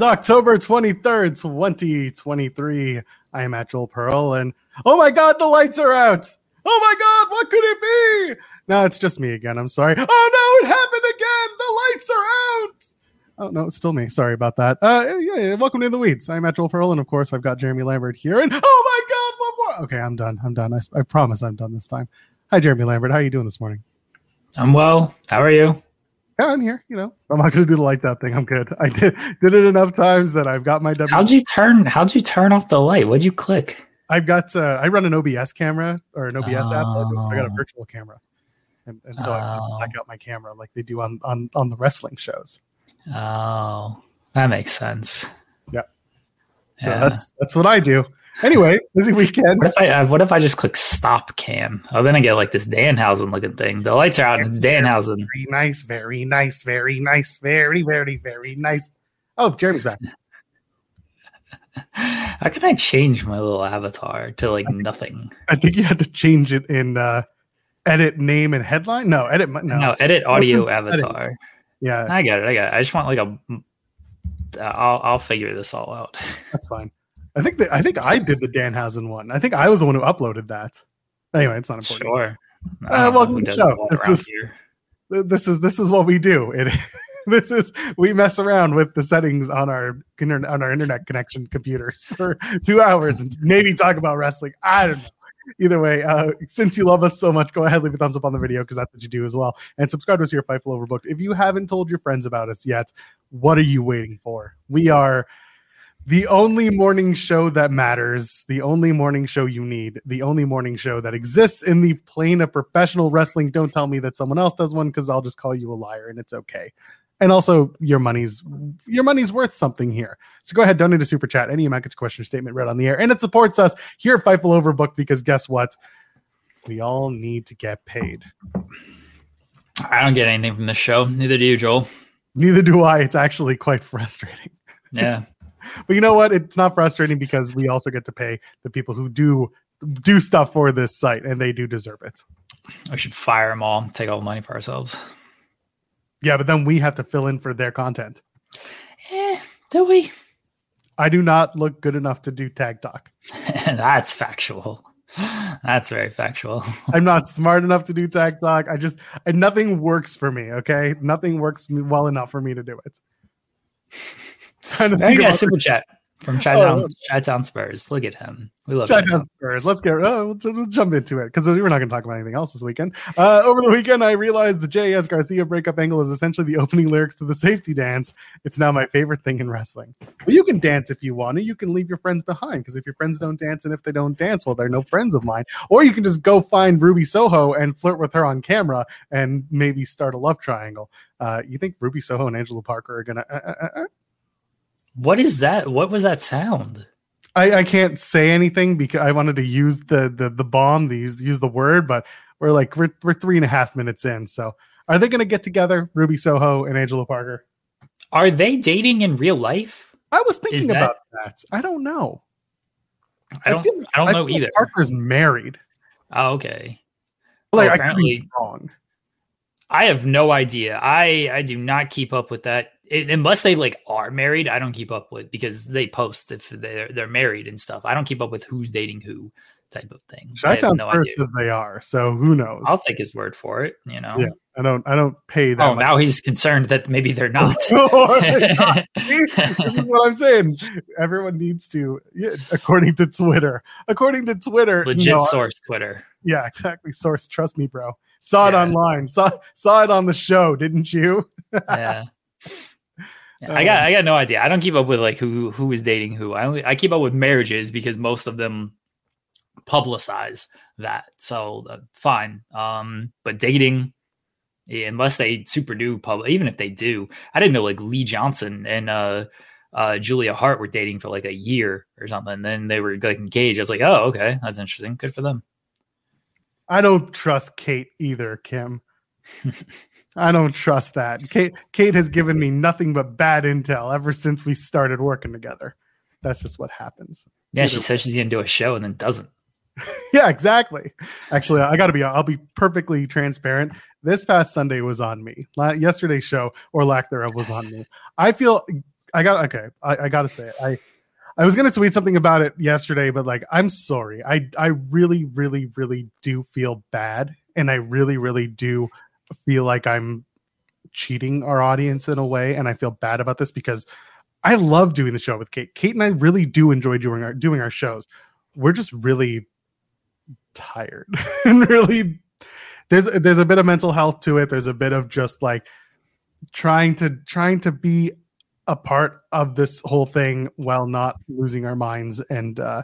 It's October 23rd, 2023. I am at Joel Pearl, and oh my god, the lights are out! Oh my god, what could it be? No, it's just me again. I'm sorry. Oh no, it happened again! The lights are out! Oh no, it's still me. Sorry about that. Uh, yeah, welcome to the weeds. I'm at Joel Pearl, and of course, I've got Jeremy Lambert here. And oh my god, one more. Okay, I'm done. I'm done. I, I promise I'm done this time. Hi, Jeremy Lambert. How are you doing this morning? I'm well. How are you? Yeah, I'm here. You know, I'm not going to do the lights out thing. I'm good. I did did it enough times that I've got my. W- How'd you turn? How'd you turn off the light? What'd you click? I've got. Uh, I run an OBS camera or an OBS app, so I got a Oh. virtual camera, and, and so I have Oh. black out my camera like they do on on on the wrestling shows. Oh, that makes sense. Yeah. So Yeah. that's that's what I do. Anyway, busy weekend. What if I uh, what if I just click stop cam? Oh, then I get like this Danhausen looking thing. The lights are out and it's Danhausen. Very nice, very nice, very nice, very very very nice. Oh, Jeremy's back. How can I change my little avatar to like nothing? I think you had to change it in uh edit name and headline. No, edit. No, No, edit audio Open settings. avatar. yeah, I got it. I got it. I just want like a. uh, I'll I'll figure this all out. That's fine. I think that I think I did the Danhausen one. I think I was the one who uploaded that. Anyway, it's not important. Sure. Uh, welcome to the show. This is- here. This is this is what we do. It this is we mess around with the settings on our internet on our internet connection computers for two hours and maybe talk about wrestling. I don't know. Either way, uh, since you love us so much, go ahead leave a thumbs up on the video because that's what you do as well, and subscribe to us here at Fightful Overbooked. If you haven't told your friends about us yet, what are you waiting for? We are the only morning show that matters, the only morning show you need, the only morning show that exists in the plane of professional wrestling. Don't tell me that someone else does one because I'll just call you a liar and it's okay. And also, your money's your money's worth something here. So go ahead, donate a super chat. Any amount gets a question statement read on the air, and it supports us here at Fightful Overbooked because guess what? We all need to get paid. I don't get anything from this show. Neither do you, Joel. Neither do I. It's actually quite frustrating. Yeah. But you know what? It's not frustrating because we also get to pay the people who do do stuff for this site, and they do deserve it. We should fire them all, take all the money for ourselves. Yeah, but then we have to fill in for their content. Eh, do we? I do not look good enough to do tag talk. That's factual. That's very factual. I'm not smart enough to do tag talk. I just nothing works for me. Okay, nothing works well enough for me to do it. To I got a super chat from Oh. Chi-Town, Chi-Town Spurs. Look at him. We love Chi-Town. Spurs. Let's get. Oh, we'll, we'll jump into it because we're not going to talk about anything else this weekend. Uh, over the weekend, I realized the J.S. Garcia breakup angle is essentially the opening lyrics to the safety dance. It's now my favorite thing in wrestling. Well, you can dance if you want to. You can leave your friends behind because if your friends don't dance and if they don't dance, well, they're no friends of mine. Or you can just go find Ruby Soho and flirt with her on camera and maybe start a love triangle. Uh, you think Ruby Soho and Angelo Parker are gonna? Uh, uh, uh, uh? What is that? What was that sound? I, I can't say anything because I wanted to use the the the bomb, these use the word, but we're like we're we're three and a half minutes in. So are they gonna get together, Ruby Soho and Angelo Parker? Are they dating in real life? I was thinking that- about that. I don't know. I don't. feel like- I don't know feel like either. Parker's married. Oh, okay. Like Well, I could be wrong. I have no idea. I I do not keep up with that it, unless they like are married. I don't keep up with because they post if they're they're married and stuff. I don't keep up with who's dating who type of thing. Chi-Town no Spurs says they are, so who knows? I'll take his word for it. You know. Yeah, I don't. I don't pay that. Oh, much. now he's concerned that maybe they're not. not. this is what I'm saying. Everyone needs to, yeah, according to Twitter. According to Twitter, legit source Twitter. Yeah, exactly. Source. Trust me, bro. Saw it yeah. online. Saw saw it on the show, didn't you? yeah. I got I got no idea. I don't keep up with like who who is dating who. I only I keep up with marriages because most of them publicize that. So uh, fine. Um, but dating, unless they super do public, even if they do, I didn't know like Lee Johnson and uh, uh, Julia Hart were dating for like a year or something. Then they were like engaged. I was like, oh, okay, that's interesting. Good for them. I don't trust Kate either, Kim. I don't trust that. Kate Kate has given me nothing but bad intel ever since we started working together. That's just what happens. Yeah, Either she says she's gonna do a show and then doesn't. yeah, exactly. Actually, I got to be. I'll be perfectly transparent. This past Sunday was on me. Yesterday's show or lack thereof was on me. I feel. I got okay. I, I got to say it. I I was gonna tweet something about it yesterday, but like I'm sorry. I I really, really, really do feel bad, and I really, really do feel like I'm cheating our audience in a way, and I feel bad about this because I love doing the show with Kate. Kate and I really do enjoy doing our doing our shows. We're just really tired and really there's there's a bit of mental health to it. There's a bit of just like trying to trying to be a part of this whole thing while not losing our minds and uh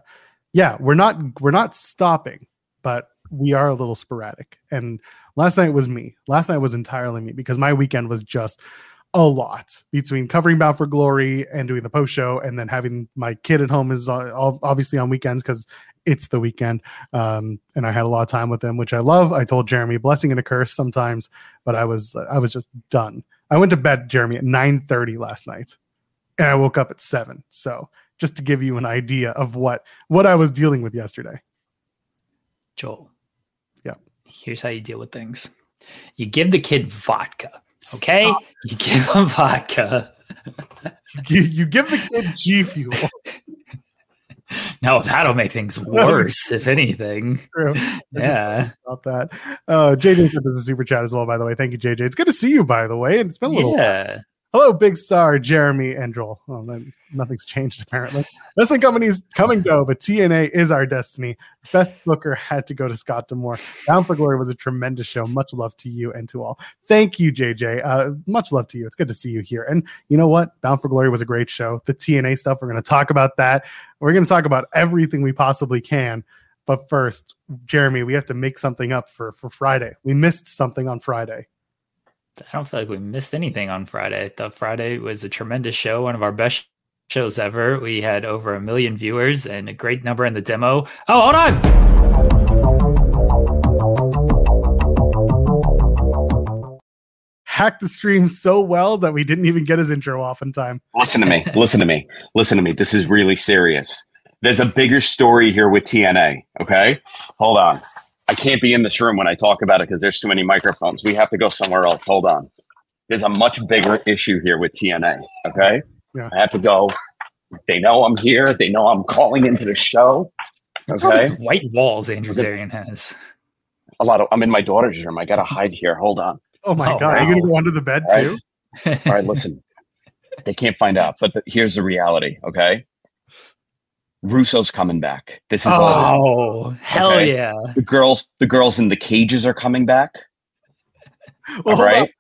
yeah we're not we're not stopping but we are a little sporadic and last night was me last night was entirely me because my weekend was just a lot between covering bound for glory and doing the post show and then having my kid at home is all, obviously on weekends because it's the weekend. Um, and I had a lot of time with him, which I love. I told Jeremy blessing and a curse sometimes, but I was I was just done. I went to bed, Jeremy, at 9 30 last night. And I woke up at seven. So just to give you an idea of what what I was dealing with yesterday. Joel. Yeah. Here's how you deal with things. You give the kid vodka. Okay? Stop. You give him vodka. you, you give the kid G Fuel. No, that'll make things worse, if anything. True. Yeah. About that. Uh, JJ this is a super chat as well, by the way. Thank you, JJ. It's good to see you, by the way. And it's been a little Yeah. Hello, Big Star, Jeremy, and Joel. Oh, nothing's changed apparently. Wrestling companies come and go, but TNA is our destiny. Best Booker had to go to Scott D'Amore. Bound for Glory was a tremendous show. Much love to you and to all. Thank you, JJ. Uh, much love to you. It's good to see you here. And you know what? Bound for Glory was a great show. The TNA stuff, we're going to talk about that. We're going to talk about everything we possibly can. But first, Jeremy, we have to make something up for for Friday. We missed something on Friday. I don't feel like we missed anything on Friday. The Friday was a tremendous show, one of our best shows ever. We had over a million viewers and a great number in the demo. Oh, hold on. Hacked the stream so well that we didn't even get his intro off in time. Listen to me. Listen to me. Listen to me. This is really serious. There's a bigger story here with TNA. Okay. Hold on. I can't be in this room when I talk about it because there's too many microphones. We have to go somewhere else. Hold on. There's a much bigger issue here with TNA. Okay. Yeah. I have to go. They know I'm here. They know I'm calling into the show. Okay. white walls Andrew Zarian has. A lot of. I'm in my daughter's room. I gotta hide here. Hold on. Oh my oh, god! Wow. Are you gonna go under the bed All too? Right. All right. Listen. they can't find out, but the, here's the reality. Okay. Russo's coming back. This is oh all hell okay? yeah! The girls, the girls in the cages are coming back. well, right?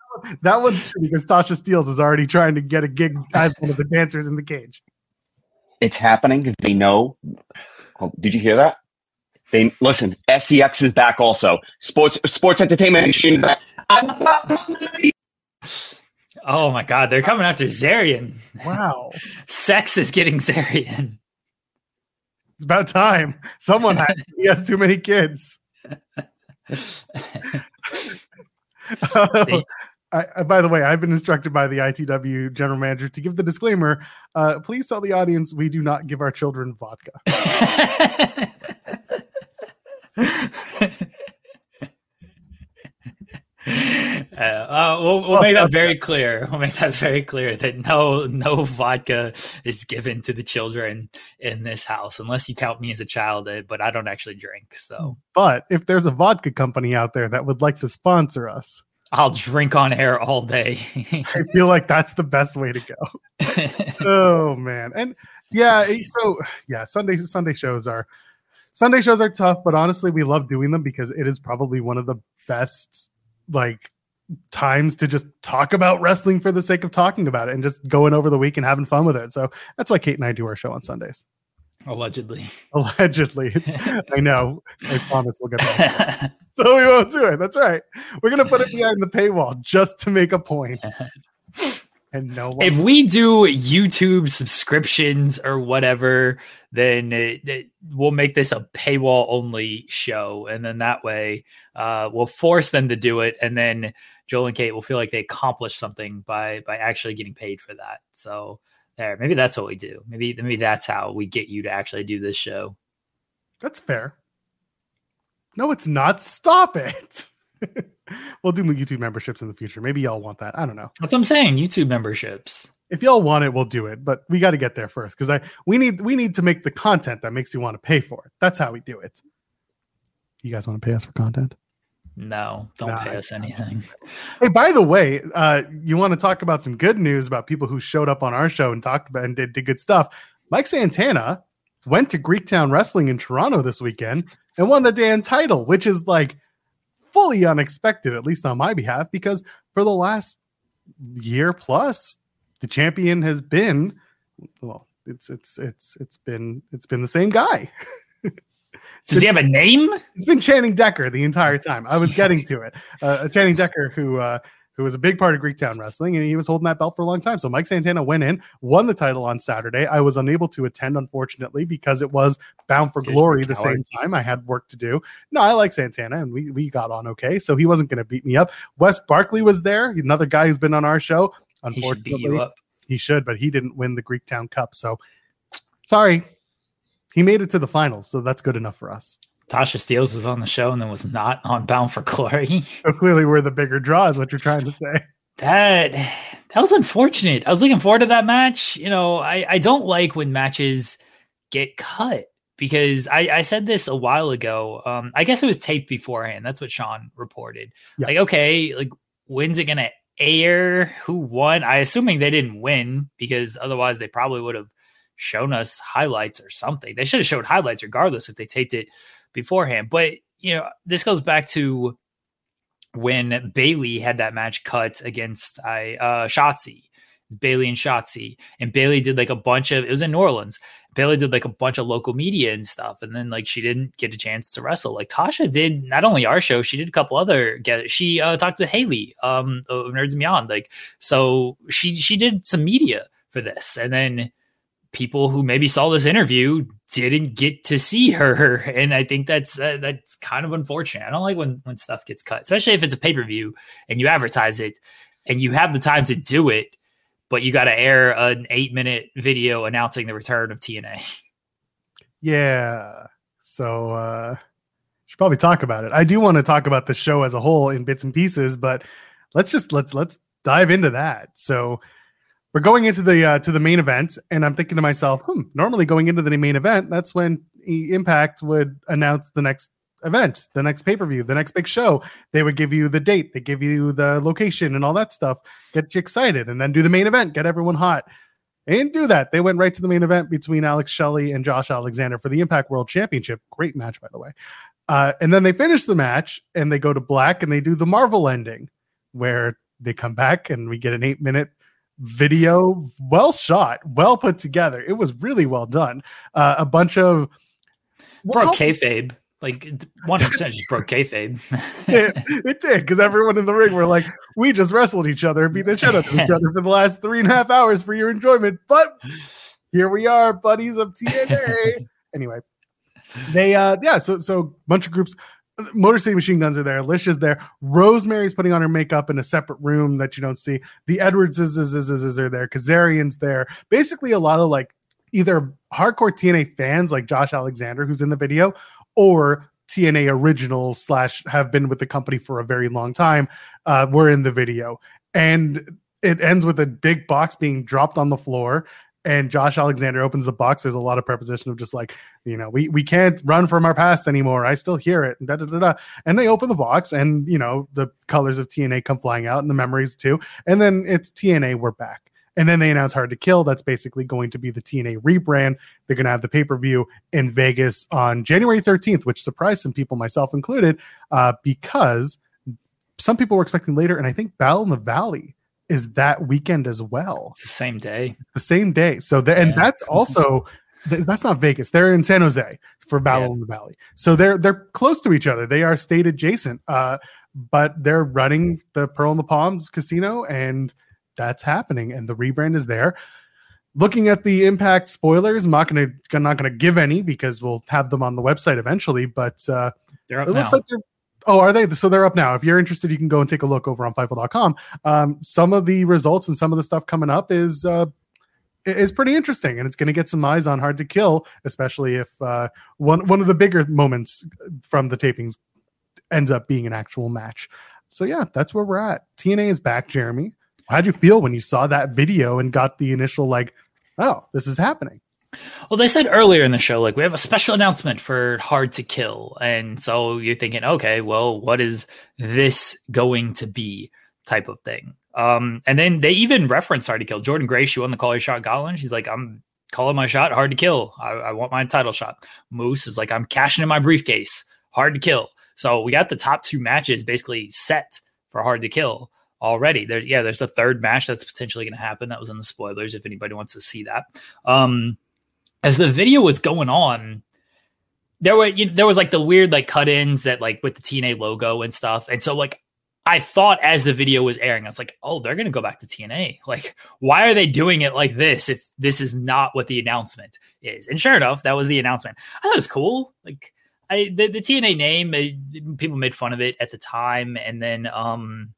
That one's true because Tasha Steelz is already trying to get a gig as one of the dancers in the cage. It's happening. They know. Oh, did you hear that? They listen. SEX is back also. Sports Sports Entertainment Machine back. Oh my God, they're coming after Zarian. Wow. Sex is getting Zarian. It's about time. Someone has, he has too many kids. I, by the way, I've been instructed by the ITW general manager to give the disclaimer. Uh, please tell the audience we do not give our children vodka. Uh, uh, we'll, we'll make that very clear. We'll make that very clear that no no vodka is given to the children in this house unless you count me as a child. uh, But I don't actually drink, so But if there's a vodka company out there that would like to sponsor us, I'll drink on air all day. I feel like that's the best way to go. oh man, and yeah, so yeah, Sunday Sunday shows are Sunday shows are tough, but honestly, we love doing them because it is probably one of the best like times to just talk about wrestling for the sake of talking about it and just going over the week and having fun with it. So that's why Kate and I do our show on Sundays. Allegedly. Allegedly, I know. I promise we'll get that. so we won't do it. That's right. We're gonna put it behind the paywall just to make a point. And no one if we do YouTube subscriptions or whatever, then it, it- we'll make this a paywall only show, and then that way uh, we'll force them to do it, and then Joel and Kate will feel like they accomplished something by by actually getting paid for that. So there, maybe that's what we do. Maybe maybe that's how we get you to actually do this show. That's fair. No, it's not. Stop it. we'll do YouTube memberships in the future. Maybe y'all want that. I don't know. That's what I'm saying. YouTube memberships. If y'all want it, we'll do it. But we got to get there first because I we need we need to make the content that makes you want to pay for it. That's how we do it. You guys want to pay us for content? No, don't Nah, pay us anything. Hey, by the way, uh, you want to talk about some good news about people who showed up on our show and talked about and did, did good stuff. Mike Santana went to Greektown Wrestling in Toronto this weekend and won the Dan title, which is like fully unexpected, at least on my behalf, because for the last year plus, the champion has been well, it's it's it's it's been it's been the same guy. Does he have a name? It's been Channing Decker the entire time. I was getting to it. Uh, Channing Decker, who uh, who was a big part of Greektown Wrestling, and he was holding that belt for a long time. So Mike Santana went in, won the title on Saturday. I was unable to attend, unfortunately, because it was Bound for Glory the same time. I had work to do. No, I like Santana, and we we got on okay. So he wasn't going to beat me up. Wes Barkley was there, another guy who's been on our show. He should beat Unfortunately, you up. he should, but he didn't win the Greektown Cup. So sorry. He made it to the finals, so that's good enough for us. Tasha Steelz was on the show and then was not on Bound for Glory. So clearly, we're the bigger draw, is what you're trying to say. That that was unfortunate. I was looking forward to that match. You know, I, I don't like when matches get cut because I, I said this a while ago. Um, I guess it was taped beforehand. That's what Sean reported. Yeah. Like, okay, like when's it gonna air? Who won? I assuming they didn't win because otherwise they probably would have shown us highlights or something. They should have showed highlights regardless if they taped it beforehand. But you know, this goes back to when Bayley had that match cut against I uh Shotzi. Bayley and Shotzi. And Bayley did like a bunch of it was in New Orleans. Bayley did like a bunch of local media and stuff. And then like she didn't get a chance to wrestle. Like Tasha did not only our show, she did a couple other get she uh talked to Haley um of Nerds and Beyond. Like so she she did some media for this. And then people who maybe saw this interview didn't get to see her and i think that's uh, that's kind of unfortunate i don't like when when stuff gets cut especially if it's a pay-per-view and you advertise it and you have the time to do it but you got to air an eight minute video announcing the return of tna Yeah. So uh should probably talk about it. I do want to talk about the show as a whole in bits and pieces, but let's just let's let's dive into that. So we're going into the uh, to the main event, and I'm thinking to myself, hmm, normally going into the main event, that's when Impact would announce the next event, the next pay per view, the next big show. They would give you the date, they give you the location, and all that stuff, get you excited, and then do the main event, get everyone hot. They didn't do that. They went right to the main event between Alex Shelley and Josh Alexander for the Impact World Championship. Great match, by the way. Uh, and then they finish the match and they go to black and they do the Marvel ending where they come back and we get an eight minute video, well shot, well put together. It was really well done. Uh, a bunch of broke Well, kayfabe like 100% just broke kayfabe it, it did because everyone in the ring were like, "We just wrestled each other, beat the shit out of each other for the last three and a half hours for your enjoyment." But here we are, buddies of TNA. anyway, they uh yeah, so so bunch of groups. Motor City Machine Guns are there. Alicia's there. Rosemary's putting on her makeup in a separate room that you don't see. The Edwards is, is, is, is are there. Kazarian's there. Basically, a lot of like either hardcore TNA fans like Josh Alexander, who's in the video, or TNA originals slash have been with the company for a very long time uh, were in the video, and it ends with a big box being dropped on the floor. And Josh Alexander opens the box. There's a lot of preposition of just like, you know, we we can't run from our past anymore. I still hear it. And, da, da, da, da. and they open the box, and you know, the colors of TNA come flying out, and the memories too. And then it's TNA. We're back. And then they announce Hard to Kill. That's basically going to be the TNA rebrand. They're going to have the pay per view in Vegas on January 13th, which surprised some people, myself included, uh, because some people were expecting later. And I think Battle in the Valley is that weekend as well. It's the same day. It's the same day. So, the, and that's also. That's not Vegas. They're in San Jose for Battle yeah. in the Valley. So they're they're close to each other. They are state adjacent. Uh, but they're running the Pearl in the Palms casino and that's happening, and the rebrand is there. Looking at the impact spoilers, I'm not gonna I'm not gonna give any because we'll have them on the website eventually. But uh, it now. looks like they're Oh, are they? So they're up now. If you're interested, you can go and take a look over on Fightful.com. Um, some of the results and some of the stuff coming up is uh, is pretty interesting, and it's going to get some eyes on Hard to Kill, especially if uh, one one of the bigger moments from the tapings ends up being an actual match. So yeah, that's where we're at. TNA is back, Jeremy. How'd you feel when you saw that video and got the initial like, oh, this is happening? Well, they said earlier in the show, like, we have a special announcement for Hard to Kill. And so you're thinking, okay, well, what is this going to be type of thing? Um, and then they even reference Hard to Kill. Jordynne Grace, she won the Call Your Shot Gauntlet. She's like, I'm calling my shot, hard to kill. I, I want my title shot. Moose is like, I'm cashing in my briefcase, hard to kill. So we got the top two matches basically set for hard to kill already. There's yeah, there's a third match that's potentially going to happen. That was in the spoilers. If anybody wants to see that, um, as the video was going on, there were you there was like the weird like cut-ins that like with the TNA logo and stuff, and so like I thought as the video was airing, I was like, oh, they're to go back to TNA. Like, why are they doing it like this if this is not what the announcement is? And sure enough, that was the announcement. I thought it was cool. Like, I the, the TNA name, people made fun of it at the time, and then um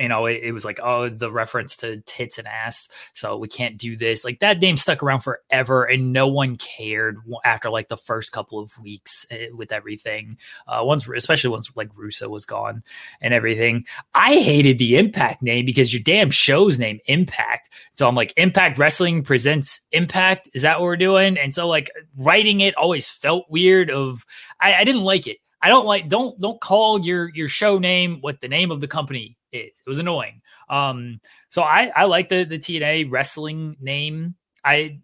you know, it, it, was like, oh, the reference to tits and ass. So we can't do this. Like that name stuck around forever and no one cared after like the first couple of weeks eh, with everything. Uh, once, especially once like Russo was gone and everything. I hated the Impact name because your damn show's name Impact. So I'm like, Impact Wrestling presents Impact. Is that what we're doing? And so like writing it always felt weird of, I, I didn't like it. I don't like don't don't call your your show name what the name of the company is. It was annoying. Um, so I I like the the TNA wrestling name. I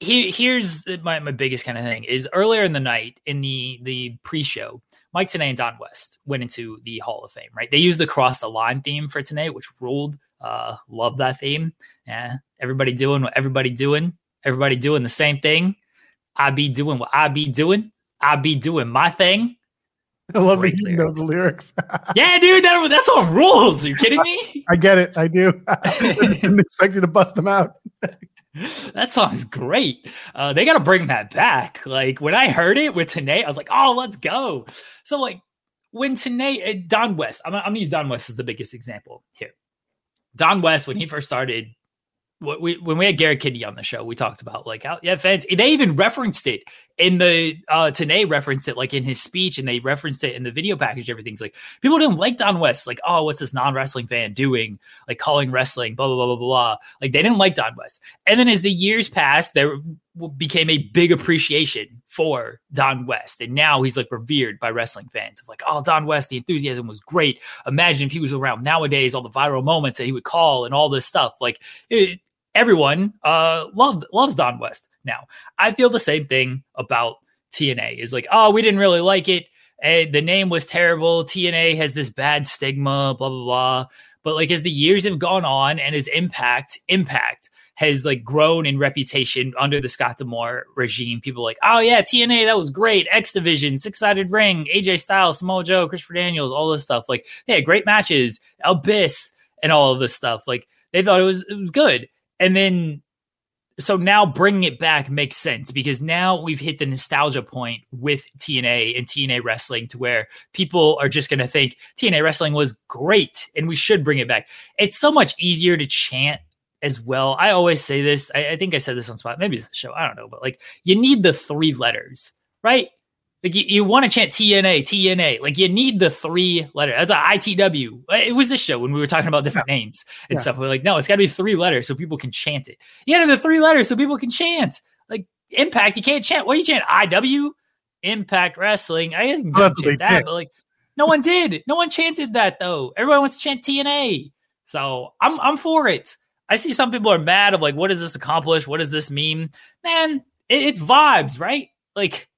here here's my my biggest kind of thing is earlier in the night in the the pre-show, Mike Tenay and Don West went into the Hall of Fame. Right, they used the cross the line theme for Tenay, which ruled. Uh, love that theme. Yeah, everybody doing what everybody doing. Everybody doing the same thing. I be doing what I be doing. I be doing my thing. I love that you know the lyrics. yeah, dude, that, that's all rules. Are you kidding me? I get it. I do. I didn't expect you to bust them out. that song's great. Uh, they got to bring that back. Like when I heard it with Tenay, I was like, oh, let's go. So like when Tenay, uh, Don West, I'm, I'm gonna use Don West as the biggest example here. Don West, when he first started we, when we had Garrett Kidney on the show, we talked about like how yeah, fans they even referenced it in the uh Tenay referenced it like in his speech and they referenced it in the video package. Everything's like people didn't like Don West, like, oh, what's this non-wrestling fan doing? Like calling wrestling, blah blah blah blah blah. Like they didn't like Don West. And then as the years passed, there became a big appreciation for Don West. And now he's like revered by wrestling fans of like, oh, Don West, the enthusiasm was great. Imagine if he was around nowadays, all the viral moments that he would call and all this stuff. Like it, everyone uh loved loves Don West. Now, I feel the same thing about TNA. Is like, oh, we didn't really like it. And the name was terrible. TNA has this bad stigma, blah blah blah. But like as the years have gone on and his impact, impact has like grown in reputation under the Scott D'Amore regime. People like, oh yeah, TNA, that was great. X Division, Six Sided Ring, AJ Styles, Samoa Joe, Christopher Daniels, all this stuff. Like they had great matches, Abyss, and all of this stuff. Like they thought it was it was good. And then so now bringing it back makes sense because now we've hit the nostalgia point with TNA and TNA wrestling to where people are just going to think TNA wrestling was great and we should bring it back. It's so much easier to chant as well. I always say this. I, I think I said this on spot. Maybe it's the show. I don't know, but like you need the three letters, right? Like you, you want to chant TNA, TNA. Like you need the three letters. That's a ITW. It was this show when we were talking about different yeah. names and yeah. stuff. We're like, no, it's got to be three letters so people can chant it. You got to have the three letters so people can chant. Like Impact, you can't chant. What do you chant? IW, Impact Wrestling. I didn't well, chant that, but like no one did. No one chanted that though. Everyone wants to chant TNA. So I'm I'm for it. I see some people are mad of like, what does this accomplish? What does this mean? Man, it, it's vibes, right? Like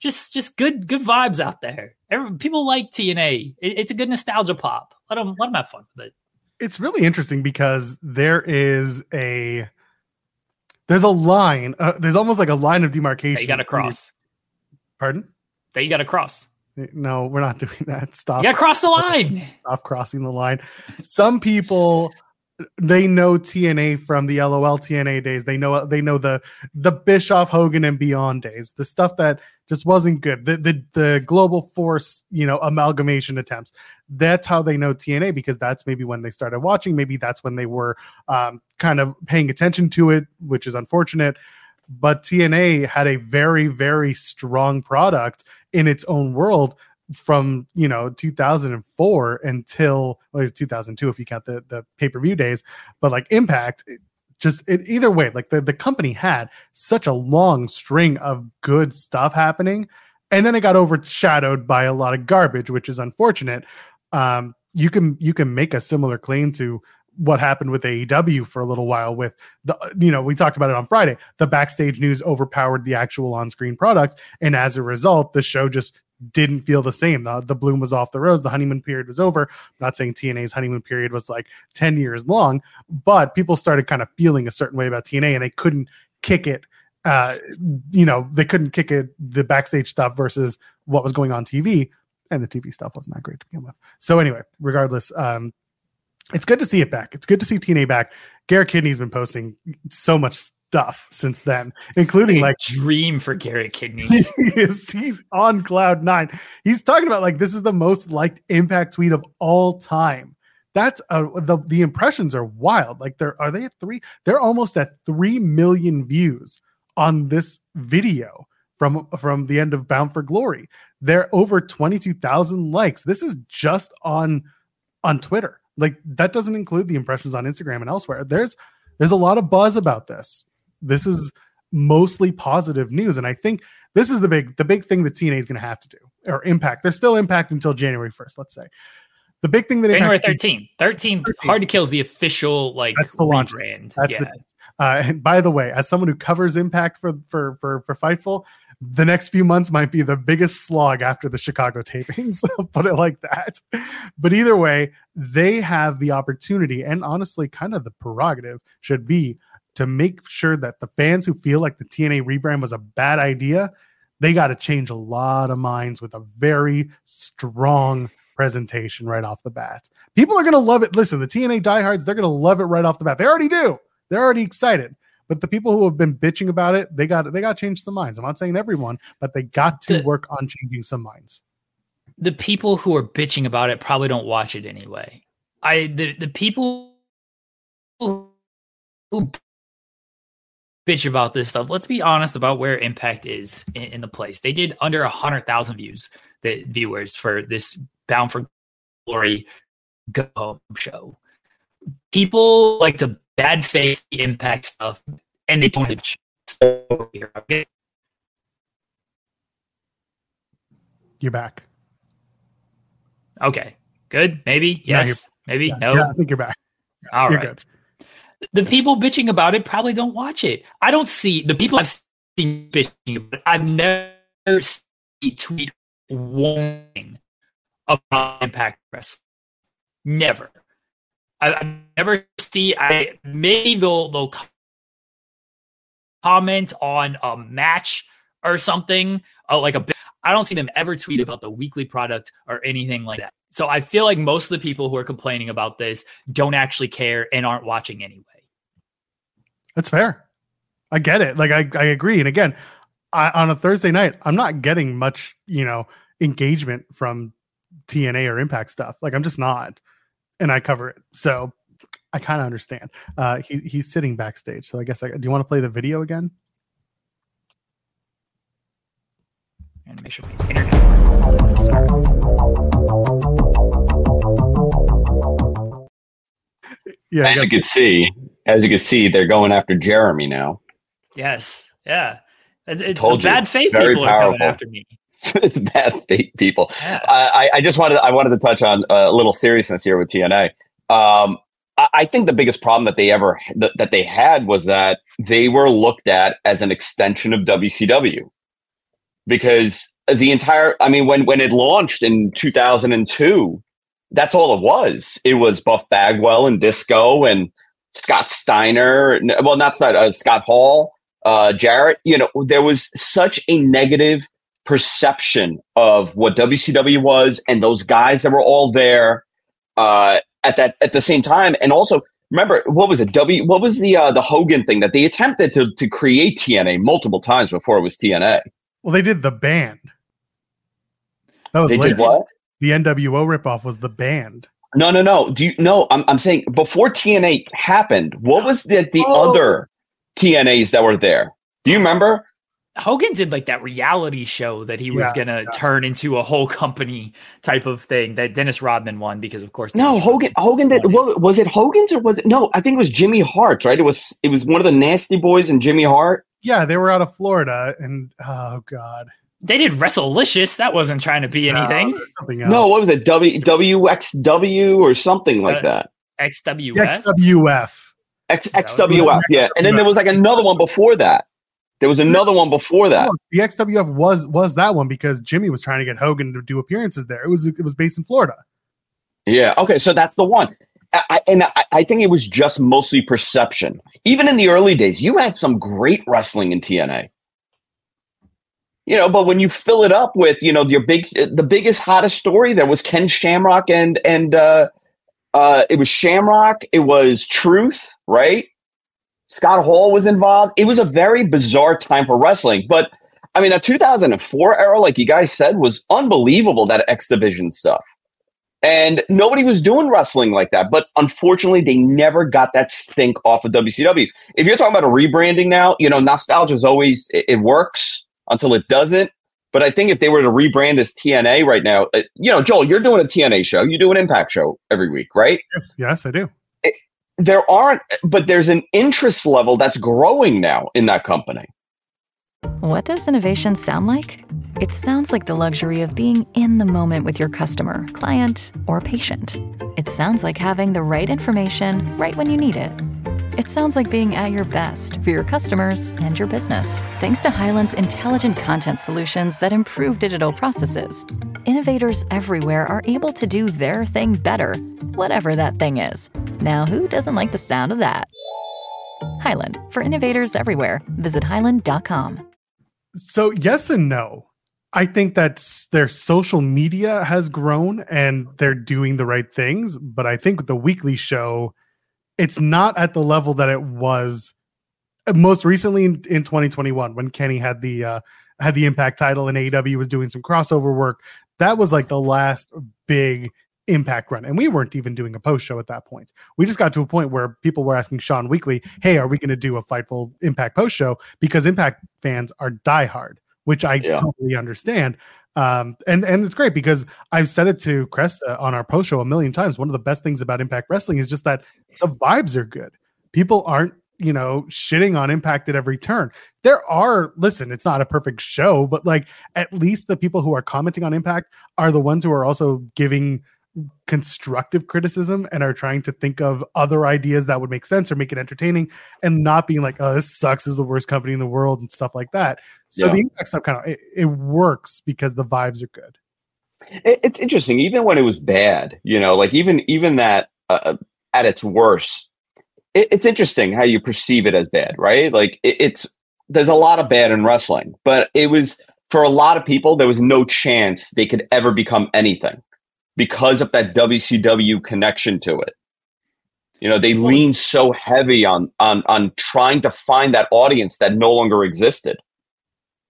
just just good good vibes out there. Every, people like TNA. It, it's a good nostalgia pop. Let them let them have fun with it. It's really interesting because there is a there's a line. Uh, there's almost like a line of demarcation. That you got to cross. Pardon? That you got to cross. No, we're not doing that. Stop. You got to cross the line. Stop crossing the line. Some people they know TNA from the LOL TNA days. They know they know the the Bischoff Hogan and Beyond days. The stuff that just wasn't good. The the the global force, you know, amalgamation attempts. That's how they know TNA because that's maybe when they started watching. Maybe that's when they were um, kind of paying attention to it, which is unfortunate. But TNA had a very very strong product in its own world from you know 2004 until well, 2002 if you count the the pay-per-view days but like impact just it, either way like the, the company had such a long string of good stuff happening and then it got overshadowed by a lot of garbage which is unfortunate. Um you can you can make a similar claim to what happened with AEW for a little while with the you know we talked about it on Friday. The backstage news overpowered the actual on-screen products and as a result the show just didn't feel the same. The, the bloom was off the rose. The honeymoon period was over. I'm not saying TNA's honeymoon period was like 10 years long, but people started kind of feeling a certain way about TNA and they couldn't kick it. Uh, you know, they couldn't kick it the backstage stuff versus what was going on TV. And the TV stuff wasn't that great to begin with. So, anyway, regardless, um, it's good to see it back. It's good to see TNA back. Garrett Kidney's been posting so much stuff since then, including like, dream for Gary Kidney. He is, he's on cloud nine. He's talking about like this is the most liked impact tweet of all time. That's uh, the the impressions are wild. Like they're are they at three? They're almost at three million views on this video from from the end of Bound for Glory. They're over twenty two thousand likes. This is just on on Twitter. Like that doesn't include the impressions on Instagram and elsewhere. There's there's a lot of buzz about this this is mostly positive news. And I think this is the big the big thing that TNA is going to have to do or impact. They're still impact until January 1st, let's say. The big thing that January 13th. 13th, 13th. hard to kill is the official like that's the launch brand. That's yeah. the uh, and by the way, as someone who covers Impact for for for for Fightful, the next few months might be the biggest slog after the Chicago tapings. put it like that. But either way, they have the opportunity and honestly, kind of the prerogative should be to make sure that the fans who feel like the TNA rebrand was a bad idea, they got to change a lot of minds with a very strong presentation right off the bat. People are going to love it. Listen, the TNA diehards, they're going to love it right off the bat. They already do. They're already excited. But the people who have been bitching about it, they got they got to change some minds. I'm not saying everyone, but they got to the, work on changing some minds. The people who are bitching about it probably don't watch it anyway. I the the people who, who bitch about this stuff. Let's be honest about where Impact is in, in the place. They did under a hundred thousand views, the viewers for this Bound for Glory Go Home show. People like to bad face the Impact stuff, and they don't. So here, okay? You're back. Okay. Good. Maybe. Yes. Maybe. Yeah, no. Yeah, I think you're back. All you're right. The people bitching about it probably don't watch it. I don't see the people I've seen bitching, but I've never seen tweet warning about Impact Wrestling. Never. I, I never see. I maybe they'll they'll comment on a match or something, uh, like a. I don't see them ever tweet about the weekly product or anything like that. So I feel like most of the people who are complaining about this don't actually care and aren't watching anyway. That's fair. I get it. Like I, I agree. And again, I, on a Thursday night, I'm not getting much, you know, engagement from TNA or Impact stuff. Like I'm just not, and I cover it. So I kind of understand. Uh, he he's sitting backstage. So I guess I do you want to play the video again? And make sure my internet. Yeah, As you got- can see, as you can see, they're going after Jeremy now. Yes, yeah. It, it's Told the you. bad faith Very people are coming after me. it's bad fake people. Yeah. I, I just wanted I wanted to touch on a little seriousness here with TNA. Um, I, I think the biggest problem that they ever that, that they had was that they were looked at as an extension of WCW because the entire I mean when when it launched in 2002, that's all it was. It was Buff Bagwell and Disco and Scott Steiner. Well, not Scott, uh, Scott Hall, uh, Jarrett. You know, there was such a negative perception of what WCW was and those guys that were all there uh, at that at the same time. And also, remember what was it? W what was the uh, the Hogan thing that they attempted to to create TNA multiple times before it was TNA? well, they did the band. That was They did what? The NWO ripoff was the band. No, no, no. Do you no? I'm I'm saying before TNA happened, what was the the Oh. other TNAs that were there? Do you remember? Hogan did like that reality show that he was gonna yeah. turn into a whole company type of thing that Dennis Rodman won because of course No, Hogan. Rodman Hogan did. won it. What, was it Hogan's or was it? No, I think it was Jimmy Hart's. Right? It was. It was one of the Nasty Boys and Jimmy Hart. Yeah, they were out of Florida, and oh god, They did Wrestlicious. That wasn't trying to be anything. No, there's something else. No, what was it? W WXW or something like Uh, that. XWS. XWF. X XWF. Yeah, and then there was like another one before that. There was another one before that. Look, the XWF was was that one because Jimmy was trying to get Hogan to do appearances there. It was it was based in Florida. Yeah. Okay. So that's the one. I, I- and I, I think it was just mostly perception. Even in the early days, you had some great wrestling in TNA. You know, but when you fill it up with, you know, your big, the biggest, hottest story there was Ken Shamrock and and uh, uh, it was Shamrock. It was Truth, right? Scott Hall was involved. It was a very bizarre time for wrestling, but I mean, the 2004 era, like you guys said, was unbelievable. That X Division stuff. And nobody was doing wrestling like that. But unfortunately, they never got that stink off of WCW. If you're talking about a rebranding now, you know, nostalgia is always, it, it works until it doesn't. But I think if they were to rebrand as TNA right now, uh, you know, Joel, you're doing a TNA show, you do an Impact show every week, right? Yes, I do. There aren't, but there's an interest level that's growing now in that company. What does innovation sound like? It sounds like the luxury of being in the moment with your customer, client, or patient. It sounds like having the right information right when you need it. It sounds like being at your best for your customers and your business. Thanks to Hyland's intelligent content solutions that improve digital processes, innovators everywhere are able to do their thing better, whatever that thing is. Now, who doesn't like the sound of that? Hyland, for innovators everywhere, visit hyland.com. So yes and no. I think that their social media has grown and they're doing the right things, but I think the weekly show, it's not at the level that it was uh, most recently in, in 2021 when Kenny had the uh, had the Impact title and AEW was doing some crossover work. That was like the last big Impact run, and we weren't even doing a post show at that point. We just got to a point where people were asking Sean Weekly, "Hey, are we going to do a Fightful Impact post show?" Because Impact fans are diehard, which I Yeah. totally understand. Um, and and it's great because I've said it to Cresta on our post show a million times. One of the best things about Impact Wrestling is just that the vibes are good. People aren't, you know, shitting on Impact at every turn. There are, listen, it's not a perfect show, but like at least the people who are commenting on Impact are the ones who are also giving constructive criticism and are trying to think of other ideas that would make sense or make it entertaining and not being like, oh, this sucks this is the worst company in the world and stuff like that. So Yeah. the impact stuff kind of it, it works because the vibes are good. It, it's interesting, even when it was bad, you know, like even even that uh, at its worst, it, it's interesting how you perceive it as bad, right? Like it, it's there's a lot of bad in wrestling, but it was for a lot of people there was no chance they could ever become anything because of that WCW connection to it. You know, they leaned so heavy on on on trying to find that audience that no longer existed.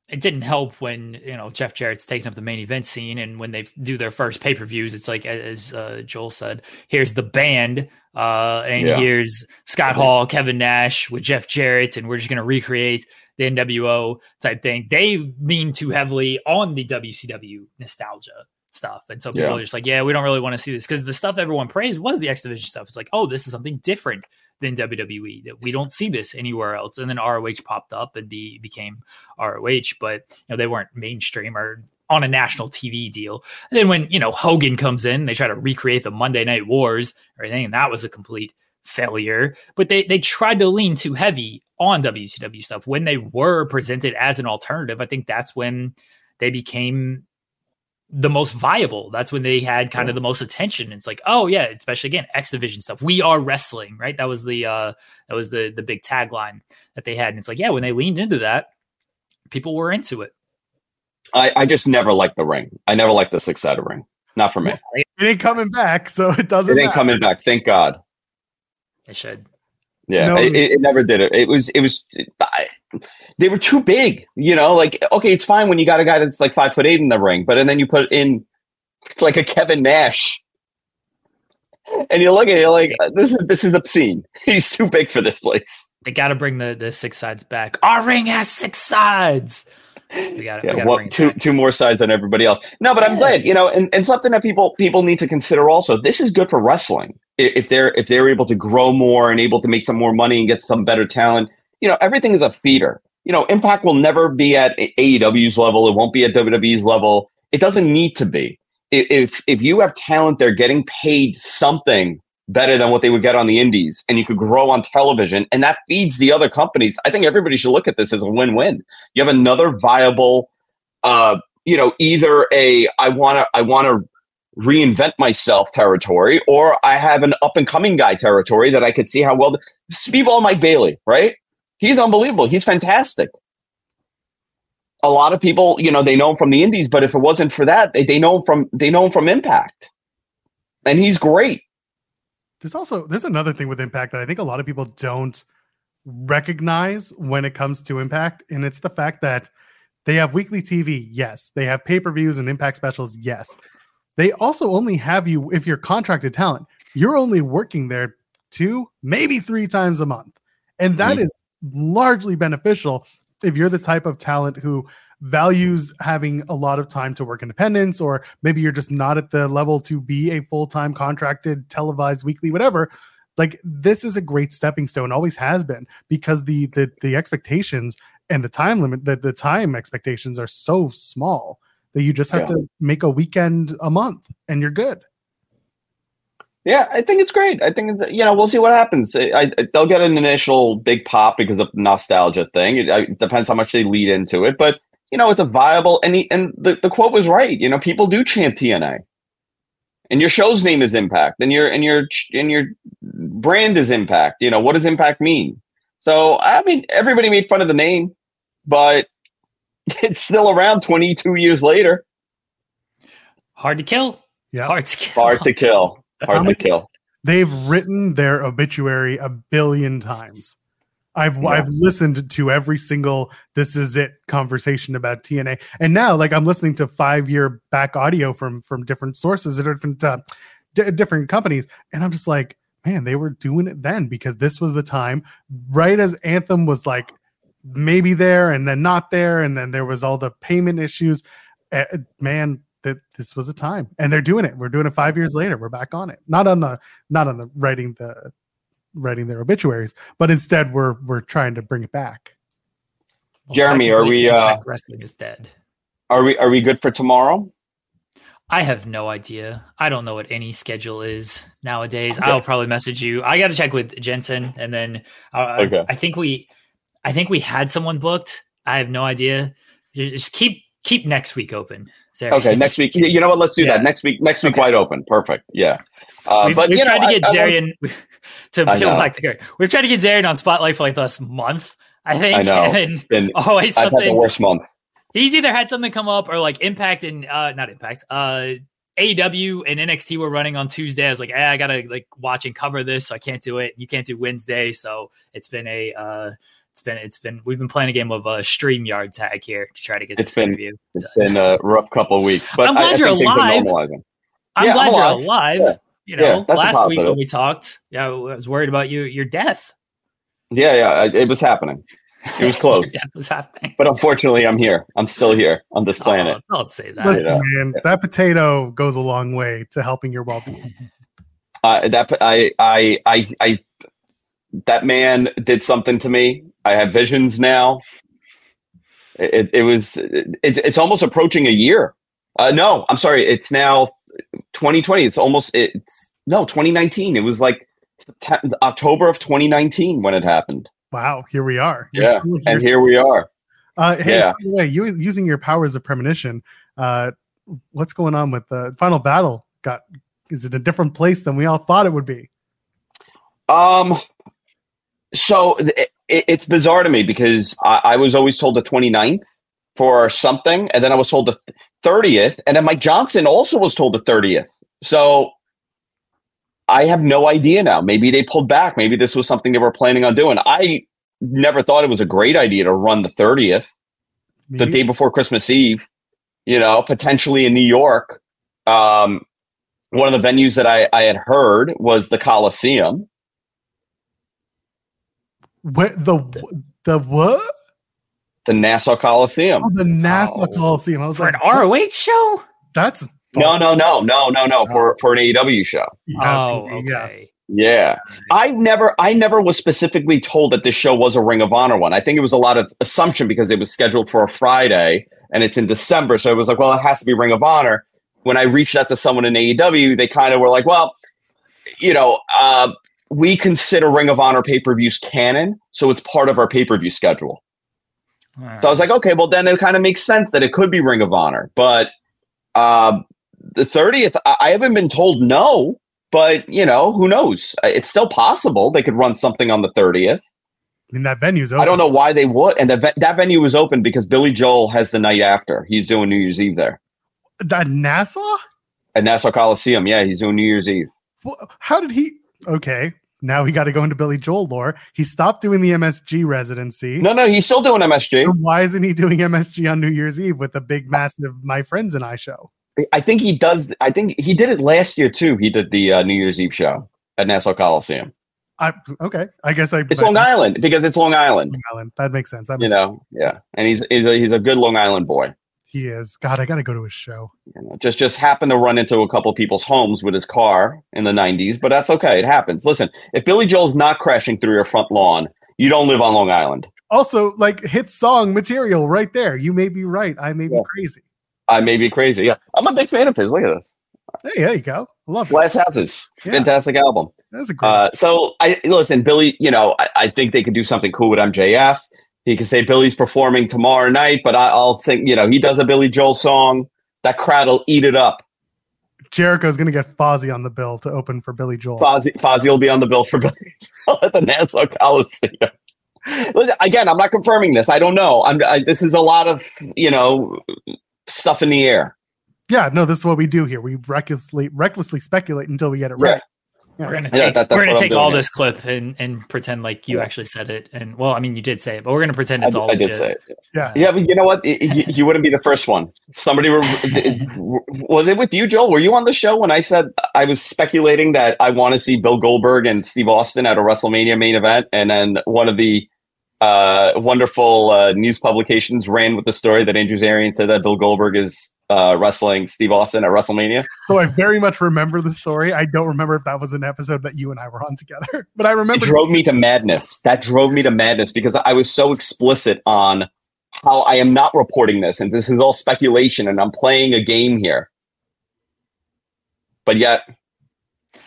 it didn't help when you know Jeff Jarrett's taking up the main event scene, and when they do their first pay per views, it's like as uh, Joel said, here's the band, uh, and yeah. here's Scott Hall, Kevin Nash with Jeff Jarrett, and we're just gonna recreate the NWO type thing. They lean too heavily on the WCW nostalgia stuff, and so people yeah. are just like, yeah, we don't really want to see this because the stuff everyone praised was the X Division stuff. It's like, oh, this is something different than WWE. That we don't see this anywhere else. And then ROH popped up and be, became ROH, but you know they weren't mainstream or on a national TV deal. And then when you know Hogan comes in, they try to recreate the Monday Night Wars or anything, and that was a complete failure. But they they tried to lean too heavy on WCW stuff when they were presented as an alternative. I think that's when they became the most viable. That's when they had kind of the most attention. It's like, oh yeah, especially again, X Division stuff. We are wrestling, right? That was the uh that was the the big tagline that they had. And it's like, yeah, when they leaned into that, people were into it. I, I just never liked the ring. I never liked the six sided ring. Not for me. It ain't coming back, so it doesn't. It ain't matter. coming back. Thank God. It should. Yeah, no, it, it, never did it. It was it was I, they were too big. You know, like okay, it's fine when you got a guy that's like five foot eight in the ring, but and then you put in like a Kevin Nash, and you look at it, you're like, this is this is obscene. He's too big for this place. They got to bring the the six sides back. Our ring has six sides. We got yeah, well, two two more sides than everybody else. No, but I'm glad, you know, and, and something that people people need to consider also. This is good for wrestling if they're if they're able to grow more and able to make some more money and get some better talent. You know, everything is a feeder. You know, Impact will never be at AEW's level. It won't be at WWE's level. It doesn't need to be. If if you have talent, they're getting paid something better than what they would get on the indies and you could grow on television and that feeds the other companies. I think everybody should look at this as a win-win. You have another viable uh you know either a i want to i want to reinvent myself territory or i have an up and coming guy territory that i could see how well the, speedball mike bailey right? He's unbelievable. He's fantastic. A lot of people you know they know him from the indies but if it wasn't for that they, they know him from they know him from impact. And he's great there's also there's another thing with Impact that I think a lot of people don't recognize when it comes to Impact, and it's the fact that they have weekly TV, yes. They have pay per views and Impact specials, yes. They also only have you if you're contracted talent. You're only working there two, maybe three times a month, and that mm-hmm. is largely beneficial if you're the type of talent who values having a lot of time to work independence, or maybe you're just not at the level to be a full time contracted, televised weekly, whatever. Like this is a great stepping stone, always has been, because the the the expectations and the time limit, the, the time expectations are so small that you just have yeah. to make a weekend a month and you're good. Yeah, I think it's great. I think it's, you know we'll see what happens. I, I, they'll get an initial big pop because of the nostalgia thing. It, it, depends how much they lead into it, but you know, it's a viable and he, and the, the quote was right. You know, people do chant TNA. And your show's name is Impact, and your and your and your brand is Impact. You know, what does Impact mean? So I mean, everybody made fun of the name, but it's still around 22 years later. Hard to kill. Yeah. Hard to kill. Hard to kill. Hard to kill. They've written their obituary a billion times. I've yeah. I've listened to every single this is it conversation about TNA, and now like I'm listening to five year back audio from from different sources, at different uh, d- different companies, and I'm just like, man, they were doing it then because this was the time, right as Anthem was like maybe there and then not there, and then there was all the payment issues. Uh, man, that this was a time, and they're doing it. We're doing it five years later. We're back on it. Not on the not on the writing the writing their obituaries, but instead we're we're trying to bring it back. Well, Jeremy, are we uh, wrestling is dead? Are we are we good for tomorrow? I have no idea. I don't know what any schedule is nowadays. Okay. I'll probably message you. I got to check with Jensen, and then uh, okay. I think we, I think we had someone booked. I have no idea. Just keep keep next week open. Sarah. Okay, next week. You know what? Let's do yeah. that next week. Next week, okay. wide open. Perfect. Yeah. Uh, we've, but we've tried know, to get I, Zarian to peel back the. We've tried to get Zarian on Spotlight for like the last month. I think. I know. it's been always something. I've had the worst month. He's either had something come up or like Impact and uh, not Impact. Uh, AEW and NXT were running on Tuesday. I was like, eh, I gotta like watch and cover this. So I can't do it. You can't do Wednesday, so it's been a uh, it's been it's been we've been playing a game of a uh, stream yard tag here to try to get it's this been interview. it's been a rough couple of weeks, but I'm glad I, I you're think things are alive. normalizing. I'm Yeah, glad I'm you're alive. alive. Yeah. You know, Yeah, that's last week when we talked, yeah, I was worried about you your death. Yeah, yeah, I- it was happening. It was close. your death was happening. But unfortunately, I'm here. I'm still here on this planet. Oh, don't say that. Listen, Yeah. man, that potato goes a long way to helping your well-being. Uh, that I, I, I, I, that man did something to me. I have visions now. It, it was. It's, it's almost approaching a year. Uh, no, I'm sorry. It's now 2020. It's almost. It's no 2019. It was like September, October of 2019 when it happened. Wow, here we are. You're Yeah, still and here we are. Uh, hey, Yeah. by the way, you using your powers of premonition. Uh, what's going on with the final battle? Got is it a different place than we all thought it would be? Um, so it, it's bizarre to me because I, I was always told the 29th for something, and then I was told the 30th, and then Mike Johnson also was told the 30th. So I have no idea now. Maybe they pulled back. Maybe this was something they were planning on doing. I never thought it was a great idea to run the 30th, the day before Christmas Eve, you know, potentially in New York. Um, one of the venues that I, I had heard was the Coliseum. What the the what? the Nassau Coliseum. Oh, the Nassau Oh. Coliseum. I was For like, an ROH show? that's No, no, no, no, no, no. For for an AEW show. Yeah, Oh, gonna yeah. okay. Yeah, I never, I never was specifically told that this show was a Ring of Honor one. I think it was a lot of assumption because it was scheduled for a Friday and it's in December, so it was like, well, it has to be Ring of Honor. When I reached out to someone in AEW, they kind of were like, well, you know, uh, we consider Ring of Honor pay per views canon, so it's part of our pay per view schedule. So I was like, okay, well then it kind of makes sense that it could be Ring of Honor. But uh, the thirtieth, I, haven't been told no, but you know, who knows? It's still possible they could run something on the thirtieth. I mean, that venue's open. I don't know why they would. And the, ve- that venue was open because Billy Joel has the night after. He's doing New Year's Eve there That Nassau? at Nassau Coliseum. Yeah, he's doing New Year's Eve. Wh- How did he? Okay, now we got to go into Billy Joel lore. He stopped doing the MSG residency. No, no, he's still doing MSG. And why isn't he doing MSG on New Year's Eve with the big, massive My Friends and I show? I think he does. I think he did it last year too. He did the uh, New Year's Eve show at Nassau Coliseum. I okay. I guess I. It's Long Island because it's Long Island. Long Island. That makes sense. That you makes know yeah and he's he's a, he's a good long island boy he is. God, I got to go to his show. just just happened to run into a couple people's homes with his car in the 90s but that's okay it happens listen if billy joel's not crashing through your front lawn you don't live on long island Also, like hit song material right there. You may be right. I may be crazy. i may be crazy yeah i'm a big fan of his look at this Hey, there you go. Love it. glass houses Yeah. fantastic album That's a great. uh so i listen billy you know I, I think they could do something cool with mjf he could say billy's performing tomorrow night but I, i'll sing you know he does a billy joel song that crowd will eat it up Jericho's gonna get Fozzy on the bill to open for Billy Joel. Fozzy, Fozzy will be on the bill for Billy Joel at the Nassau Coliseum. Listen, again, I'm not confirming this. I don't know. I'm. I, this is a lot of you know stuff in the air. Yeah, no, this is what we do here. We recklessly recklessly speculate until we get it right. We're gonna Yeah, take that- we're gonna take all here. this clip and and pretend like you Yeah. actually said it. And well, I mean, you did say it, but we're gonna pretend I, it's all. I did say it. Yeah. Yeah, but you know what? Y- y- You, wouldn't be the first one. Somebody were, was it with you, Joel? Were you on the show when I said I was speculating that I want to see Bill Goldberg and Steve Austin at a WrestleMania main event, and then one of the uh, wonderful uh, news publications ran with the story that Andrew Zarian said that Bill Goldberg is uh, wrestling Steve Austin at WrestleMania. So I very much remember the story. I don't remember if that was an episode that you and I were on together, but I remember. It drove me to madness. That drove me to madness because I was so explicit on how I am not reporting this, and this is all speculation, and I'm playing a game here. But yet,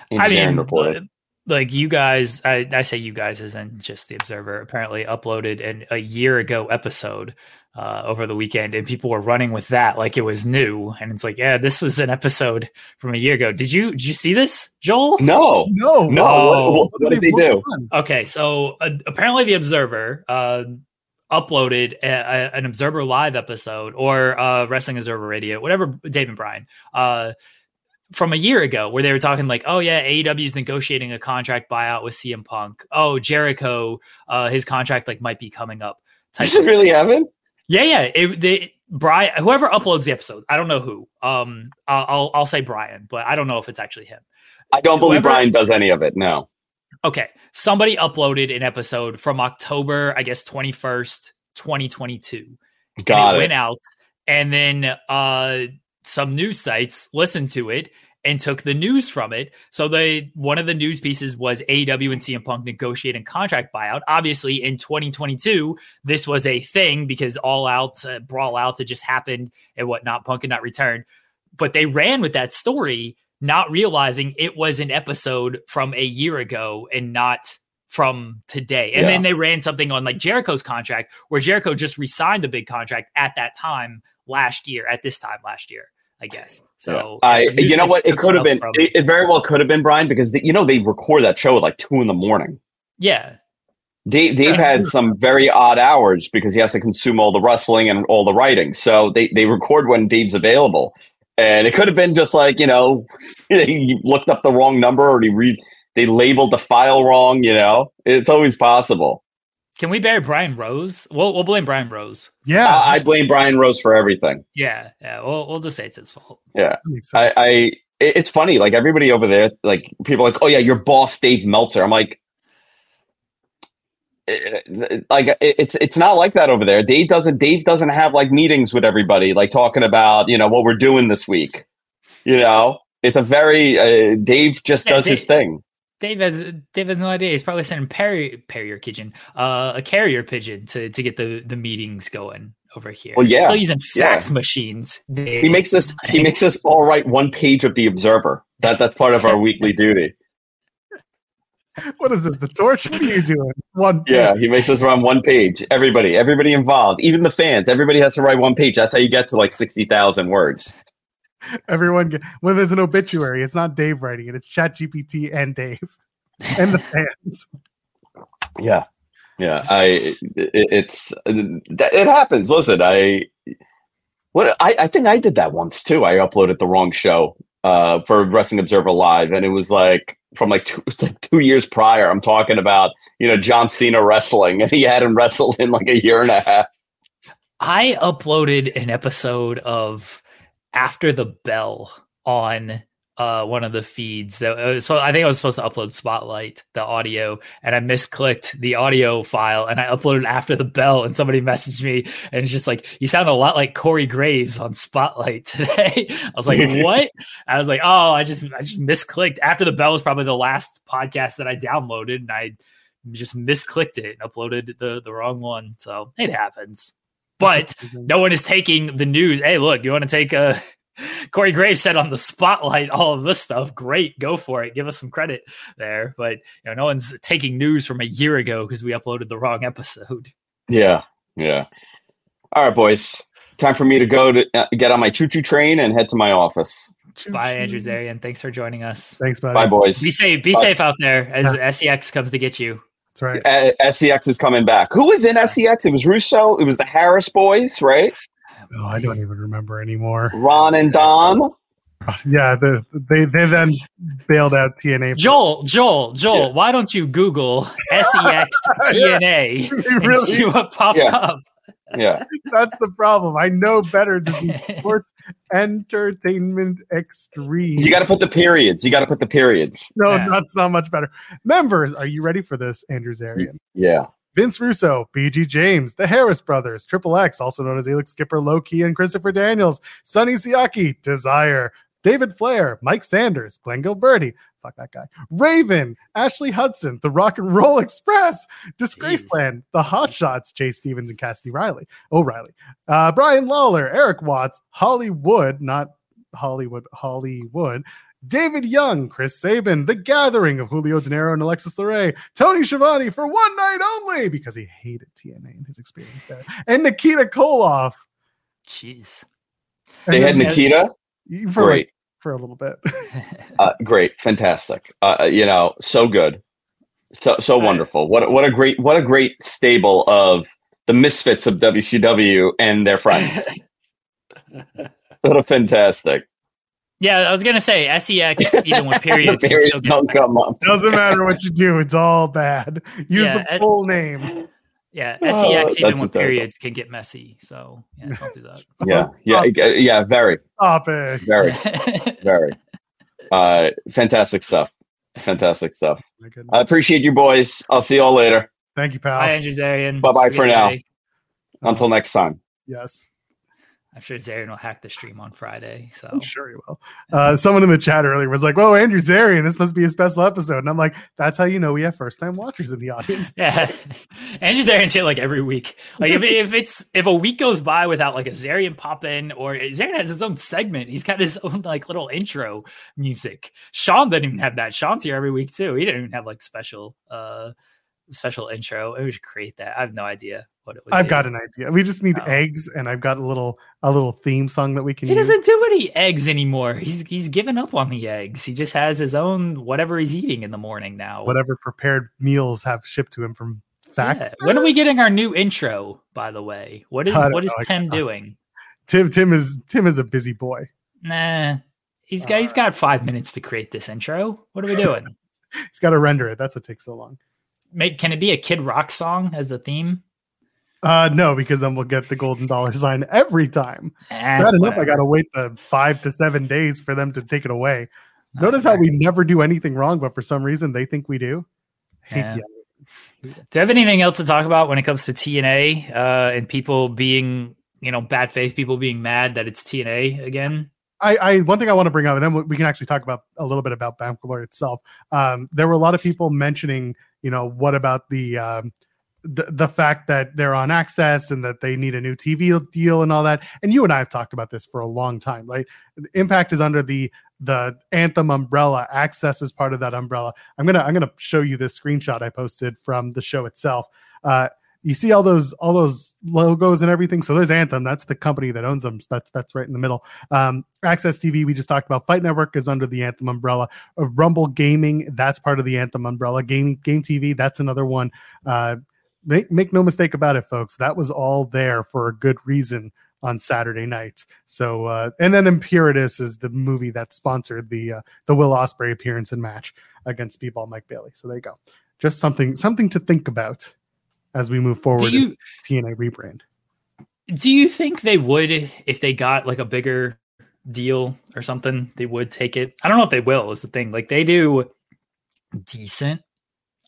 Andrew I Zarian mean, reported. Like you guys, I, I say you guys isn't just the Observer. Apparently, uploaded an a year ago episode uh, over the weekend, and people were running with that like it was new. And it's like, yeah, this was an episode from a year ago. Did you did you see this, Joel? No, no, no. Oh. what, what, what did they do? Okay, so uh, apparently the Observer uh, uploaded a, a- an Observer Live episode or uh, Wrestling Observer Radio, whatever Dave and Brian uh, from a year ago where they were talking like, oh yeah, AEW is negotiating a contract buyout with CM Punk. Oh, Jericho, uh, his contract like might be coming up. Does it really happen? Yeah, yeah. It, they, Brian, whoever uploads the episode, I don't know who. Um, I'll, I'll, I'll say Brian, but I don't know if it's actually him. I don't believe Brian does any of it. No. Okay, somebody uploaded an episode from October, I guess twenty first, twenty twenty two. Got it, it. Went out, and then uh, some news sites listened to it and took the news from it. So they one of the news pieces was AEW and CM Punk negotiating contract buyout. Obviously, in 2022, this was a thing because All Out, uh, Brawl Out, had just happened and whatnot. Punk had not returned, but they ran with that story, not realizing it was an episode from a year ago and not from today. And Yeah. then they ran something on like Jericho's contract, where Jericho just resigned a big contract at that time last year, at this time last year, I guess. So I, you know what? It could have been. from- It, it very well could have been Brian because the, you know they record that show at like two in the morning. yeah. Dave, Dave had some very odd hours because he has to consume all the wrestling and all the writing. So they, they record when Dave's available. And it could have been just like, you know, he looked up the wrong number or he read they labeled the file wrong, you know. It's always possible. Can we bury Brian Rose? We'll we'll blame Brian Rose. Yeah, I, I blame Brian Rose for everything. Yeah, yeah. We'll we'll just say it's his fault. Yeah, I. I it- it's funny, like everybody over there, like people are like, oh yeah, your boss Dave Meltzer. I'm like, eh, like it's it's not like that over there. Dave doesn't Dave doesn't have like meetings with everybody, like talking about you know what we're doing this week. You know, it's a very uh, Dave just Yeah, does his thing. Dave has Dave has no idea. He's probably sending Perry Perrier pigeon, uh, a carrier pigeon to to get the the meetings going over here. Well, yeah, still using yeah. fax machines. Dave. He makes us he makes us all write one page of the Observer. That that's part of our weekly duty. what is this? The torch? What are you doing? One. Yeah, he makes us run one page. Everybody, everybody involved, even the fans, everybody has to write one page. That's how you get to like sixty thousand words. Everyone. Get, when there's an obituary, it's not Dave writing it. It's Chat GPT and Dave and the fans. Yeah, yeah. I it, it's it happens. Listen, I what I I think I did that once too. I uploaded the wrong show uh for Wrestling Observer Live, and it was like from like two, like two years prior. I'm talking about you know John Cena wrestling, and he hadn't wrestled in like a year and a half. I uploaded an episode of After the Bell on uh, one of the feeds. That uh, so I think I was supposed to upload Spotlight, the audio, and I misclicked the audio file, and I uploaded After the Bell, and somebody messaged me, and it's just like you sound a lot like Corey Graves on Spotlight today. I was like, what? I was like, oh, I just I just misclicked. After the Bell was probably the last podcast that I downloaded, and I just misclicked it and uploaded the the wrong one. So it happens. But no one is taking the news. Hey, look, you want to take a Corey Graves said on the spotlight all of this stuff. Great, go for it. Give us some credit there. But you know, no one's taking news from a year ago because we uploaded the wrong episode. Yeah, yeah. All right, boys. Time for me to go to uh, get on my choo choo train and head to my office. Bye, Andrew Zarian. Thanks for joining us. Thanks, buddy. Bye, boys. Be safe. Be Bye. safe out there as SEX comes to get you. That's right. Uh, SEX is coming back. Who was in SEX? It was Russo. It was the Harris boys, right? Oh, I don't even remember anymore. Ron and Don. Yeah, the, they they then bailed out TNA. for- Joel, Joel, Joel. Yeah. Why don't you Google SEX TNA They and really, see what pops Yeah. up? Yeah. that's the problem. I know better than the sports entertainment extreme. You got to put the periods. You got to put the periods. no, Yeah. that's not much better. Members, are you ready for this, Andrew Zarian? Yeah. Vince Russo, BG James, the Harris Brothers, Triple X, also known as Elix Skipper, Loki, and Christopher Daniels, Sonny Siaki, Desire, David Flair, Mike Sanders, Glenn Gilberti, fuck that guy, Raven, Ashley Hudson, the Rock and Roll Express, Disgraceland, the Hot Shots, Jay Stevens and Cassidy Riley, O'Reilly, uh, Brian Lawler, Eric Watts, Hollywood, not Hollywood, Hollywood, David Young, Chris Sabin, The Gathering of Julio Dinero and Alexis Laree, Tony Schiavone for one night only because he hated TNA and his experience there, and Nikita Koloff. Jeez. And They had Nikita. for Great. For a little bit. Uh, great. Fantastic. Uh, you know, so good. So so Right. wonderful. What a- what a great what a great stable of the misfits of WCW and their friends. what a fantastic. Yeah, I was gonna say sex even with periods. Periods still don't come up. Doesn't matter what you do. still Periods get- don't come up. Doesn't matter what you do. It's all bad. Use Yeah, the full name. Yeah, Oh, sex even with hysterical. periods can get messy. So yeah, don't do that. Yeah, yeah, yeah. Very, Stop it. very, very. Uh, fantastic stuff. Fantastic stuff. I appreciate you boys. I'll see you all later. Thank you, pal. Bye, Andrew Zarian. Bye-bye for now. Day. Until next time. yes. I'm sure Zarian will hack the stream on Friday. So I'm sure he will. Uh, someone in the chat earlier was like, "Whoa, Andrew Zarian, this must be a special episode." And I'm like, "That's how you know we have first time watchers in the audience." yeah, Andrew Zarian's here like every week. Like if, if it's if a week goes by without like a Zarian pop in or Zarian has his own segment, he's got his own like little intro music. Sean doesn't even have that. Sean's here every week too. He didn't even have like special uh special intro. We should create that. I have no idea what it would. I've be. got an idea. We just need Oh. eggs, and I've got a little a little theme song that we can He use. doesn't do any eggs anymore. He's he's given up on the eggs. He just has his own whatever he's eating in the morning now. Whatever prepared meals have shipped to him from Fact. Yeah. When are we getting our new intro? By the way, what is what is know. Tim doing? Tim Tim is Tim is a busy boy. Nah, he's got he's uh. got five minutes to create this intro. What are we doing? He's got to render it. That's what takes so long. Make can it be a Kid Rock song as the theme? Uh no, because then we'll get the golden dollar sign every time. Eh, Bad enough, I gotta wait the five to seven days for them to take it away. Notice how we never do anything wrong, but for some reason they think we do. Yeah. Do you have anything else to talk about when it comes to TNA uh, and people being, you know, bad faith people being mad that it's TNA again? I, I one thing I want to bring up, and then we- can actually talk about a little bit about Glory itself. Um, there were a lot of people mentioning, you know, what about the um, the the fact that they're on AXS and that they need a new TV deal and all that. And you and I have talked about this for a long time. Like Impact is under the the Anthem umbrella. AXS is part of that umbrella. I'm gonna I'm gonna show you this screenshot I posted from the show itself. Uh, you see all those all those logos and everything. So there's Anthem. That's the company that owns them. So that's that's right in the middle. Um, AXS TV, we just talked about. Fight Network is under the Anthem umbrella. Uh, Rumble Gaming, that's part of the Anthem umbrella. Game Game TV, that's another one. Uh, make make no mistake about it, folks. That was all there for a good reason on Saturday nights. So, uh, and then Imperatus is the movie that sponsored the uh, the Will Ospreay appearance and match against Speedball Mike Bailey. So there you go. Just something something to think about as we move Do forward. you TNA rebrand. do you think they would if they got like a bigger deal or something? They would take it. I don't know if they will. Is the thing like they do decent.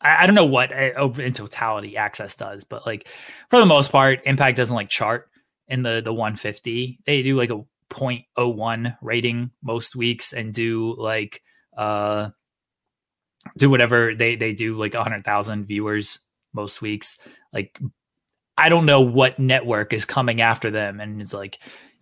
I, I don't know what uh, in totality AXS does, but like for the most part, Impact doesn't like chart in the the 150. They do like a 0.01 rating most weeks and do like uh do whatever they they do like 100,000 viewers most weeks. Like I don't know what network is coming after them and is like,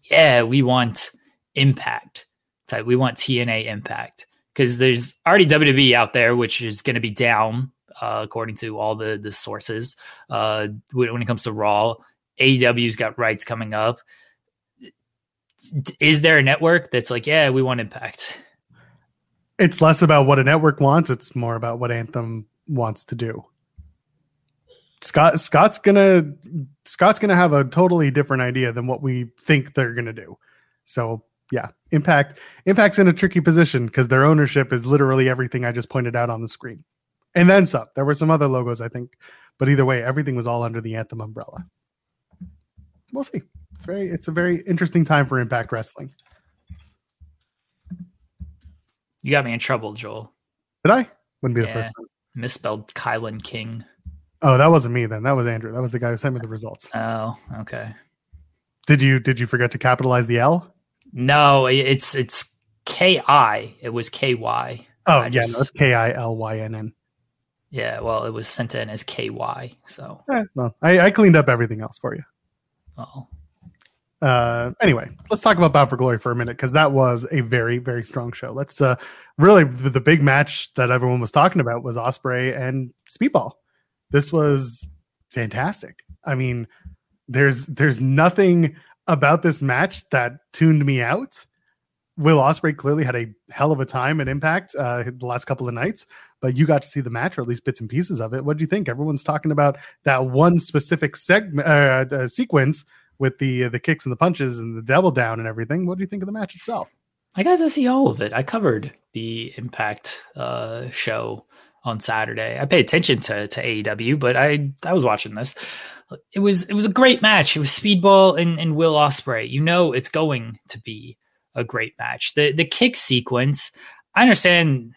yeah, we want impact type. We want TNA impact because there's already WWE out there, which is going to be down uh, according to all the the sources. Uh, when, it comes to Raw, AEW's got rights coming up. Is there a network that's like, yeah, we want impact? It's less about what a network wants; it's more about what Anthem wants to do. Scott Scott's gonna Scott's gonna have a totally different idea than what we think they're gonna do. So yeah, Impact Impact's in a tricky position because their ownership is literally everything I just pointed out on the screen, and then some. There were some other logos I think, but either way, everything was all under the Anthem umbrella. We'll see. It's very it's a very interesting time for Impact Wrestling. You got me in trouble, Joel. Did I? Wouldn't be the first time. Misspelled Kilynn King. Oh, that wasn't me then. That was Andrew. That was the guy who sent me the results. Oh, okay. Did you did you forget to capitalize the L? No, it's it's K I. It was K Y. Oh I yeah, just- no, it's K I L Y N N. Yeah, well, it was sent in as K Y. So, Eh, Well, I, I cleaned up everything else for you. well, Uh, anyway, let's talk about Bound for Glory for a minute because that was a very very strong show. Let's uh, really the, the big match that everyone was talking about was Ospreay and Speedball. This was fantastic. I mean, there's there's nothing about this match that tuned me out. Will Ospreay clearly had a hell of a time at Impact uh, the last couple of nights, but you got to see the match or at least bits and pieces of it. What do you think? Everyone's talking about that one specific segment uh, uh, sequence with the the kicks and the punches and the double down and everything. What do you think of the match itself? I got to see all of it. I covered the Impact uh, show on Saturday. I pay attention to to AEW, but I I was watching this. It was it was a great match. It was Speedball and, and Will Ospreay. You know it's going to be a great match. The the kick sequence, I understand.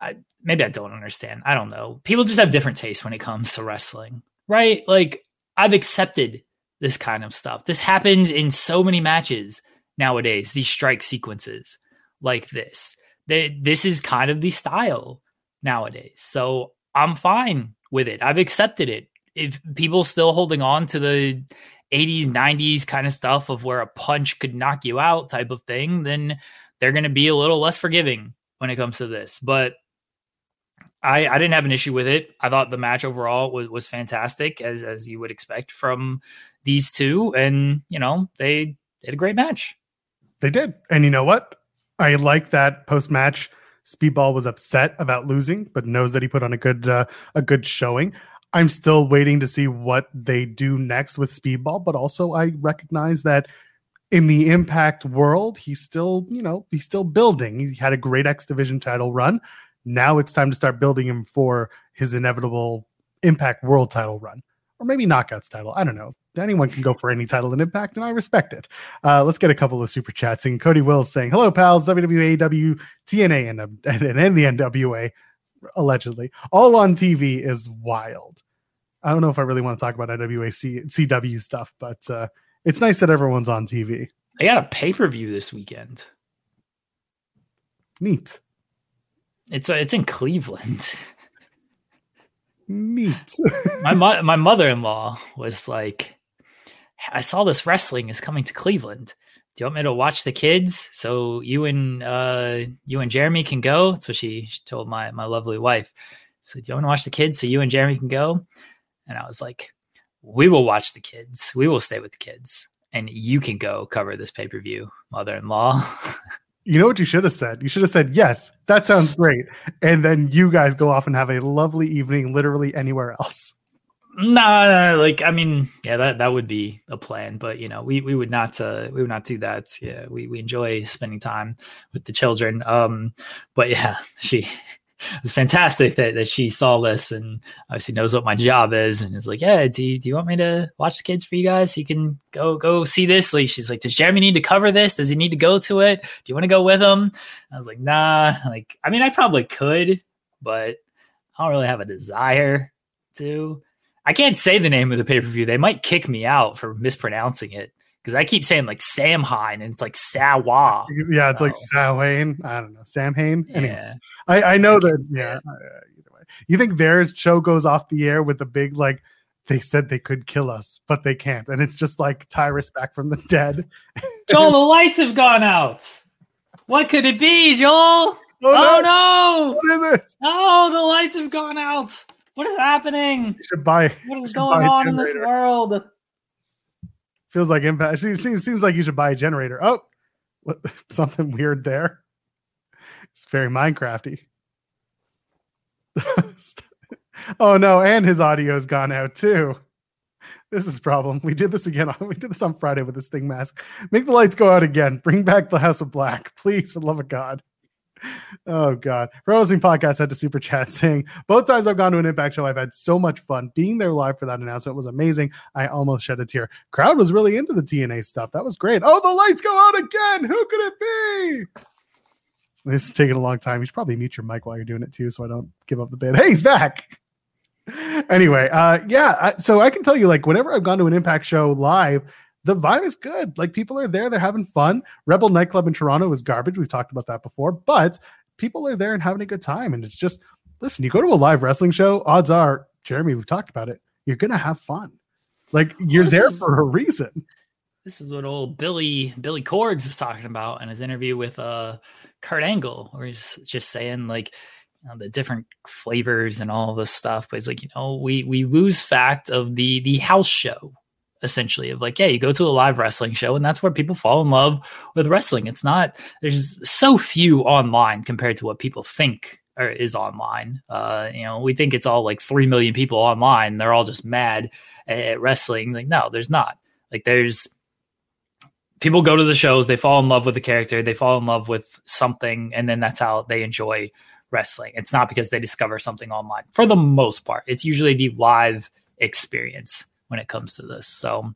I maybe I don't understand. I don't know. People just have different tastes when it comes to wrestling, right? Like I've accepted this kind of stuff. This happens in so many matches nowadays. These strike sequences like this. They, this is kind of the style nowadays. So I'm fine with it. I've accepted it. If people still holding on to the 80s, 90s kind of stuff of where a punch could knock you out type of thing, then they're going to be a little less forgiving when it comes to this. But I, I didn't have an issue with it. I thought the match overall was, was fantastic, as as you would expect from these two. And you know, they did a great match. They did. And you know what? I like that post match. Speedball was upset about losing, but knows that he put on a good uh, a good showing. I'm still waiting to see what they do next with Speedball, but also I recognize that in the Impact world, he's still, you know, he's still building. He had a great X Division title run. Now it's time to start building him for his inevitable Impact World title run, or maybe Knockouts title. I don't know. Anyone can go for any title in Impact, and I respect it. Uh, let's get a couple of super chats. And Cody Wills saying, "Hello, pals. WWE, AW, TNA, and, and, and the NWA, allegedly, all on TV is wild." I don't know if I really want to talk about NWA C- CW stuff, but uh, it's nice that everyone's on TV. I got a pay per view this weekend. Neat. It's uh, it's in Cleveland. Neat. my mo- my mother in law was like, "I saw this wrestling is coming to Cleveland. Do you want me to watch the kids so you and uh, you and Jeremy can go?" That's what she, she told my my lovely wife. So, do you want to watch the kids so you and Jeremy can go? And I was like, "We will watch the kids. We will stay with the kids, and you can go cover this pay per view, mother in law." You know what you should have said? You should have said, Yes, that sounds great. And then you guys go off and have a lovely evening literally anywhere else. Nah, like I mean, yeah, that that would be a plan, but you know, we we would not uh we would not do that. Yeah, we we enjoy spending time with the children. Um, but yeah, she it was fantastic that, that she saw this and obviously knows what my job is and is like, yeah, do you, do you want me to watch the kids for you guys? So you can go go see this. Like she's like, does Jeremy need to cover this? Does he need to go to it? Do you want to go with him? I was like, nah. Like, I mean, I probably could, but I don't really have a desire to. I can't say the name of the pay per view. They might kick me out for mispronouncing it because I keep saying like Samhain and it's like Sawa. Yeah, it's oh. like Samhain. I don't know Samhain. Anyway, yeah. I I know that. Yeah. Uh, either way, you think their show goes off the air with the big like they said they could kill us, but they can't, and it's just like Tyrus back from the dead. Joel, the lights have gone out. What could it be, Joel? Oh, oh no. no! What is it? Oh, the lights have gone out. What is happening? You should buy. What is going on in this world? Feels like impact. It seems like you should buy a generator. Oh, what, something weird there. It's very Minecrafty. oh no, and his audio's gone out too. This is problem. We did this again. We did this on Friday with the Sting mask. Make the lights go out again. Bring back the House of Black, please, for the love of God oh god. Wrestling podcast had to super chat saying both times i've gone to an impact show i've had so much fun. Being there live for that announcement was amazing. I almost shed a tear. Crowd was really into the tna stuff. That was great. Oh the lights go out again! Who could it be? This is taking a long time. You should probably mute your mic while you're doing it too so i don't give up the bid hey he's back! Anyway uh yeah so i can tell you like whenever i've gone to an impact show live the vibe is good. Like people are there, they're having fun. Rebel nightclub in Toronto is garbage. We've talked about that before, but people are there and having a good time. And it's just listen, you go to a live wrestling show, odds are, Jeremy, we've talked about it, you're gonna have fun. Like you're well, there is, for a reason. This is what old Billy Billy Corgs was talking about in his interview with uh Kurt Angle, where he's just saying like you know, the different flavors and all this stuff. But he's like, you know, we we lose fact of the the house show essentially of like yeah you go to a live wrestling show and that's where people fall in love with wrestling. It's not there's so few online compared to what people think or is online. Uh you know we think it's all like 3 million people online they're all just mad at, at wrestling. Like no there's not. Like there's people go to the shows, they fall in love with the character, they fall in love with something, and then that's how they enjoy wrestling. It's not because they discover something online. For the most part, it's usually the live experience when it comes to this. So,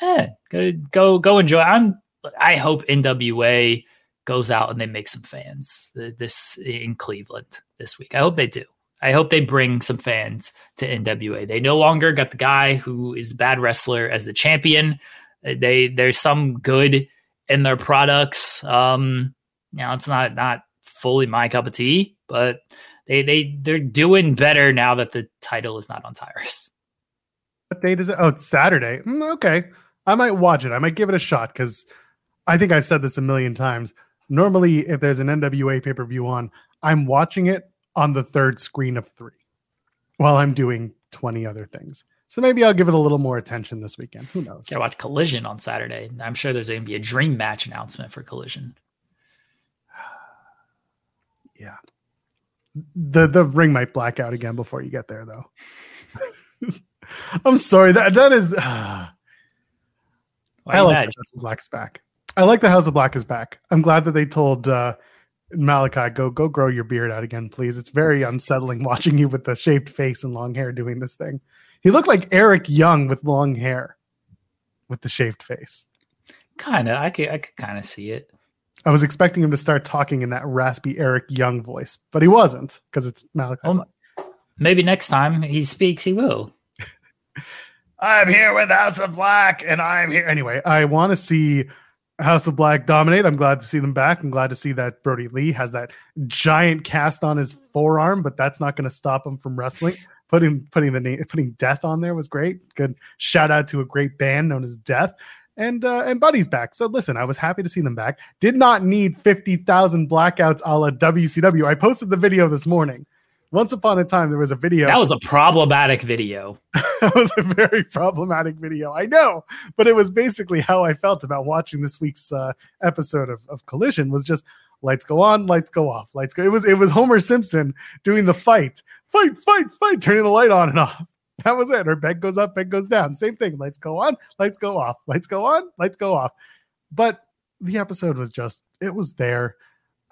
eh, go go go enjoy. I'm. I hope NWA goes out and they make some fans this in Cleveland this week. I hope they do. I hope they bring some fans to NWA. They no longer got the guy who is bad wrestler as the champion. They there's some good in their products. Um, you know, it's not not fully my cup of tea, but they they they're doing better now that the title is not on Tyrus. What date is it? Oh, it's Saturday. Mm, okay, I might watch it. I might give it a shot because I think I've said this a million times. Normally, if there's an NWA pay per view on, I'm watching it on the third screen of three while I'm doing 20 other things. So maybe I'll give it a little more attention this weekend. Who knows? Gotta watch Collision on Saturday. I'm sure there's going to be a dream match announcement for Collision. yeah. The the ring might black out again before you get there, though. I'm sorry. That that is. Uh, I like the House of Black is back. I like the House of Black is back. I'm glad that they told uh, Malakai, go go grow your beard out again, please. It's very unsettling watching you with the shaved face and long hair doing this thing. He looked like Eric Young with long hair, with the shaved face. Kind of, I could I could kind of see it. I was expecting him to start talking in that raspy Eric Young voice, but he wasn't because it's Malakai. Well, maybe next time he speaks, he will. I'm here with House of Black, and I'm here anyway. I want to see House of Black dominate. I'm glad to see them back. I'm glad to see that Brodie Lee has that giant cast on his forearm, but that's not going to stop him from wrestling. Putting putting the name putting Death on there was great. Good shout out to a great band known as Death. And uh, and Buddy's back. So listen, I was happy to see them back. Did not need fifty thousand blackouts a la WCW. I posted the video this morning. Once upon a time, there was a video. That was a problematic video. that was a very problematic video. I know, but it was basically how I felt about watching this week's uh, episode of, of Collision. Was just lights go on, lights go off, lights go. It was it was Homer Simpson doing the fight, fight, fight, fight, turning the light on and off. That was it. Her bed goes up, bed goes down. Same thing. Lights go on, lights go off, lights go on, lights go off. But the episode was just it was there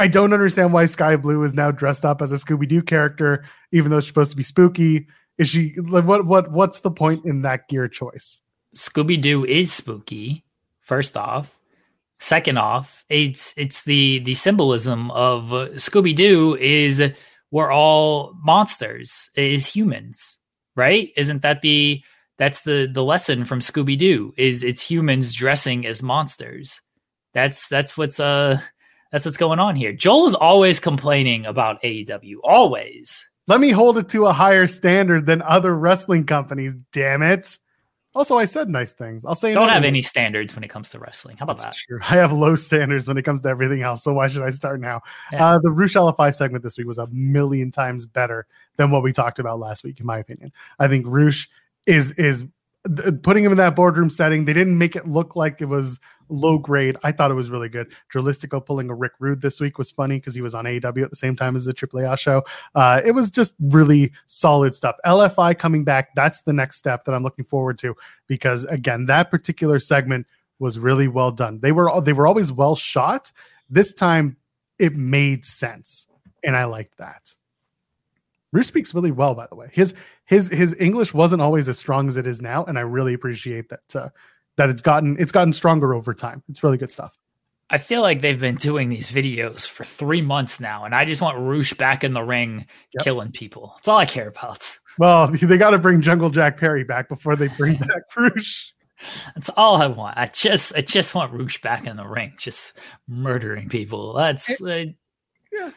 I don't understand why Skye Blue is now dressed up as a Scooby Doo character, even though it's supposed to be spooky. Is she like what what what's the point in that gear choice? Scooby Doo is spooky. First off, second off, it's it's the the symbolism of uh, Scooby Doo is we're all monsters, is humans, right? Isn't that the that's the the lesson from Scooby Doo? Is it's humans dressing as monsters? That's that's what's uh that's what's going on here. Joel is always complaining about AEW. Always. Let me hold it to a higher standard than other wrestling companies. Damn it. Also, I said nice things. I'll say don't have any standards when it comes to wrestling. How about That's that? True. I have low standards when it comes to everything else. So why should I start now? Yeah. Uh, the segment this week was a million times better than what we talked about last week, in my opinion. I think Rush is is putting him in that boardroom setting. They didn't make it look like it was low grade. I thought it was really good. Dralistico pulling a Rick Rude this week was funny because he was on AEW at the same time as the AAA show. Uh, it was just really solid stuff. LFI coming back, that's the next step that I'm looking forward to because again, that particular segment was really well done. They were they were always well shot. This time it made sense, and I liked that. Bruce speaks really well, by the way. His his his English wasn't always as strong as it is now, and I really appreciate that. Uh, that it's gotten it's gotten stronger over time. It's really good stuff. I feel like they've been doing these videos for three months now, and I just want Rush back in the ring yep. killing people. That's all I care about. Well, they got to bring Jungle Jack Perry back before they bring back Rush. That's all I want. I just, I just want Rush back in the ring, just murdering people. That's uh, yeah.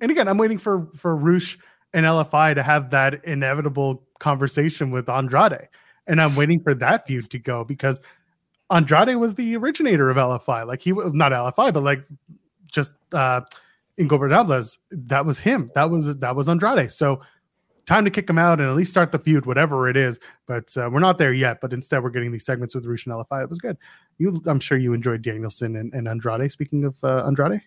And again, I'm waiting for for Rush and LFI to have that inevitable conversation with Andrade and I'm waiting for that feud to go because Andrade was the originator of LFI. Like he was not LFI, but like just uh Ingobernables, that was him. That was that was Andrade. So time to kick him out and at least start the feud, whatever it is. But uh, we're not there yet. But instead, we're getting these segments with Rush and LFI. It was good. You, I'm sure you enjoyed Danielson and, and Andrade. Speaking of uh, Andrade,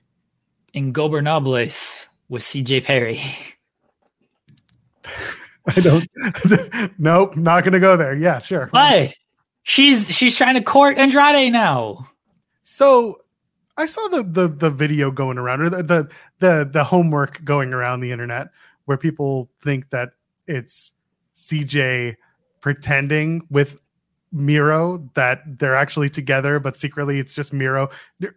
Ingobernables with CJ Perry. I don't. nope, not going to go there. Yeah, sure. What? She's she's trying to court Andrade now. So I saw the the the video going around or the the the, the homework going around the internet where people think that it's CJ pretending with Miro that they're actually together, but secretly it's just Miro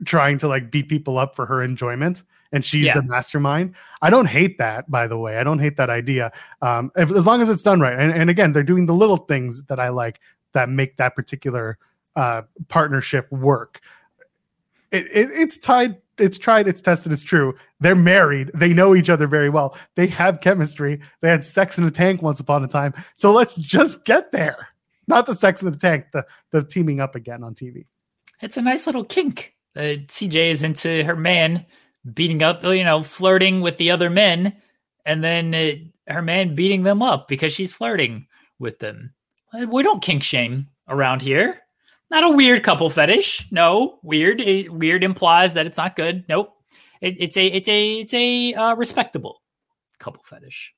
trying to like beat people up for her enjoyment, and she's yeah. the mastermind. I don't hate that, by the way. I don't hate that idea, um, if, as long as it's done right. And, and again, they're doing the little things that I like that make that particular uh, partnership work. It, it, it's tied it's tried, it's tested, it's true. They're married. They know each other very well. They have chemistry. They had sex in a tank once upon a time. So let's just get there. Not the sex in the tank, the the teaming up again on TV. It's a nice little kink. Uh, CJ is into her man beating up, you know, flirting with the other men, and then uh, her man beating them up because she's flirting with them. Uh, we don't kink shame around here. Not a weird couple fetish. No, weird. It, weird implies that it's not good. Nope. It, it's a it's a it's a uh, respectable couple fetish.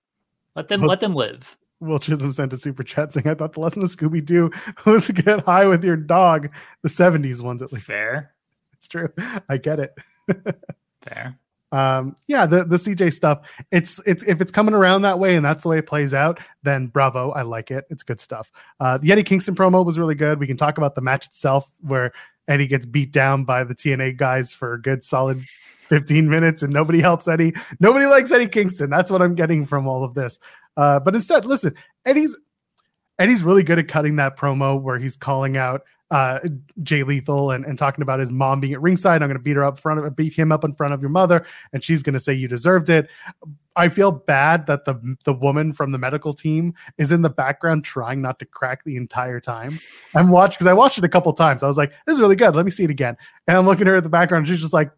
Let them let them live. Will Chisholm sent a super chat saying, "I thought the lesson of Scooby Doo was to get high with your dog." The '70s ones, at least. Fair. It's true. I get it. Fair. Um yeah the the cj stuff it's it's if it's coming around that way and that's the way it plays out then bravo i like it. It's good stuff. Uh the eddie kingston promo was really good. We can talk about the match itself where eddie gets beat down by the tna guys for a good solid 15 minutes and nobody helps eddie. Nobody likes eddie kingston. That's what i'm getting from all of this. Uh but instead listen eddie's eddie's really good at cutting that promo where he's calling out uh, Jay Lethal and, and talking about his mom being at ringside. I'm going to beat her up front of beat him up in front of your mother, and she's going to say you deserved it. I feel bad that the the woman from the medical team is in the background trying not to crack the entire time. I'm watching because I watched it a couple times. I was like, this is really good. Let me see it again. And I'm looking at her at the background. she's just like,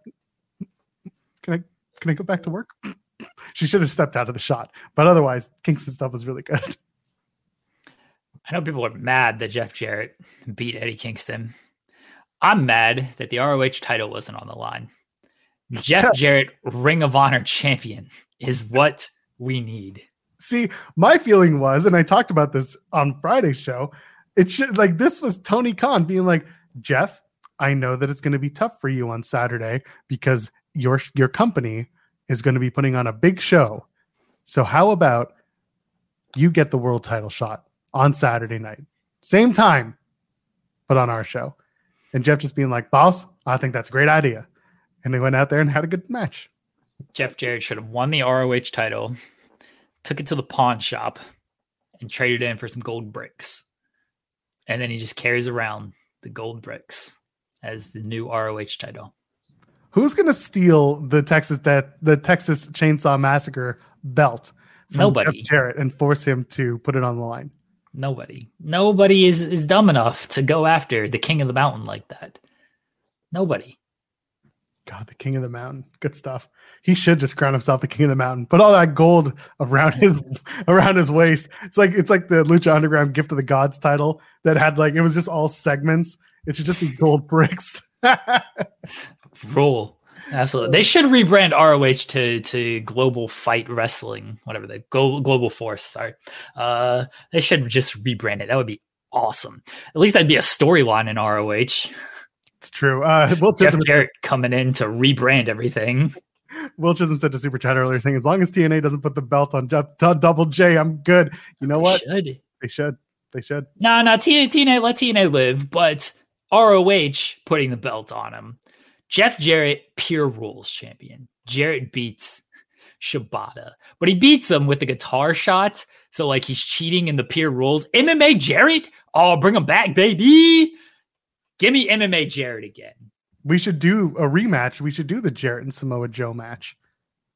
can I can I go back to work? she should have stepped out of the shot. But otherwise, Kingston stuff was really good. I know people are mad that Jeff Jarrett beat Eddie Kingston. I'm mad that the ROH title wasn't on the line. Jeff Jarrett, Ring of Honor champion, is what we need. See, my feeling was, and I talked about this on Friday's show, it should like this was Tony Khan being like, Jeff, I know that it's going to be tough for you on Saturday because your your company is going to be putting on a big show. So how about you get the world title shot? On Saturday night. Same time, but on our show. And Jeff just being like, boss, I think that's a great idea. And they went out there and had a good match. Jeff Jarrett should have won the ROH title, took it to the pawn shop, and traded in for some gold bricks. And then he just carries around the gold bricks as the new ROH title. Who's going to steal the Texas that the Texas Chainsaw Massacre belt from Nobody. Jeff Jarrett and force him to put it on the line? Nobody. Nobody is, is dumb enough to go after the king of the mountain like that. Nobody. God, the king of the mountain. Good stuff. He should just crown himself the king of the mountain. Put all that gold around his around his waist. It's like it's like the Lucha Underground Gift of the Gods title that had like it was just all segments. It should just be gold bricks. Roll. Absolutely. They should rebrand ROH to to Global Fight Wrestling, whatever they go Global Force. Sorry. Uh, they should just rebrand it. That would be awesome. At least that'd be a storyline in ROH. It's true. Uh, Will Jeff Chisholm Jarrett coming in to rebrand everything. Will Chisholm said to Super Chat earlier, saying, "As long as TNA doesn't put the belt on, Jeff, Double J, I'm good." You know what? They should. They should. They should. No, no, TNA, TNA, let TNA live, but ROH putting the belt on him Jeff Jarrett, pure rules champion. Jarrett beats Shibata, but he beats him with the guitar shot. So like he's cheating in the pure rules. MMA Jarrett, oh, bring him back, baby. Give me MMA Jarrett again. We should do a rematch. We should do the Jarrett and Samoa Joe match.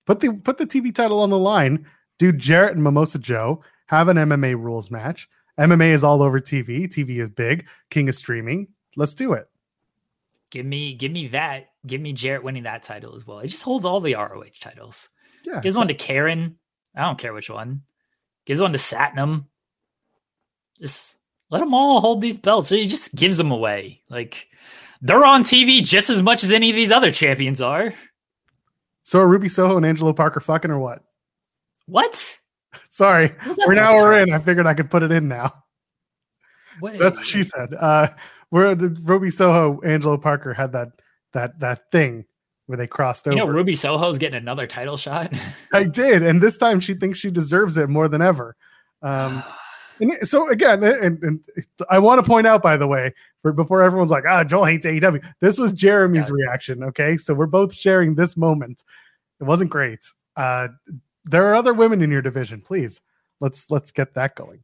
Put the put the TV title on the line. Do Jarrett and Mimosa Joe have an MMA rules match? MMA is all over TV. TV is big. King is streaming. Let's do it. Give me, give me that. Give me Jarrett winning that title as well. It just holds all the ROH titles. Yeah, gives so- one to Karen. I don't care which one. Gives one to Satnam. Just let them all hold these belts. So he just gives them away. Like they're on TV just as much as any of these other champions are. So are Ruby Soho and Angelo Parker fucking or what? What? Sorry, we're now we're in. I figured I could put it in now. What That's what she said. Uh, where the Ruby Soho, Angelo Parker had that that that thing where they crossed over. You know, Ruby Soho's getting another title shot. I did, and this time she thinks she deserves it more than ever. Um, and so again, and, and I want to point out, by the way, for, before everyone's like, "Ah, Joel hates AEW," this was Jeremy's reaction. Okay, so we're both sharing this moment. It wasn't great. Uh, there are other women in your division. Please, let's let's get that going.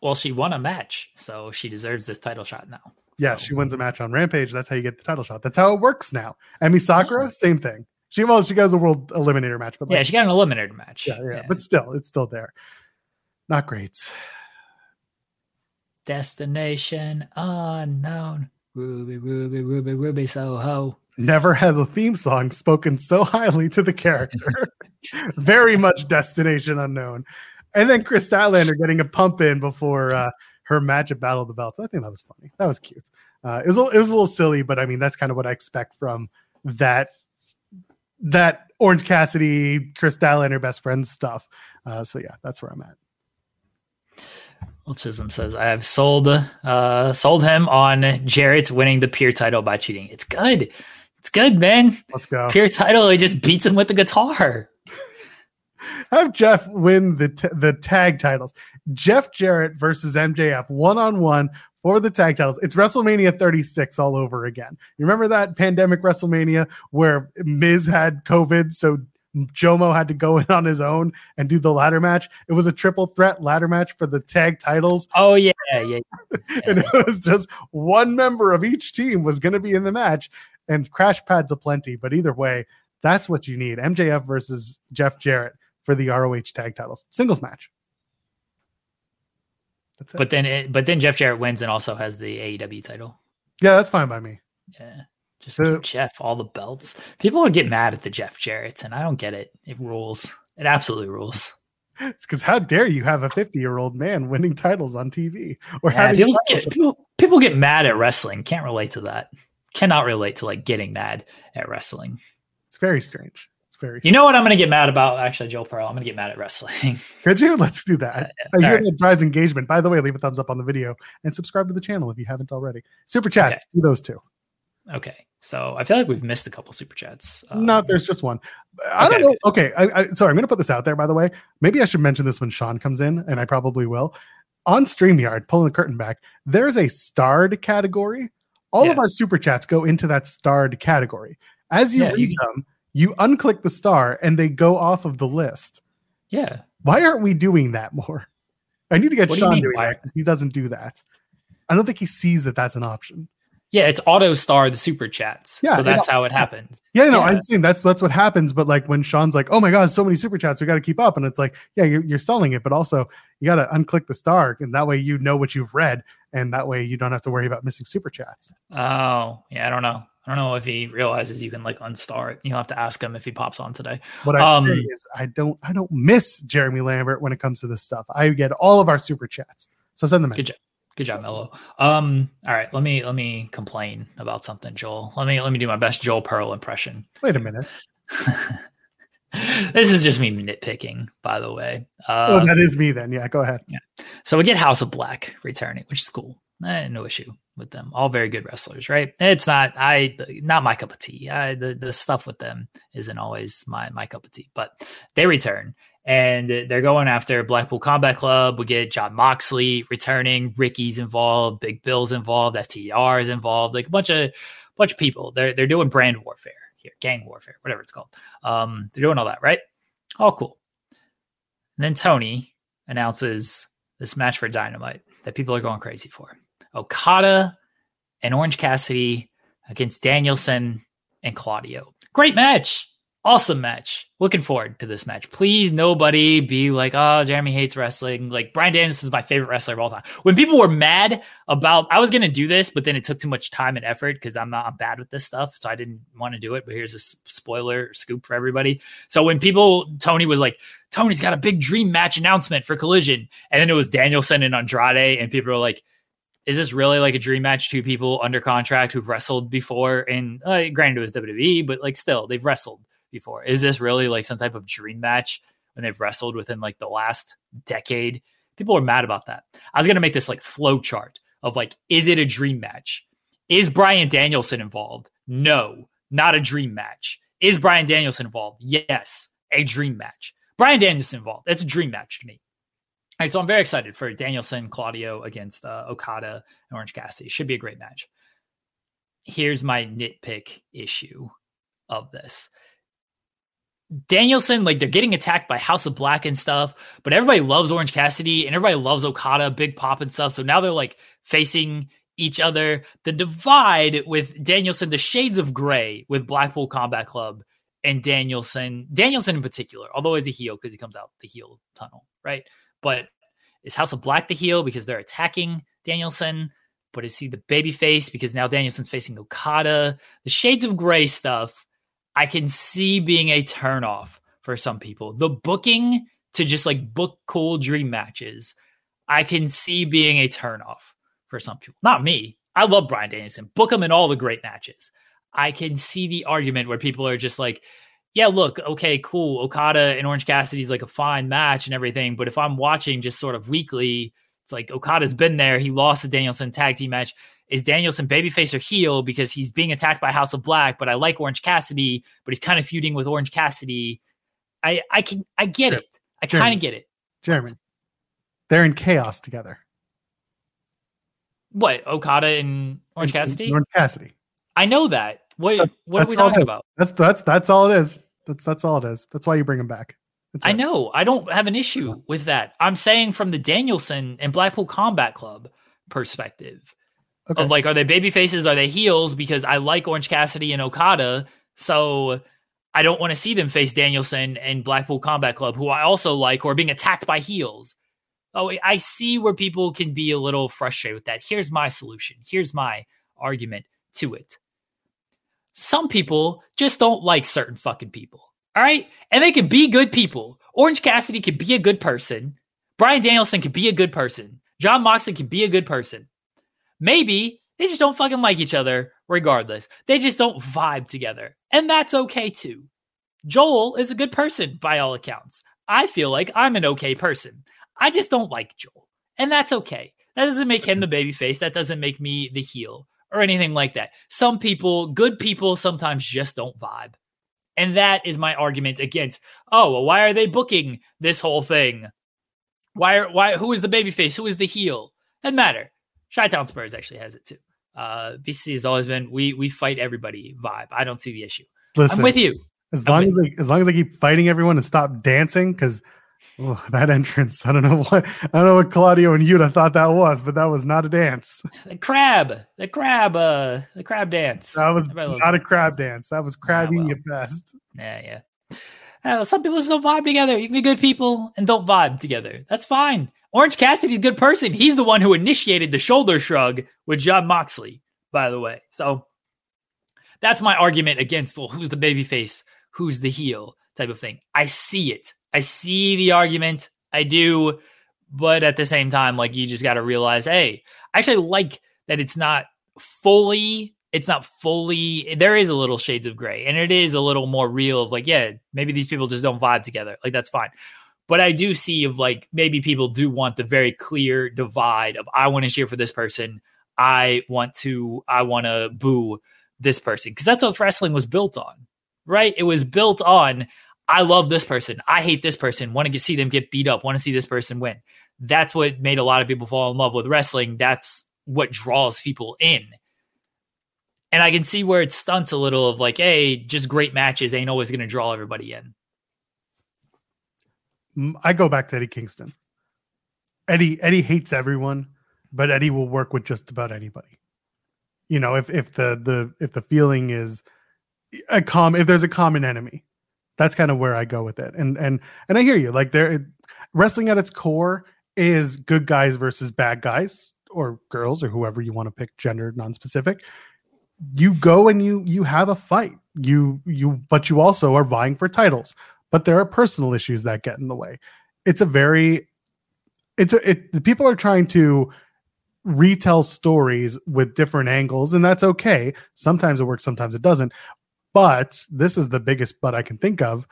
Well, she won a match, so she deserves this title shot now. Yeah, she wins a match on Rampage. That's how you get the title shot. That's how it works now. Emi Sakura, same thing. She well, she goes a world eliminator match, but like, yeah, she got an eliminator match. Yeah, yeah, yeah, but still, it's still there. Not great. Destination unknown. Ruby, Ruby, Ruby, Ruby Soho. Never has a theme song spoken so highly to the character. Very much destination unknown. And then Kris Statlander getting a pump in before uh, her match at Battle of the Belts. I think that was funny. That was cute. Uh, it was a, it was a little silly, but I mean that's kind of what I expect from that that Orange Cassidy, Kris Statlander best friends stuff. Uh, so yeah, that's where I'm at. Well, Chisholm says I have sold uh, sold him on Jarrett winning the pure title by cheating. It's good. It's good, man. Let's go. Pure title. He just beats him with the guitar. Have Jeff win the t- the tag titles. Jeff Jarrett versus MJF one on one for the tag titles. It's WrestleMania 36 all over again. You remember that pandemic WrestleMania where Miz had COVID, so Jomo had to go in on his own and do the ladder match. It was a triple threat ladder match for the tag titles. Oh yeah, yeah. yeah. and it was just one member of each team was going to be in the match, and crash pads aplenty. But either way, that's what you need. MJF versus Jeff Jarrett for the ROH tag titles, singles match. But then, it, but then Jeff Jarrett wins and also has the AEW title. Yeah, that's fine by me. Yeah. Just so, give Jeff all the belts. People would get mad at the Jeff Jarretts, and I don't get it. It rules. It absolutely rules. It's because how dare you have a 50 year old man winning titles on TV or yeah, people get, people, people get mad at wrestling. Can't relate to that. Cannot relate to like getting mad at wrestling. It's very strange. Very. You know what I'm going to get mad about? Actually, Joel Pearl. I'm going to get mad at wrestling. Could you? Let's do that. Uh, I hear right. that drives engagement. By the way, leave a thumbs up on the video and subscribe to the channel if you haven't already. Super chats. Okay. Do those too. Okay. So I feel like we've missed a couple super chats. Um, no, there's just one. I okay. don't know. Okay, I, I, sorry, I'm going to put this out there. By the way, maybe I should mention this when Sean comes in, and I probably will. On Streamyard, pulling the curtain back, there's a starred category. All yeah. of our super chats go into that starred category. As you yeah, read you them, you unclick the star, and they go off of the list. Yeah. Why aren't we doing that more? I need to get what Sean do doing that because he doesn't do that. I don't think he sees that that's an option. Yeah, it's auto star the super chats. Yeah, so that's how it happens. Yeah, no, yeah. I'm saying that's that's what happens. But like when Sean's like, "Oh my god, so many super chats, we got to keep up," and it's like, yeah, you're, you're selling it, but also you got to unclick the star, and that way you know what you've read, and that way you don't have to worry about missing super chats. Oh, yeah, I don't know. I don't know if he realizes you can like unstar it. You have to ask him if he pops on today. What I um, say is, I don't, I don't miss Jeremy Lambert when it comes to this stuff. I get all of our super chats, so send them in. Good job. Good job, Mello. Um, all right, let me let me complain about something, Joel. Let me let me do my best Joel Pearl impression. Wait a minute. this is just me nitpicking, by the way. Uh, oh, that is me then. Yeah, go ahead. Yeah. So we get House of Black returning, which is cool. Eh, no issue with them. All very good wrestlers, right? It's not I not my cup of tea. I, the the stuff with them isn't always my my cup of tea, but they return and they're going after Blackpool Combat Club. We get Jon Moxley returning, Ricky's involved, Big Bill's involved, FTR is involved, like a bunch of bunch of people. They're they're doing brand warfare here, gang warfare, whatever it's called. Um, they're doing all that, right? All cool. And then Tony announces this match for Dynamite that people are going crazy for. Okada and Orange Cassidy against Danielson and Claudio. Great match awesome match. Looking forward to this match. Please, nobody be like, oh, Jeremy hates wrestling. Like Bryan Danielson is my favorite wrestler of all time. When people were mad about, I was gonna do this, but then it took too much time and effort because I'm not I'm bad with this stuff, so I didn't want to do it. But here's a spoiler scoop for everybody. So when people, Tony was like, Tony's got a big dream match announcement for Collision, and then it was Danielson and Andrade, and people were like is this really like a dream match? Two people under contract who've wrestled before, and uh, granted it was WWE, but like still they've wrestled before. Is this really like some type of dream match when they've wrestled within like the last decade? People are mad about that. I was gonna make this like flow chart of like, is it a dream match? Is Bryan Danielson involved? No, not a dream match. Is Bryan Danielson involved? Yes, a dream match. Bryan Danielson involved. That's a dream match to me. All right, so I'm very excited for Danielson, Claudio against uh, Okada and Orange Cassidy. Should be a great match. Here's my nitpick issue of this. Danielson, like they're getting attacked by House of Black and stuff, but everybody loves Orange Cassidy and everybody loves Okada, Big Pop and stuff. So now they're like facing each other. The divide with Danielson, the shades of gray with Blackpool Combat Club and Danielson, Danielson in particular, although he's a heel because he comes out the heel tunnel, right? But is House of Black the heel because they're attacking Danielson? But is he the baby face because now Danielson's facing Okada? The shades of gray stuff I can see being a turnoff for some people. The booking to just like book cool dream matches, I can see being a turnoff for some people. Not me. I love Bryan Danielson. Book him in all the great matches. I can see the argument where people are just like, yeah, look, okay, cool. Okada and Orange Cassidy is like a fine match and everything. But if I'm watching just sort of weekly, it's like Okada's been there. He lost the Danielson tag team match is Danielson babyface or heel because he's being attacked by House of Black, but I like Orange Cassidy, but he's kind of feuding with Orange Cassidy. I I can I get it. I kind of get it. Jeremy, they're in chaos together. What Okada and Orange Cassidy? Orange Cassidy. I know that. What that, what are we talking about? That's that's that's all it is. That's that's all it is. That's why you bring him back. That's I it. know. I don't have an issue with that. I'm saying from the Danielson and Blackpool Combat Club perspective Okay. Of like, are they baby faces? Are they heels? Because I like Orange Cassidy and Okada, so I don't want to see them face Danielson and Blackpool Combat Club, who I also like, who are being attacked by heels. Oh, I see where people can be a little frustrated with that. Here's my solution. Here's my argument to it. Some people just don't like certain fucking people. All right. And they can be good people. Orange Cassidy can be a good person. Bryan Danielson can be a good person. Jon Moxley can be a good person. Maybe they just don't fucking like each other regardless. They just don't vibe together. And that's okay too. Joel is a good person by all accounts. I feel like I'm an okay person. I just don't like Joel. And that's okay. That doesn't make him the baby face. That doesn't make me the heel or anything like that. Some people, good people, sometimes just don't vibe. And that is my argument against, oh, well, why are they booking this whole thing? Why are why who is the baby face? Who is the heel? Doesn't matter. Chi Town Spurs actually has it too. Uh, BCC has always been we we fight everybody vibe. I don't see the issue. Listen, I'm with you. As long as they, as long as they keep fighting everyone and stop dancing, because oh, that entrance, I don't know what I don't know what Claudio and Yuta thought that was, but that was not a dance. The crab, the crab, uh, the crab dance. That was not a crab dance. That was crabby yeah, well, at best. Yeah, yeah. Uh, some people just don't vibe together. You can be good people and don't vibe together. That's fine. Orange Cassidy's a good person. He's the one who initiated the shoulder shrug with Jon Moxley, by the way. So that's my argument against, well, who's the babyface? Who's the heel type of thing. I see it. I see the argument. I do. But at the same time, like you just got to realize, hey, I actually like that it's not fully it's not fully there is a little shades of gray and it is a little more real of like yeah maybe these people just don't vibe together like that's fine but I do see of like maybe people do want the very clear divide of I want to cheer for this person. I want to I want to boo this person because that's what wrestling was built on, right? It was built on I love this person, I hate this person, want to see them get beat up, want to see this person win. That's what made a lot of people fall in love with wrestling. That's what draws people in. And I can see where it stunts a little of like, hey, just great matches ain't always going to draw everybody in. Mm, I go back to Eddie Kingston. Eddie Eddie hates everyone, but Eddie will work with just about anybody. You know, if if the the if the feeling is a com if there's a common enemy, that's kind of where I go with it. And and and I hear you. Like there wrestling at its core is good guys versus bad guys or girls or whoever you want to pick gender non-specific. You go and you you have a fight. You you but you also are vying for titles but there are personal issues that get in the way. It's a very it's a it people are trying to retell stories with different angles and that's okay. Sometimes it works, sometimes it doesn't. But this is the biggest but I can think of.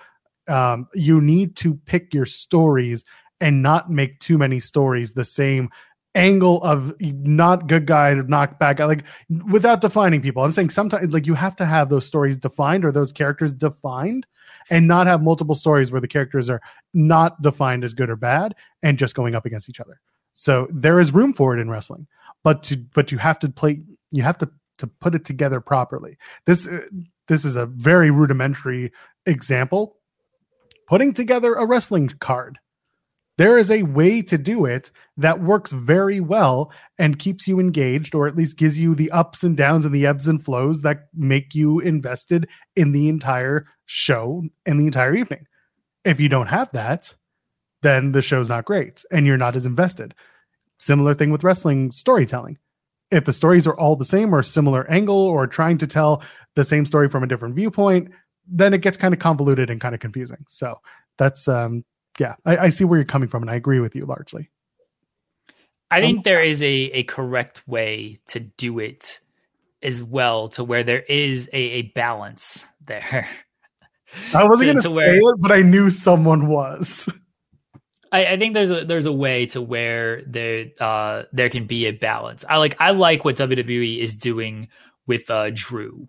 Um, you need to pick your stories and not make too many stories the same angle of not good guy not bad guy like without defining people i'm saying sometimes like you have to have those stories defined or those characters defined and not have multiple stories where the characters are not defined as good or bad and just going up against each other so there is room for it in wrestling but to but you have to play you have to to put it together properly this uh, this is a very rudimentary example putting together a wrestling card there is a way to do it that works very well and keeps you engaged, or at least gives you the ups and downs and the ebbs and flows that make you invested in the entire show and the entire evening. If you don't have that, then the show's not great and you're not as invested. Similar thing with wrestling storytelling. If the stories are all the same or similar angle or trying to tell the same story from a different viewpoint, then it gets kind of convoluted and kind of confusing. So that's um yeah, I, I see where you're coming from, and I agree with you largely. I think um, there is a, a correct way to do it as well, to where there is a, a balance there. I wasn't going to say where, it, but I knew someone was. I, I, think there's a there's a way to where there uh there can be a balance. I like I like what WWE is doing with uh Drew.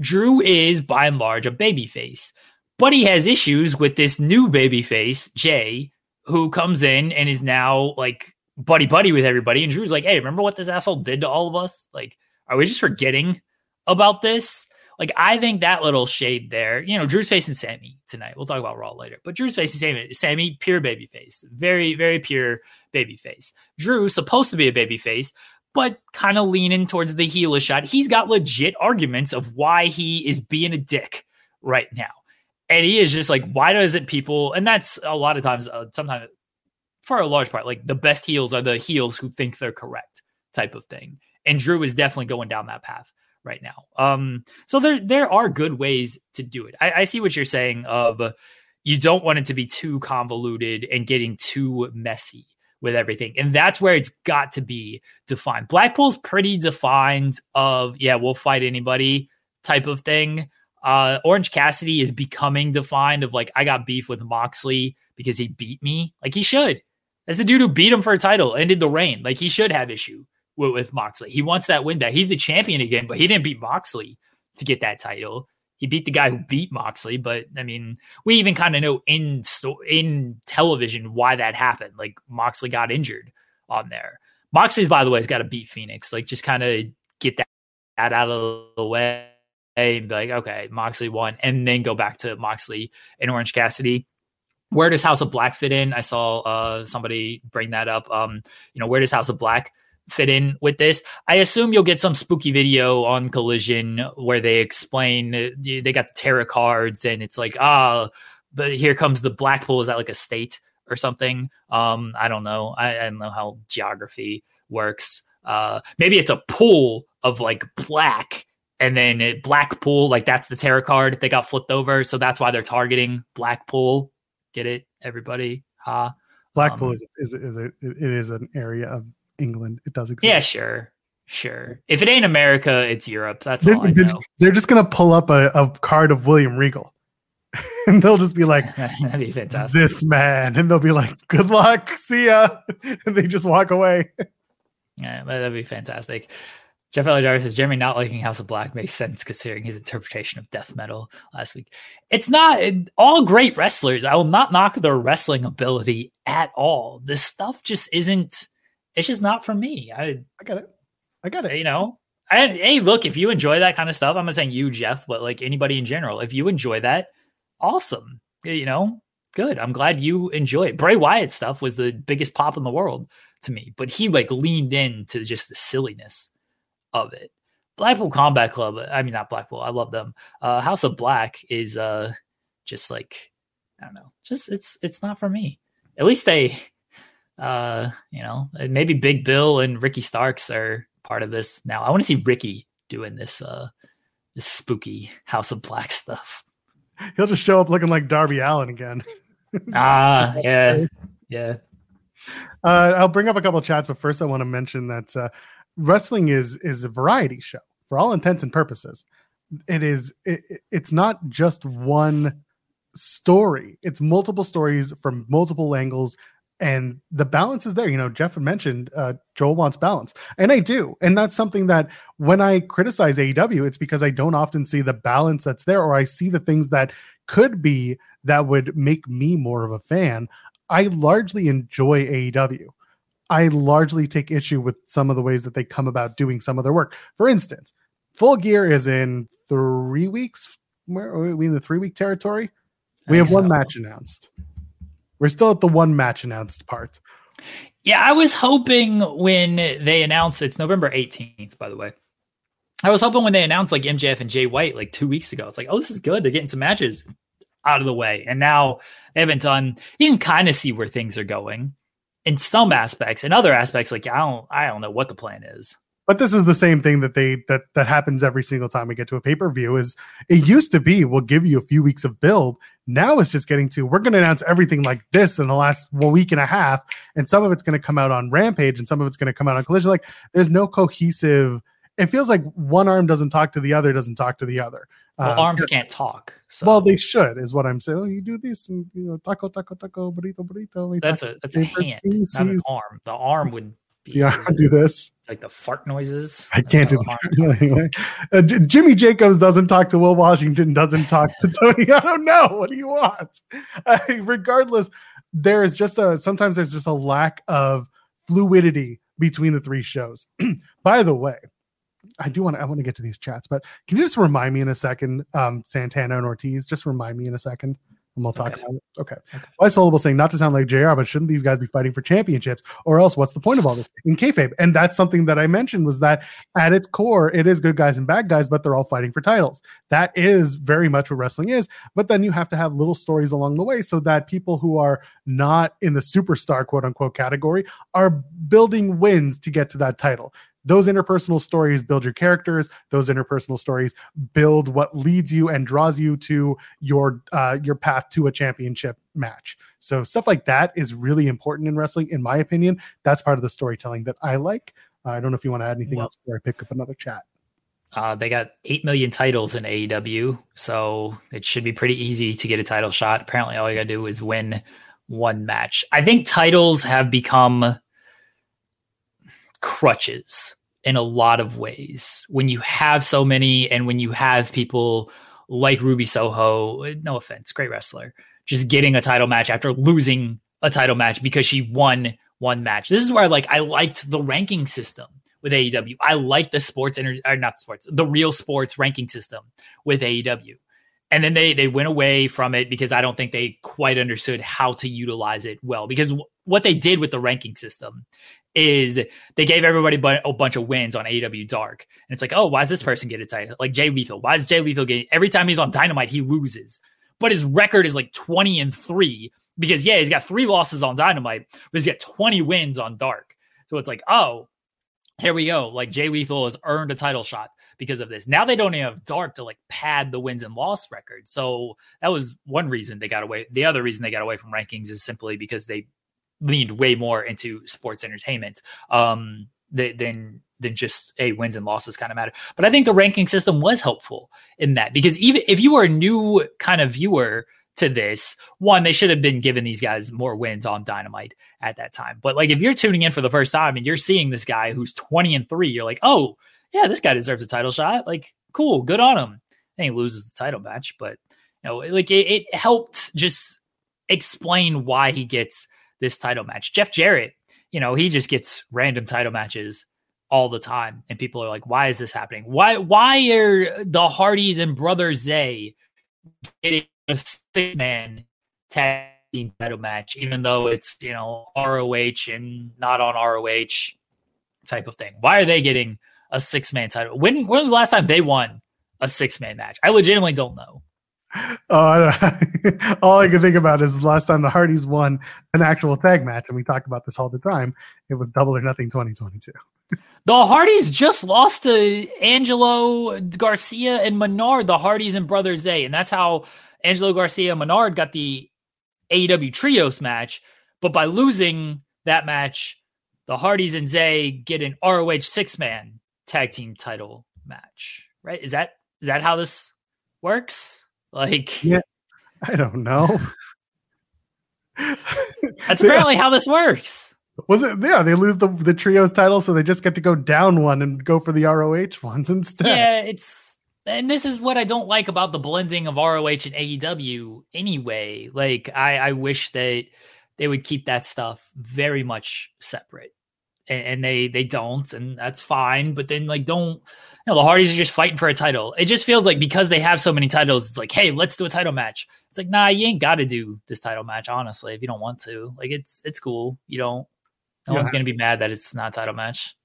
Drew is by and large a babyface, but he has issues with this new baby face, Jay, who comes in and is now like buddy buddy with everybody. And Drew's like, hey, remember what this asshole did to all of us? Like, are we just forgetting about this? Like, I think that little shade there, you know, Drew's facing Sammy tonight. We'll talk about Raw later, but Drew's facing Sammy, Sammy, pure baby face, very, very pure baby face. Drew supposed to be a baby face, but kind of leaning towards the heelish shot. He's got legit arguments of why he is being a dick right now and he is just like, why does it people? And that's a lot of times, uh, sometimes for a large part, like the best heels are the heels who think they're correct type of thing. And Drew is definitely going down that path right now. Um, so there there are good ways to do it. I, I see what you're saying of you don't want it to be too convoluted and getting too messy with everything. And that's where it's got to be defined. Blackpool's pretty defined of yeah, we'll fight anybody type of thing. Uh, Orange Cassidy is becoming defined of like, I got beef with Moxley because he beat me. Like he should. That's the dude who beat him for a title, ended the reign. Like he should have issue with, with Moxley. He wants that win back. He's the champion again, but he didn't beat Moxley to get that title. He beat the guy who beat Moxley, but I mean, we even kind of know in in television why that happened. Like Moxley got injured on there. Moxley's, by the way, has got to beat Phoenix. Like just kind of get that, that out of the way and be like, okay, Moxley won, and then go back to Moxley and Orange Cassidy. Where does House of Black fit in? I saw uh, somebody bring that up. Um, you know, where does House of Black fit in with this? I assume you'll get some spooky video on Collision where they explain they got the tarot cards, and it's like, ah, but here comes the Blackpool. Is that like a state or something? Um, I don't know. I, I don't know how geography works. Uh, maybe it's a pool of like black and then it, Blackpool, like that's the tarot card they got flipped over, so that's why they're targeting Blackpool. Get it, everybody? Ha. Blackpool um, is is is a, it is an area of England. It does exist. Yeah, sure, sure. If it ain't America, it's Europe. That's they're, all I know. They're just gonna pull up a, a card of William Regal, and they'll just be like, "That'd be fantastic." This man, and they'll be like, "Good luck, see ya," and they just walk away. Yeah, that'd be fantastic. Jeff Ellie says Jeremy not liking House of Black makes sense considering his interpretation of death metal last week. It's not all great wrestlers. I will not knock their wrestling ability at all. This stuff just isn't. It's just not for me. I I got it. I got it. You know. And hey, look, if you enjoy that kind of stuff, I'm not saying you, Jeff, but like anybody in general, if you enjoy that, awesome. You know, good. I'm glad you enjoy it. Bray Wyatt stuff was the biggest pop in the world to me, but he like leaned into just the silliness of it. Blackpool Combat Club, I mean not Blackpool, I love them. Uh, House of Black is uh just like I don't know, just it's it's not for me. At least they uh you know, maybe Big Bill and Ricky Starks are part of this now. I want to see Ricky doing this uh this spooky House of Black stuff. He'll just show up looking like Darby Allin again. ah, yeah. Yeah. Uh, I'll bring up a couple of chats, but first I want to mention that uh, wrestling is is a variety show for all intents and purposes. It is it, it's not just one story. It's multiple stories from multiple angles and the balance is there. You know, Jeff mentioned uh, Joel wants balance, and I do, and that's something that when I criticize AEW, it's because I don't often see the balance that's there, or I see the things that could be that would make me more of a fan. I largely enjoy AEW. I largely take issue with some of the ways that they come about doing some of their work. For instance, Full Gear is in three weeks. Where are we in the three week territory? We have one so. match announced. We're still at the one match announced part. Yeah, I was hoping when they announced it's November 18th, by the way. I was hoping when they announced like MJF and Jay White like two weeks ago, it's like, oh, this is good. They're getting some matches out of the way. And now they haven't done, you can kind of see where things are going in some aspects. In other aspects, like I don't I don't know what the plan is. But this is the same thing that they that that happens every single time we get to a pay per view. Is it used to be we'll give you a few weeks of build. Now it's just getting to we're going to announce everything like this in the last one week and a half, and some of it's going to come out on Rampage, and some of it's going to come out on Collision. Like there's no cohesive. It feels like one arm doesn't talk to the other, doesn't talk to the other. Well, um, arms can't talk. So. Well, they should, is what I'm saying. Oh, you do this, and you know, taco, taco, taco, burrito, burrito. That's a that's a hand, not an arm. The arm would be arm do this, like the fart noises. I can't do anyway. Uh, Jimmy Jacobs doesn't talk to Will Washington. Doesn't talk to Tony. I don't know. What do you want? Uh, regardless, there is just a sometimes there's just a lack of fluidity between the three shows. By the way, I do want to I want to get to these chats, but can you just remind me in a second, um, Santana and Ortiz? Just remind me in a second. And we'll talk okay. about it. Okay. okay. Why Solable saying not to sound like JR, but shouldn't these guys be fighting for championships? Or else what's the point of all this in kayfabe? And that's something that I mentioned was that at its core, it is good guys and bad guys, but they're all fighting for titles. That is very much what wrestling is. But then you have to have little stories along the way so that people who are not in the superstar quote unquote category are building wins to get to that title those interpersonal stories build your characters. Those interpersonal stories build what leads you and draws you to your uh, your path to a championship match. So stuff like that is really important in wrestling in my opinion. That's part of the storytelling that i like. Uh, i don't know if you want to add anything well, else before i pick up another chat. Uh, they got 8 million titles in AEW, so it should be pretty easy to get a title shot. Apparently, all you got to do is win one match. I think titles have become crutches in a lot of ways when you have so many and when you have people like Ruby Soho, no offense, great wrestler, just getting a title match after losing a title match because she won one match. This is where like I liked the ranking system with AEW. I like the sports inter- or not sports, the real sports ranking system with AEW. And then they they went away from it because I don't think they quite understood how to utilize it well. Because w- what they did with the ranking system is they gave everybody a bunch of wins on AEW Dark. And it's like, oh, why does this person get a title? Like Jay Lethal. Why is Jay Lethal getting every time he's on Dynamite, he loses. But his record is like 20 and 3 because yeah, he's got three losses on Dynamite, but he's got 20 wins on Dark. So it's like, oh, here we go. Like Jay Lethal has earned a title shot because of this. Now they don't even have Dark to like pad the wins and loss record. So that was one reason they got away. The other reason they got away from rankings is simply because they leaned way more into sports entertainment um, than than just a wins and losses kind of matter. But I think the ranking system was helpful in that because even if you were a new kind of viewer to this, one, they should have been giving these guys more wins on Dynamite at that time. But like if you're tuning in for the first time and you're seeing this guy who's 20 and 3, you're like, "Oh, yeah, this guy deserves a title shot." Like, cool, good on him. And he loses the title match, but you know, like it, it helped just explain why he gets this title match. Jeff Jarrett, you know, he just gets random title matches all the time, and people are like, "Why is this happening? Why why are the Hardys and Brother Zay getting a six man tag team title match, even though it's you know ROH and not on ROH type of thing? Why are they getting a six man title? When when was the last time they won a six man match? I legitimately don't know. Oh, all I can think about is last time the Hardys won an actual tag match, and we talk about this all the time. It was Double or Nothing 2022. The Hardys just lost to Angelo Garcia and Menard, the Hardys and Brothers Zay, and that's how Angelo Garcia and Menard got the AEW Trios match. But by losing that match, the Hardys and Zay get an ROH six man tag team title match. Right? Is that is that how this works? Like, yeah, I don't know. That's apparently yeah. how this works. Was it? Yeah, they lose the the trios title, so they just get to go down one and go for the ROH ones instead. Yeah, it's and this is what I don't like about the blending of ROH and AEW. Anyway, like I I wish that they would keep that stuff very much separate and, they they don't and that's fine but then like don't know the hardys are just fighting for a title it just feels like because they have so many titles it's like hey let's do a title match it's like nah you ain't got to do this title match honestly if you don't want to like it's it's cool you don't no yeah. one's gonna be mad that it's not a title match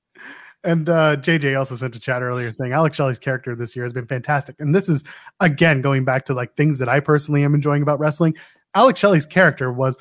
and uh, JJ also sent a chat earlier saying Alex Shelley's character this year has been fantastic. And this is again going back to like things that I personally am enjoying about wrestling. Alex Shelley's character was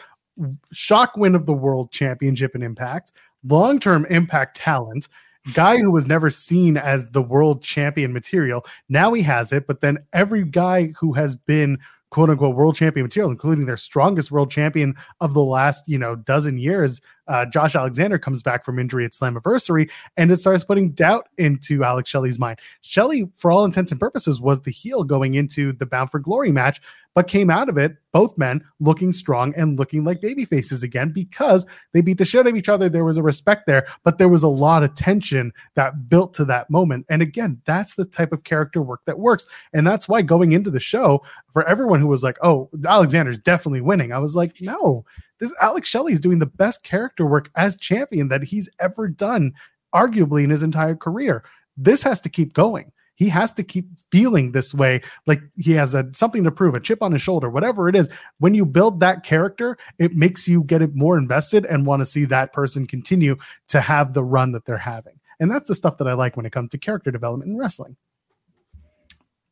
shock win of the world championship and Impact, long term impact talent, guy who was never seen as the world champion material. Now he has it, but then every guy who has been quote unquote world champion material, including their strongest world champion of the last, you know, dozen years. Uh, Josh Alexander comes back from injury at Slammiversary, and it starts putting doubt into Alex Shelley's mind. Shelley, for all intents and purposes, was the heel going into the Bound for Glory match, but came out of it, both men looking strong and looking like baby faces again because they beat the shit out of each other. There was a respect there, but there was a lot of tension that built to that moment. And again, that's the type of character work that works. And that's why going into the show, for everyone who was like, oh, Alexander's definitely winning, I was like, no, this Alex Shelley is doing the best character work as champion that he's ever done, arguably in his entire career. This has to keep going. He has to keep feeling this way. Like he has a something to prove a chip on his shoulder whatever it is. When you build that character it makes you get it more invested and want to see that person continue to have the run that they're having. And that's the stuff that i like when it comes to character development in wrestling.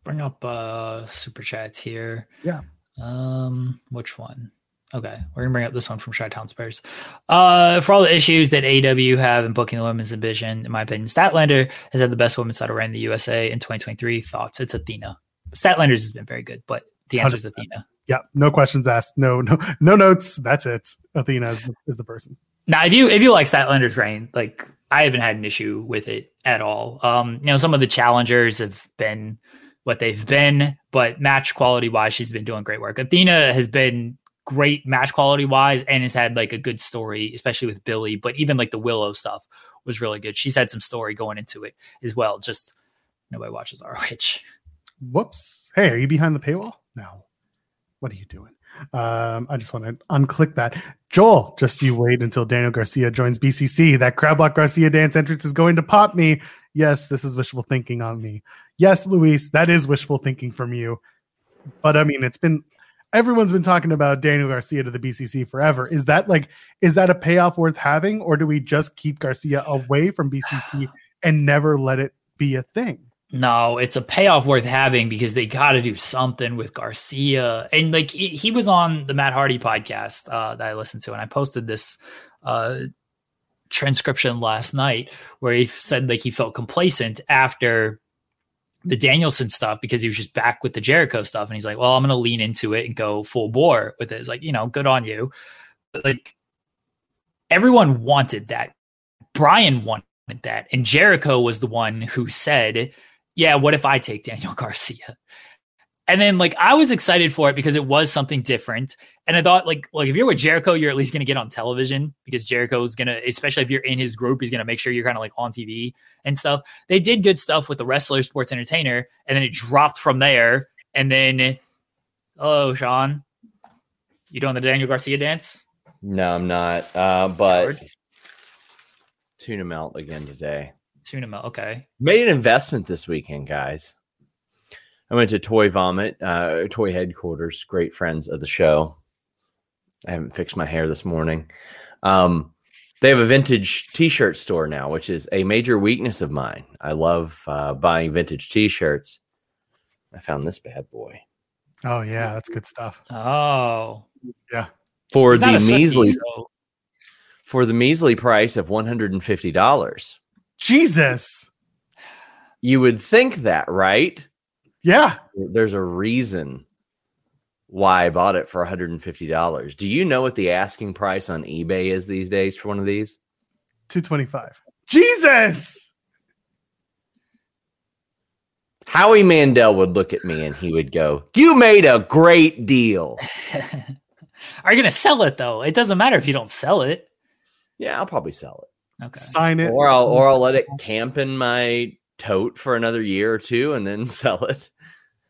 Bring up uh super chats here. Yeah. Um which one Okay, we're gonna bring up this one from Chi Town Spurs. Uh, for all the issues that AW have in booking the women's division, in my opinion, Statlander has had the best women's title reign in the USA in 2023. Thoughts? It's Athena. Statlanders has been very good, but the answer 100%. is Athena. Yeah, no questions asked. No, no, no notes. That's it. Athena is the, is the person. Now, if you if you like Statlander's reign, like I haven't had an issue with it at all. Um, you know, some of the challengers have been what they've been, but match quality wise, she's been doing great work. Athena has been great match quality wise and has had like a good story, especially with Billie. But even like the Willow stuff was really good. She's had some story going into it as well. Just nobody watches ROH. Whoops. Hey, are you behind the paywall? No. What are you doing? Um, I just want to unclick that. Joel, just you wait until Daniel Garcia joins BCC. That crab walk Garcia dance entrance is going to pop me. Yes, this is wishful thinking on me. Yes, Luis, that is wishful thinking from you. But I mean, it's been everyone's been talking about Daniel Garcia to the BCC forever. Is that like is that a payoff worth having, or do we just keep Garcia away from BCC and never let it be a thing? No, it's a payoff worth having because they got to do something with Garcia. And like he, he was on the Matt Hardy podcast uh, that I listened to, and I posted this uh, transcription last night where he said like he felt complacent after the Danielson stuff because he was just back with the Jericho stuff. And he's like, well, I'm going to lean into it and go full bore with it. It's like, you know, good on you. But like everyone wanted that. Brian wanted that. And Jericho was the one who said, yeah, what if I take Daniel Garcia? And then like I was excited for it because it was something different. And I thought like like if you're with Jericho, you're at least gonna get on television because Jericho is gonna, especially if you're in his group, he's gonna make sure you're kind of like on TV and stuff. They did good stuff with the wrestler, sports entertainer, and then it dropped from there. And then oh Sean, you doing the Daniel Garcia dance? No, I'm not. Uh, but tuna melt again today. Tuna melt, okay. Made an investment this weekend, guys. I went to Toy Vomit, uh, Toy Headquarters, great friends of the show. I haven't fixed my hair this morning. Um, they have a vintage t-shirt store now, which is a major weakness of mine. I love uh, buying vintage t-shirts. I found this bad boy. Oh yeah, that's good stuff. Oh yeah. For the measly so. for the measly price of one hundred and fifty dollars. Jesus. You would think that, right? Yeah. There's a reason why I bought it for $150. Do you know what the asking price on eBay is these days for one of these? 225. Jesus. Howie Mandel would look at me and he would go, You made a great deal. Are you gonna sell it though? It doesn't matter if you don't sell it. Yeah, I'll probably sell it. Okay. Sign it. Or I'll or I'll let it camp in my tote for another year or two and then sell it.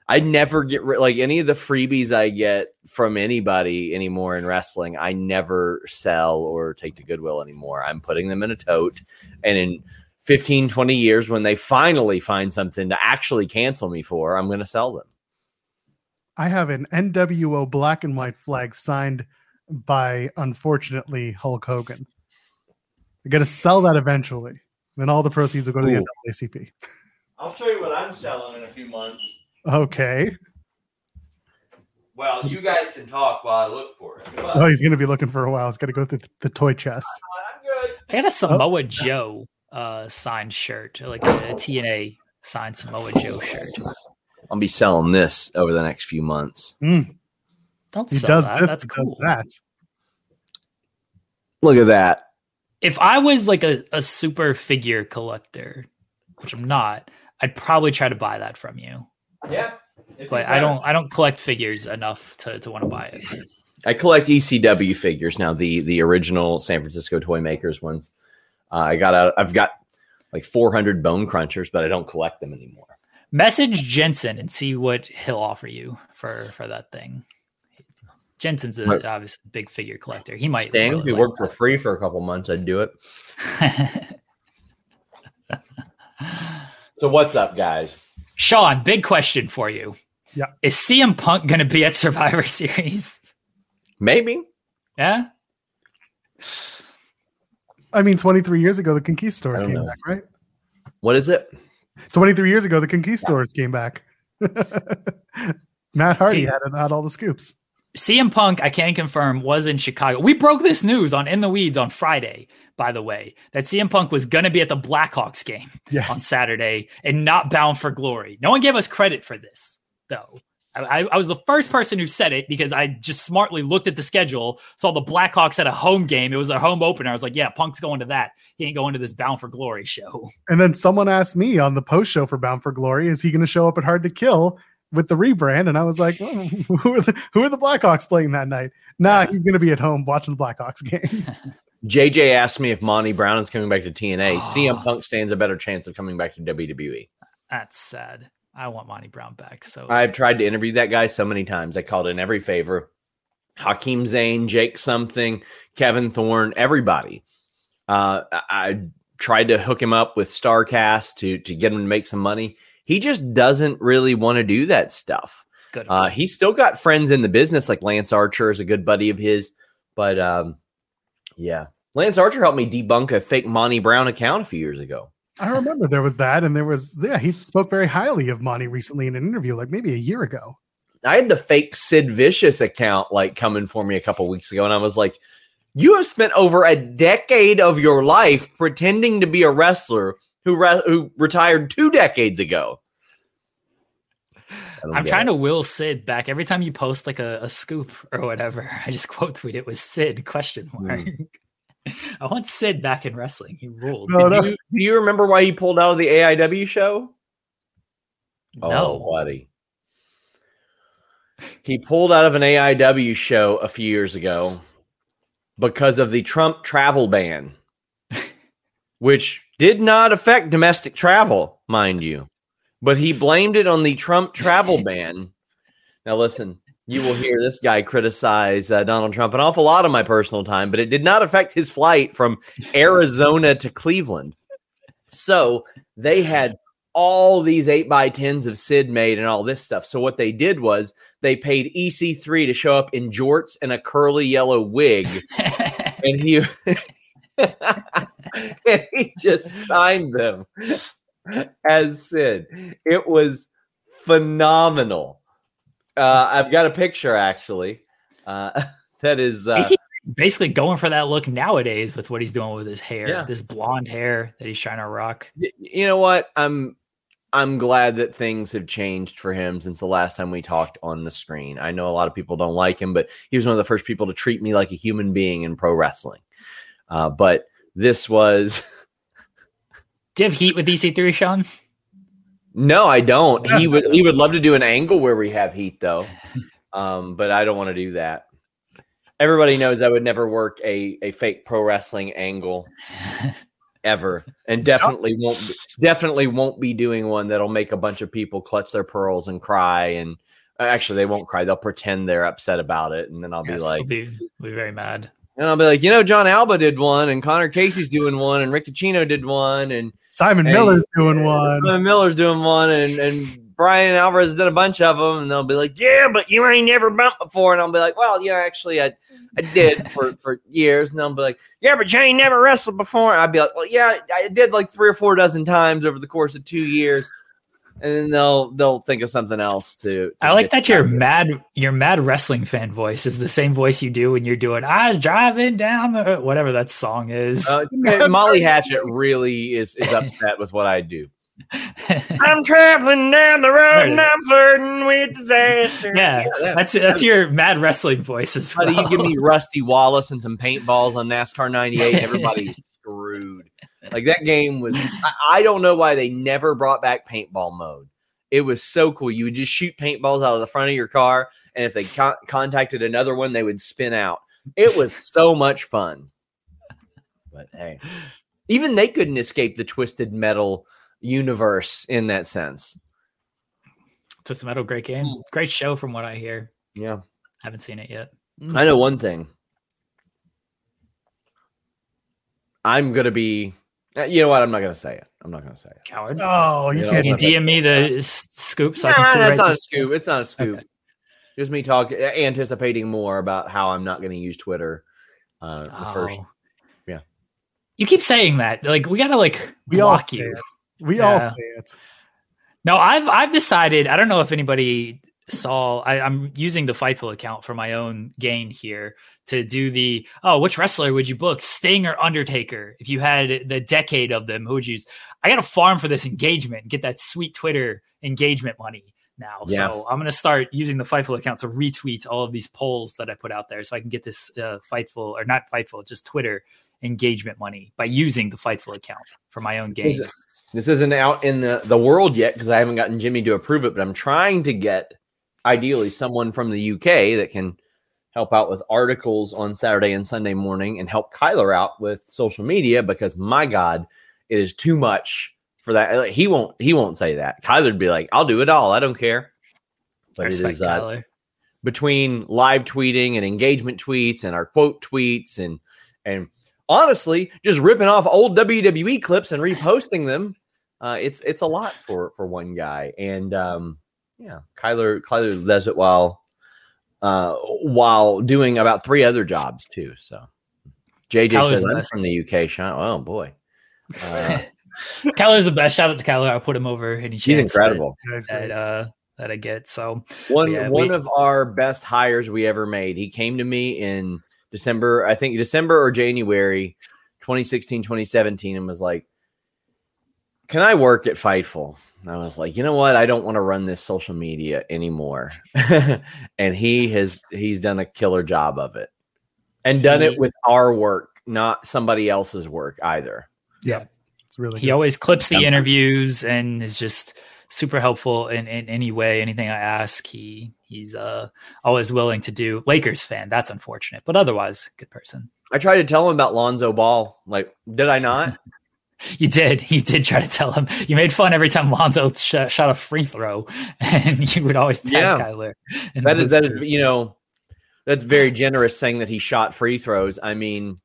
I never get rid like any of the freebies I get from anybody anymore in wrestling. I never sell or take to Goodwill anymore. I'm putting them in a tote. And in 15, 20 years, when they finally find something to actually cancel me for, I'm going to sell them. I have an NWO black and white flag signed by, unfortunately, Hulk Hogan. I'm going to sell that eventually. Then all the proceeds will go to the Ooh. NAACP. I'll show you what I'm selling in a few months. Okay. Well, you guys can talk while I look for it. But Oh, he's going to be looking for a while. He's got to go through the toy chest. I'm good. I got a Samoa Joe uh signed shirt, like a, a TNA signed Samoa Joe shirt. I'll be selling this over the next few months. Mm, Don't he sell does that. this, That's cool. does that. Look at that. If I was like a, a super figure collector, which I'm not, I'd probably try to buy that from you. Yeah. But I don't I don't collect figures enough to, to want to buy it. I collect ECW figures now, the the original San Francisco Toy Makers ones. Uh, I got out. I've got like 400 Bone Crunchers, but I don't collect them anymore. Message Jensen and see what he'll offer you for for that thing. Jensen's a, Right. obviously a big figure collector. He might Sting, if really you like work for free for a couple months, I'd do it. So what's up, guys? Sean, big question for you. Yeah. Is CM Punk going to be at Survivor Series? Maybe. Yeah. I mean, 23 years ago, the Conquistadors I came know. back, right? What is it? 23 years ago, the Conquistadors came back. Matt Hardy Okay. had, had all the scoops. CM Punk, I can confirm, was in Chicago. We broke this news on In the Weeds on Friday, by the way, that CM Punk was going to be at the Blackhawks game on Saturday and not bound for glory. No one gave us credit for this, though. I, I, was the first person who said it because I just smartly looked at the schedule, saw the Blackhawks had a home game. It was their home opener. I was like, yeah, Punk's going to that. He ain't going to this bound for glory show. And then someone asked me on the post show for Bound for Glory, is he going to show up at Hard to Kill with the rebrand? And I was like, oh, who, are the, who are the Blackhawks playing that night? Nah, he's going to be at home watching the Blackhawks game. JJ asked me if Monty Brown is coming back to TNA. Oh. CM Punk stands a better chance of coming back to WWE. That's sad. I want Monty Brown back. So I've tried to interview that guy so many times. I called in every favor. Hakim Zane, Jake something, Kevin Thorne, everybody. Uh, I, I tried to hook him up with Starcast to to get him to make some money. He just doesn't really want to do that stuff. good. Uh, he's still got friends in the business, like Lance Archer is a good buddy of his. But um, yeah, Lance Archer helped me debunk a fake Monty Brown account a few years ago. I remember there was that. And there was, yeah, he spoke very highly of Monty recently in an interview, like maybe a year ago. I had the fake Sid Vicious account like coming for me a couple weeks ago, and I was like, "You have spent over a decade of your life pretending to be a wrestler who re- who retired two decades ago." I'm trying to will Sid back every time you post like a, a scoop or whatever. I just quote tweet it with Sid question hmm. mark. I want Sid back in wrestling. He ruled. No, Do no. you, do you remember why he pulled out of the AIW show? No. Oh, buddy. He pulled out of an AIW show a few years ago because of the Trump travel ban, which did not affect domestic travel, mind you. But he blamed it on the Trump travel ban. Now, listen, you will hear this guy criticize uh, Donald Trump an awful lot of my personal time, but it did not affect his flight from Arizona to Cleveland. So they had all these 8 by 10s of Sid made and all this stuff. So what they did was they paid EC3 to show up in jorts and a curly yellow wig and he and he just signed them as Sid. It was phenomenal. Uh, I've got a picture actually. Uh, that is uh, Is basically going for that look nowadays with what he's doing with his hair, Yeah. this blonde hair that he's trying to rock? you know what? I'm I'm glad that things have changed for him since the last time we talked on the screen. I know a lot of people don't like him, but he was one of the first people to treat me like a human being in pro wrestling. Uh, but this was Do you have heat with EC3, Sean? no, I don't. He would he would love to do an angle where we have heat though, um, but I don't want to do that. everybody knows I would never work a a fake pro wrestling angle ever, and definitely won't be, definitely won't be doing one that'll make a bunch of people clutch their pearls and cry. And uh, actually, they won't cry; they'll pretend they're upset about it, and then I'll Yes, be like, I'll be, be very mad. And I'll be like, you know, Jon Alba did one, and Connor Casey's doing one, and Ricky Chino did one, and Simon Hey, Miller's doing one. Simon Miller's doing one, and and Bryan Alvarez did a bunch of them, and they'll be like, "Yeah, but you ain't never bumped before," and I'll be like, "Well, yeah, actually, I I did for for years," and they'll be like, "Yeah, but you ain't never wrestled before." I'd be like, "Well, yeah, I did like three or four dozen times over the course of two years," and then they'll they'll think of something else to. to I like that your out of it. mad your mad wrestling fan voice is the same voice you do when you're doing I was driving down the whatever that song is. Uh, Molly Hatchet really is is upset with what I do. I'm traveling down the road and I'm flirting with disaster. yeah, that's that's your mad wrestling voice as How well. do you give me Rusty Wallace and some paintballs on NASCAR 98? Everybody's screwed. Like that game was, I, I don't know why they never brought back paintball mode. It was so cool. You would just shoot paintballs out of the front of your car, and if they con- contacted another one, they would spin out. It was so much fun. But hey, even they couldn't escape the twisted metal universe in that sense. Twisted Metal, great game, hmm. great show from what I hear. Yeah. Haven't seen it yet. I know one thing. I'm gonna be. Uh, You know what? I'm not gonna say it. I'm not gonna say it. Coward. Oh, you Yeah, can't. you. DM me the scoop so I Nah, can that's rewrite not a scoop. It's not a scoop. Okay. Just me talking, anticipating more about how I'm not going to use Twitter. Uh, the first, Oh. yeah. You keep saying that. Like we gotta like We all block say you. it. We all say it. No, I've I've decided. I don't know if anybody saw. I, I'm using the Fightful account for my own gain here to do the. Oh, which wrestler would you book, Sting or Undertaker? If you had the decade of them, who would you use? I got to farm for this engagement, and get that sweet Twitter engagement money now. Yeah. So I'm gonna start using the Fightful account to retweet all of these polls that I put out there, so I can get this uh, Fightful or not Fightful, just Twitter engagement money by using the Fightful account for my own gain. This, this isn't out in the, the world yet because I haven't gotten Jimmy to approve it, but I'm trying to get ideally someone from the UK that can help out with articles on Saturday and Sunday morning and help Kyler out with social media because my God, it is too much for that. He won't he won't say that. Kyler'd be like, I'll do it all. I don't care. But it respect uh, between live tweeting and engagement tweets and our quote tweets and and honestly just ripping off old WWE clips and reposting them uh, it's it's a lot for for one guy and um yeah Kyler Kyler does it while uh while doing about three other jobs too so JJ Kyler's says I'm from the UK Sean oh boy uh, Kyler's the best. Shout out to Kyler. I'll put him over any chance. he's incredible Guys, That, uh, that I get. So One Yeah, one we- of our best hires we ever made. He came to me in December, I think December or January 2016, 2017, and was like, Can I work at Fightful? And I was like, you know what? I don't want to run this social media anymore. and he has he's done a killer job of it. And done He- it with our work, not somebody else's work either. Yeah. It's really. he good. always clips the Yeah. interviews and is just super helpful in, in any way. Anything I ask, he he's uh always willing to do. Lakers fan. That's unfortunate, but otherwise, good person. I tried to tell him about Lonzo Ball. Like, did I not? You did. You did try to tell him. You made fun every time Lonzo sh- shot a free throw, and you would always tag Yeah. Kyler. That is that is you know that's very generous saying that he shot free throws. I mean,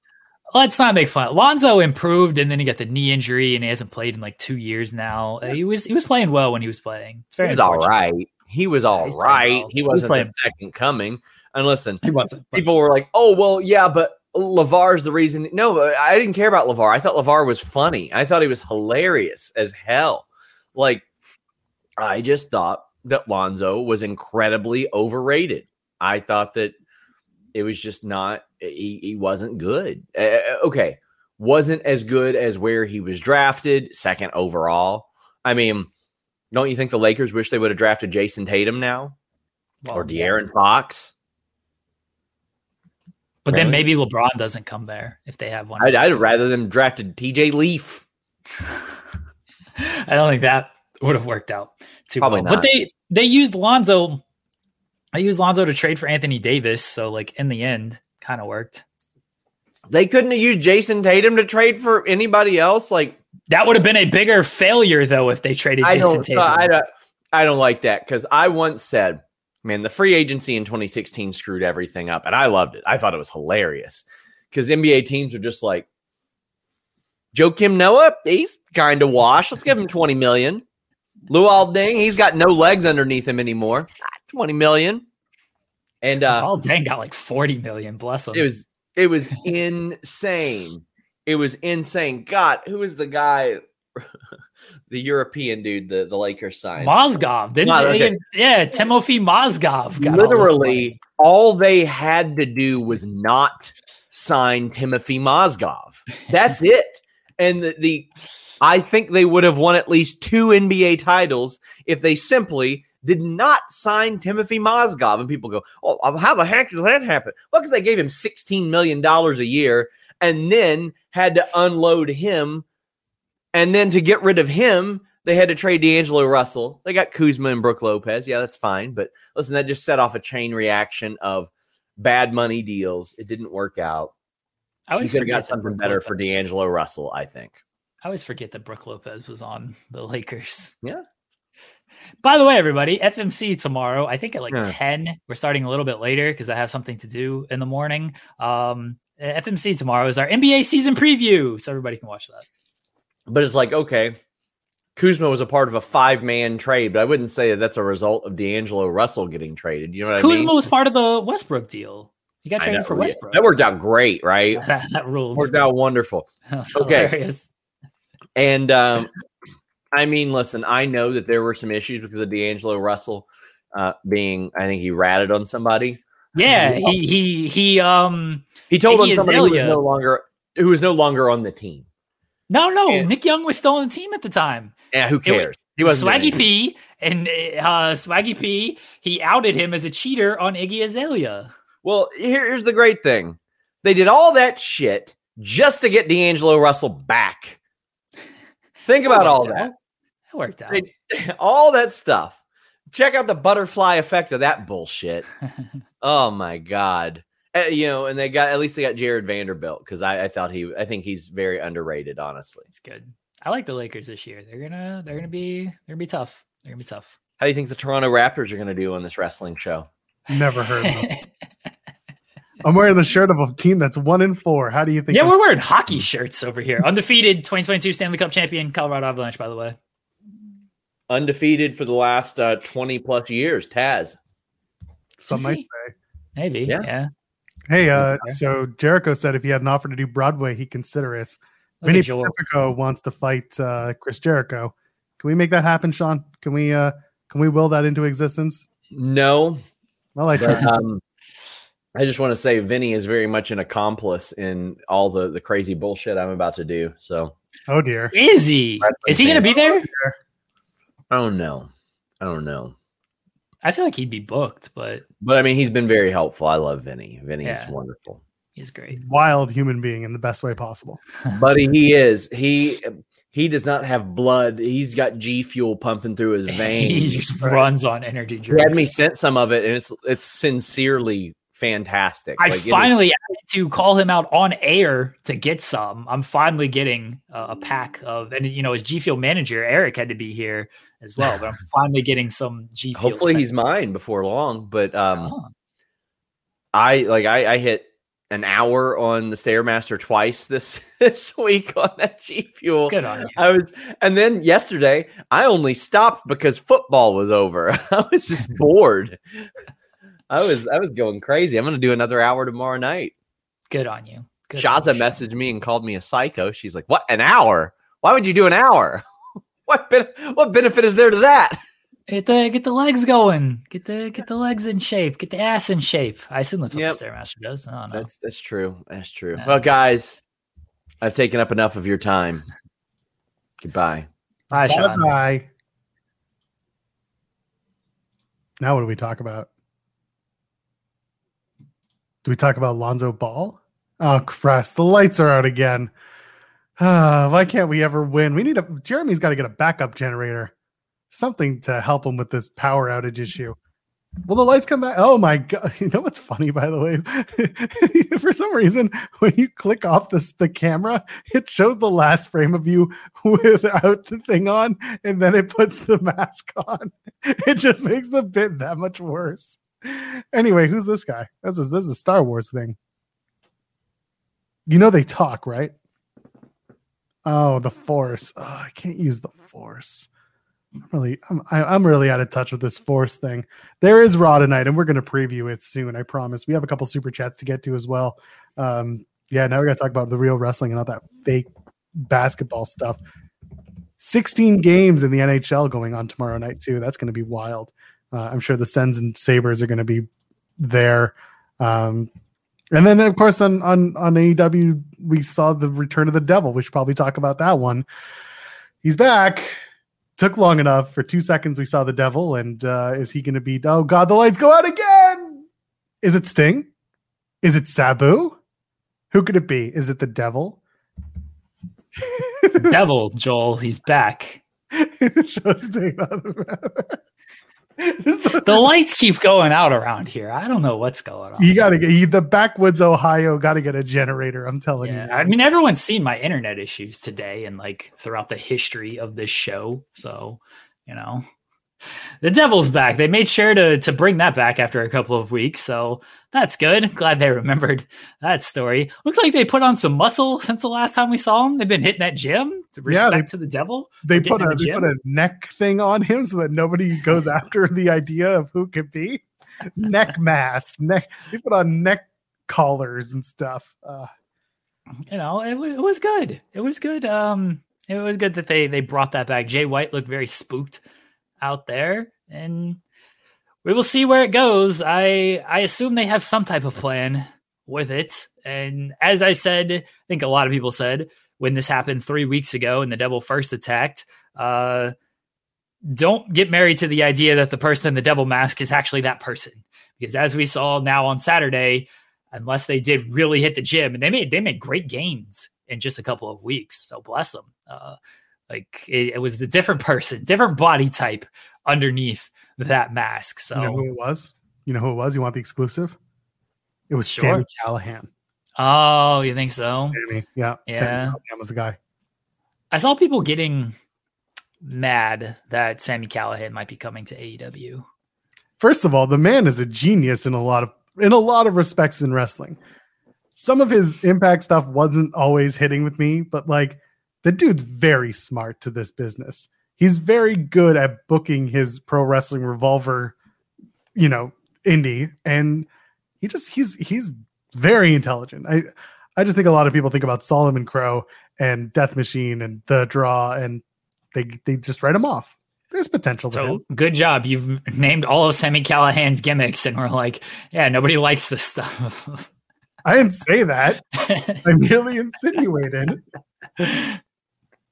Let's not make fun. Lonzo improved, and then he got the knee injury, and he hasn't played in like two years now. Uh, He was he was playing well when he was playing. It's he very was all right. He was all playing right. well. He He was wasn't the second coming. And listen, He wasn't. people were like, "Oh, well, yeah, but Lavar's the reason." No, I didn't care about Lavar. I thought Lavar was funny. I thought he was hilarious as hell. Like, I just thought that Lonzo was incredibly overrated. I thought that it was just not. He, he wasn't good. Uh, okay, wasn't as good as where he was drafted, second overall. I mean, don't you think the Lakers wish they would have drafted Jayson Tatum now or Well, De'Aaron Fox? But then maybe LeBron doesn't come there if they have one. I'd, I'd rather them drafted TJ Leaf. I don't think that would have worked out too Probably well. not. But they they used Lonzo. I used Lonzo to trade for Anthony Davis. So like in the end, kind of worked. They couldn't have used Jayson Tatum to trade for anybody else. Like That would have been a bigger failure though if they traded I Jayson Tatum. I don't, I don't like that because I once said, man, the free agency in 2016 screwed everything up, and I loved it. I thought it was hilarious because NBA teams are just like, Joakim Noah, he's kind of washed. Let's give him 20 million. Luol Deng, he's got no legs underneath him anymore. Ah, 20 million. And uh, oh dang, got like 40 million. Bless him. it was it was insane. It was insane. God, who is the guy? the European dude, the, the Lakers signed. Mozgov. Didn't they okay. yeah, Timothy Mozgov got all Literally, money. all they had to do was not sign Timothy Mozgov. That's it. And the, the I think they would have won at least two NBA titles if they simply did not sign Timothy Mozgov. And people go, "Oh, uh, how the heck did that happen?" Well, because they gave him sixteen million dollars a year, and then had to unload him, and then to get rid of him, they had to trade D'Angelo Russell. They got Kuzma and Brook Lopez. Yeah, that's fine. But listen, that just set off a chain reaction of bad money deals. It didn't work out. I always could have got something better Lopez- for D'Angelo Russell, I think. I always forget that Brook Lopez was on the Lakers. Yeah. By the way, everybody, FMC tomorrow. I think at like Yeah. 10. We're starting a little bit later because I have something to do in the morning. Um, FMC tomorrow is our NBA season preview. So everybody can watch that. But it's like, okay, Kuzma was a part of a five man trade, but I wouldn't say that that's a result of D'Angelo Russell getting traded. You know what Kuzma I mean? was part of the Westbrook deal. He got traded know, for yeah. Westbrook. That worked out great, right? that, ruled. worked out wonderful. Okay. hilarious. And um, I mean, listen, I know that there were some issues because of D'Angelo Russell uh, being, I think he ratted on somebody. Yeah, he he he um He told on Iggy somebody who was no longer who was no longer on the team. No no Yeah. Nick Young was still on the team at the time. Yeah, who cares? He wasn't Swaggy. P and uh, Swaggy P he outed him as a cheater on Iggy Azalea. Well, here's the great thing. They did all that shit just to get D'Angelo Russell back. Think about all worked that. out. That worked out. They- all that stuff. Check out the butterfly effect of that bullshit. oh my god. Uh, you know, and they got at least they got Jarred Vanderbilt because I, I thought he I think he's very underrated, honestly. It's good. I like the Lakers this year. They're gonna they're gonna be they're gonna be tough. They're gonna be tough. How do you think the Toronto Raptors are gonna do on this wrestling show? Never heard of them. I'm wearing the shirt of a team that's one in four. How do you think? yeah, I'm- we're wearing hockey shirts over here. Undefeated 2022 Stanley Cup champion Colorado Avalanche, by the way. Undefeated for the last uh, 20 plus years, Taz. some Is might say. Maybe. Yeah. Yeah. Hey, uh, so Jericho said if he had an offer to do Broadway, he'd consider it. Look Vinny at Pacifico wants to fight uh, Chris Jericho. Can we make that happen, Sean? Can we uh, can we will that into existence? No, Well, I but tried. um, I just want to say Vinny is very much an accomplice in all the, the crazy bullshit I'm about to do. So oh dear. Is he? Is he gonna be there? I don't know. I don't know. I feel like he'd be booked, but But I mean, he's been very helpful. I love Vinny. Vinny is wonderful. he's great. Wild human being in the best way possible. Buddy, he is. He he does not have blood. He's got G fuel pumping through his veins. he veins. just runs on energy he drinks. had me sent some of it, and it's it's sincerely fantastic. I Like, it is- finally had to call him out on air to get some. I'm finally getting uh, a pack of, and you know, as G Fuel manager, Eric had to be here as well. But I'm finally getting some G hopefully he's mine before long. But um, Oh, I like I, I hit an hour on the Stairmaster twice this this week on that G Fuel. good on you. I was, and then yesterday I only stopped because football was over. I was just bored. I was I was going crazy. I'm going to do another hour tomorrow night. Good on you. Good Shaza on you. messaged me and called me a psycho. She's like, "What? An hour? Why would you do an hour? what ben- what benefit is there to that?" Get the get the legs going. Get the get the legs in shape. Get the ass in shape. I assume that's what Yep. the stairmaster does. I don't know. That's that's true. That's true. Yeah. Well, guys, I've taken up enough of your time. Goodbye. Bye, Bye Sean. bye. Now, what do we talk about? Do we talk about Lonzo Ball? Oh, Christ, the lights are out again. Ah, why can't we ever win? We need a Jeremy's got to get a backup generator, something to help him with this power outage issue. Will the lights come back? Oh my god! You know what's funny, by the way? For some reason, when you click off this the camera, it shows the last frame of you without the thing on, and then it puts the mask on. It just makes the bit that much worse. Anyway, who's this guy? This is this is a Star Wars thing. You know they talk, right? Oh, the Force. Oh, I can't use the Force. I'm really, I'm, I, am i am really out of touch with this Force thing. There is Raw tonight, and we're going to preview it soon. I promise. We have a couple super chats to get to as well. Um, yeah, now we got to talk about the real wrestling and all that fake basketball stuff. 16 games in the NHL going on tomorrow night too. That's going to be wild. Uh, I'm sure the Sens and Sabres are going to be there. Um, and then of course on on on AEW we saw the return of the devil. We should probably talk about that one. He's back took long enough. For two seconds, we saw the devil, and uh, is he going to be? Oh God, the lights go out again. Is it Sting? Is it Sabu? Who could it be? Is it the devil? The devil, Joel. He's back. the, the, lights keep going out around here. I don't know what's going on. You got to get you, the backwoods Ohio. Got to get a generator. I'm telling yeah, you. I mean, everyone's seen my internet issues today and like throughout the history of this show. So you know, the Devil's back. They made sure to to bring that back after a couple of weeks, so that's good. Glad they remembered that story. Looks like they put on some muscle since the last time we saw them. They've been hitting that gym. Respect yeah, they, to the Devil. They put a the they put a neck thing on him so that nobody goes after the idea of who could be. neck mask, neck. They put on neck collars and stuff. Uh, you know, it, it was good. It was good. Um, it was good that they they brought that back. Jay White looked very spooked out there, and we will see where it goes. I I assume they have some type of plan with it. And as I said, I think a lot of people said when this happened three weeks ago and the devil first attacked, uh, don't get married to the idea that the person in the devil mask is actually that person. Because as we saw now on Saturday, unless they did really hit the gym and they made they made great gains in just a couple of weeks. So bless them. Uh, like it, it, was a different person, different body type underneath that mask. So you know who it was? You know who it was? You want the exclusive? It was sure. Sami Callihan. Oh, you think so? Sami, yeah, yeah. Sami Callihan was the guy. I saw people getting mad that Sami Callihan might be coming to AEW. First of all, the man is a genius in a lot of in a lot of respects in wrestling. Some of his impact stuff wasn't always hitting with me, but like the dude's very smart to this business. He's very good at booking his pro wrestling revolver, you know, indie, and he just he's he's very intelligent. I I just think a lot of people think about Solomon Crowe and Death Machine and the draw, and they they just write him off. There's potential. So good job. You've named all of Sami Callihan's gimmicks, and we're like, yeah, nobody likes this stuff. I didn't say that. I merely insinuated.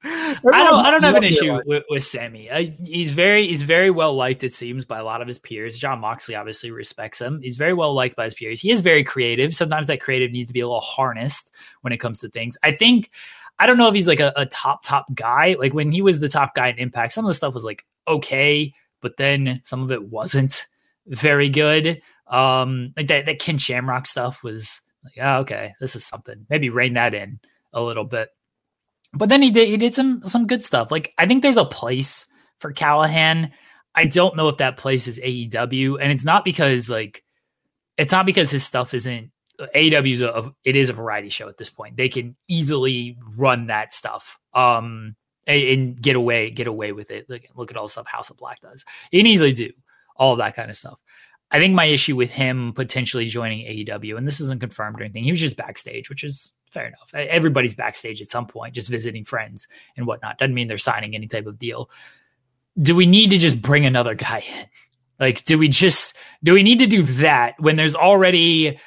I don't. I don't have an issue with, with Sami. I, he's very. He's very well liked. It seems by a lot of his peers. Jon Moxley obviously respects him. He's very well liked by his peers. He is very creative. Sometimes that creative needs to be a little harnessed when it comes to things. I think. I don't know if he's like a, a top top guy. Like when he was the top guy in Impact, some of the stuff was like okay, but then some of it wasn't very good. Um, like that that Ken Shamrock stuff was like, oh, okay, this is something. Maybe rein that in a little bit but then he did he did some some good stuff. Like I think there's a place for Callihan. I don't know if that place is AEW, and it's not because like it's not because his stuff isn't AEW's a it is a variety show at this point. They can easily run that stuff um and, get away get away with it. Look look at all the stuff House of Black does. You can easily do all that kind of stuff. I think my issue with him potentially joining AEW, and this isn't confirmed or anything, he was just backstage, which is fair enough. Everybody's backstage at some point, just visiting friends and whatnot. Doesn't mean they're signing any type of deal. Do we need to just bring another guy in? Like, do we just do we need to do that when there's already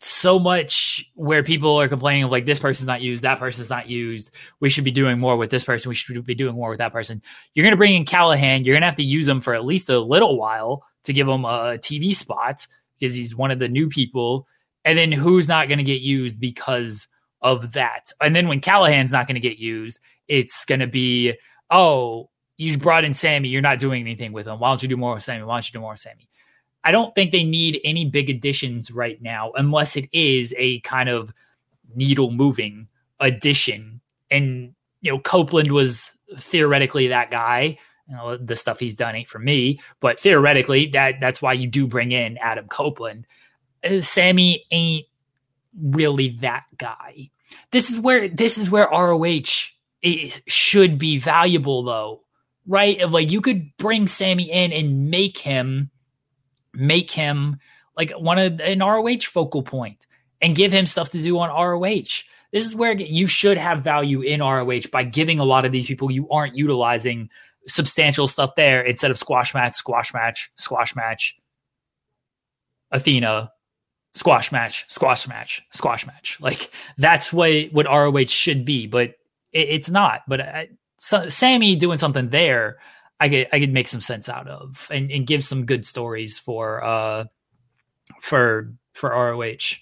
so much where people are complaining of like this person's not used, that person's not used. We should be doing more with this person. We should be doing more with that person. You're going to bring in Callihan. You're going to have to use him for at least a little while to give him a TV spot because he's one of the new people. And then who's not going to get used because of that. And then when Callihan's not going to get used, it's going to be, oh, you brought in Sami. You're not doing anything with him. Why don't you do more with Sami? Why don't you do more with Sami? I don't think they need any big additions right now, unless it is a kind of needle moving addition. And you know, Copeland was theoretically that guy. You know, the stuff he's done ain't for me, but theoretically, that that's why you do bring in Adam Copeland. Uh, Sami ain't really that guy. This is where this is where ROH is, should be valuable, though, right? Like you could bring Sami in and make him make him like one of an ROH focal point and give him stuff to do on ROH. This is where you should have value in ROH by giving a lot of these people you aren't utilizing substantial stuff there instead of squash match, squash match, squash match, Athena, squash match, squash match, squash match. Like that's what what ROH should be, but it, it's not. But I, so, Sami doing something there, I could I could make some sense out of and, and give some good stories for uh for for ROH.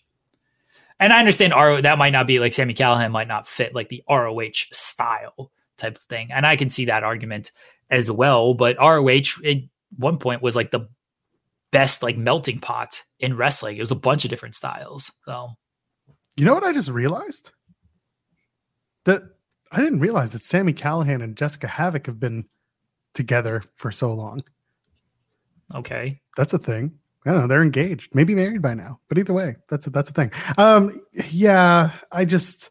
And I understand ROH that might not be like Sami Callihan might not fit like the ROH style type of thing. And I can see that argument as well. But ROH at one point was like the best like melting pot in wrestling. It was a bunch of different styles. So you know what I just realized? That I didn't realize that Sami Callihan and Jessica Havok have been together for so long. Okay. That's a thing. I don't know. They're engaged, maybe married by now, but either way, that's a, that's a thing. Um, yeah, I just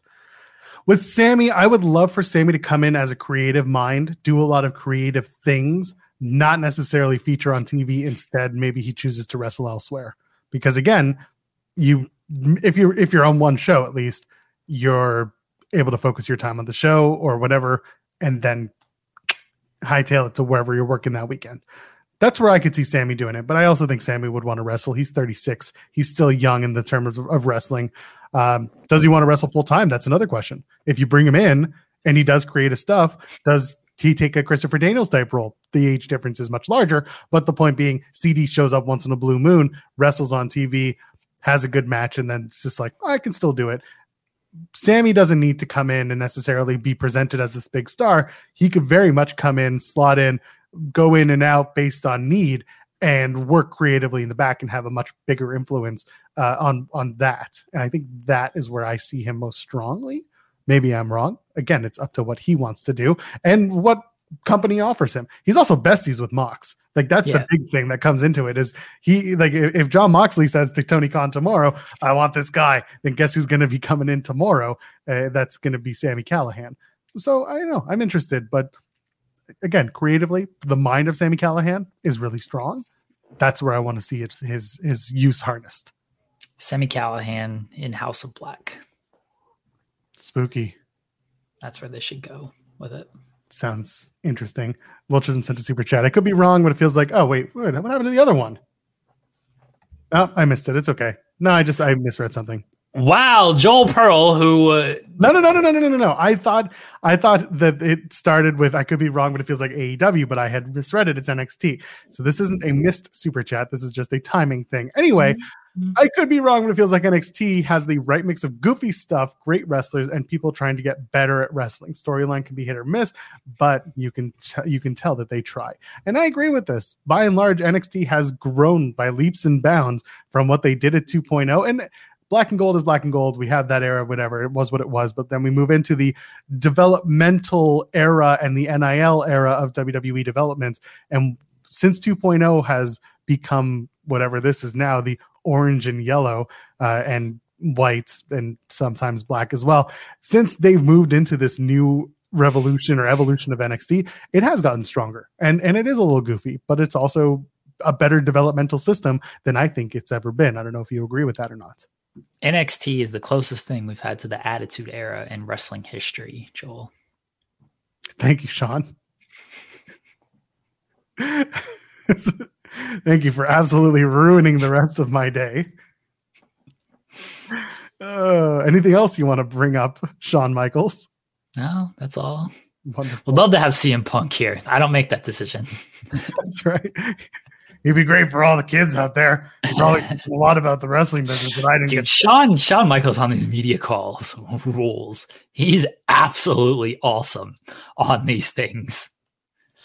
with Sami, I would love for Sami to come in as a creative mind, do a lot of creative things, not necessarily feature on TV. Instead, maybe he chooses to wrestle elsewhere because again, you if you if you're on one show at least, you're able to focus your time on the show or whatever, and then hightail it to wherever you're working that weekend. That's where I could see Sami doing it. But I also think Sami would want to wrestle. He's 36. He's still young in the terms of, of wrestling. Um, does he want to wrestle full time? That's another question. If you bring him in and he does creative stuff, does he take a Christopher Daniels type role? The age difference is much larger. But the point being, CD shows up once in a blue moon, wrestles on TV, has a good match, and then it's just like, I can still do it. Sami doesn't need to come in and necessarily be presented as this big star. He could very much come in, slot in, go in and out based on need, and work creatively in the back and have a much bigger influence uh, on on that. And I think that is where I see him most strongly. Maybe I'm wrong. Again, it's up to what he wants to do and what company offers him. He's also besties with Mox. Like that's yeah. the big thing that comes into it is he like if Jon Moxley says to Tony Khan tomorrow, "I want this guy," then guess who's going to be coming in tomorrow? Uh, that's going to be Sami Callihan. So I know. I'm interested, but again, creatively, the mind of Sami Callihan is really strong. That's where I want to see it, his his use harnessed. Sami Callihan in House of Black. Spooky. That's where they should go with it sounds interesting. Will Chisholm sent a super chat. I could be wrong, but it feels like, oh wait, what happened to the other one? Oh, I missed it. It's okay. No, I just I misread something. Wow, Joel Pearl, who uh... no, no, no, no, no, no, no, no. I thought I thought that it started with I could be wrong, but it feels like AEW, but I had misread it. It's NXT. So this isn't a missed super chat. This is just a timing thing. Anyway. Mm-hmm. Mm-hmm. I could be wrong, but it feels like NXT has the right mix of goofy stuff, great wrestlers, and people trying to get better at wrestling. Storyline can be hit or miss, but you can t- you can tell that they try. And I agree with this. By and large, NXT has grown by leaps and bounds from what they did at 2.0. And black and gold is black and gold. We have that era, whatever it was, what it was. But then we move into the developmental era and the NIL era of WWE developments. And since 2.0 has become whatever this is now, the orange and yellow uh, and white and sometimes black as well. Since they've moved into this new revolution or evolution of NXT, it has gotten stronger and and it is a little goofy, but it's also a better developmental system than I think it's ever been. I don't know if you agree with that or not. NXT is the closest thing we've had to the Attitude Era in wrestling history, Joel. Thank you, Sean. Thank you for absolutely ruining the rest of my day. Uh, anything else you want to bring up, Shawn Michaels? No, that's all. Wonderful. We'd love to have CM Punk here. I don't make that decision. that's right. He'd be great for all the kids out there. He probably a lot about the wrestling business, but I didn't Dude, get. Shawn Shawn Michaels on these media calls rules. He's absolutely awesome on these things.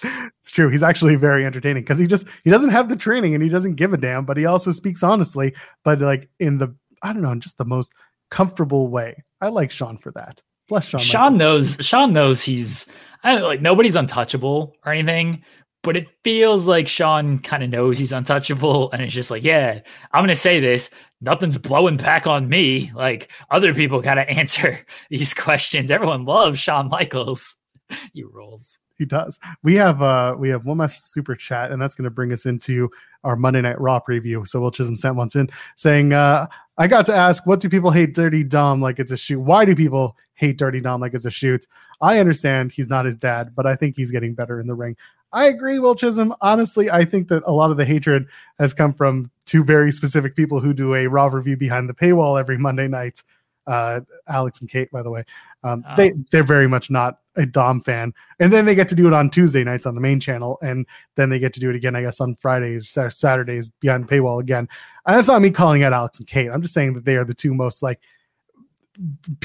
It's true. He's actually very entertaining because he just he doesn't have the training and he doesn't give a damn, but he also speaks honestly, but like in the I don't know, in just the most comfortable way. I like Sean for that. Bless Sean. Sean knows. Sean knows he's like nobody's untouchable or anything, but it feels like Sean kind of knows he's untouchable, and it's just like, yeah, I'm gonna say this. Nothing's blowing back on me. Like other people gotta answer these questions. Everyone loves Shawn Michaels. he rolls. He does. We have uh we have one last super chat, and that's gonna bring us into our Monday Night Raw preview. So Will Chisholm sent once in saying, uh, I got to ask, what do people hate Dirty Dom like it's a shoot? Why do people hate Dirty Dom like it's a shoot? I understand he's not his dad, but I think he's getting better in the ring. I agree, Will Chisholm. Honestly, I think that a lot of the hatred has come from two very specific people who do a Raw review behind the paywall every Monday night. Uh, Alex and Kate, by the way, um, oh. they they're very much not a Dom fan, and then they get to do it on Tuesday nights on the main channel, and then they get to do it again, I guess, on Fridays, Saturdays behind the paywall again. And that's not me calling out Alex and Kate. I'm just saying that they are the two most like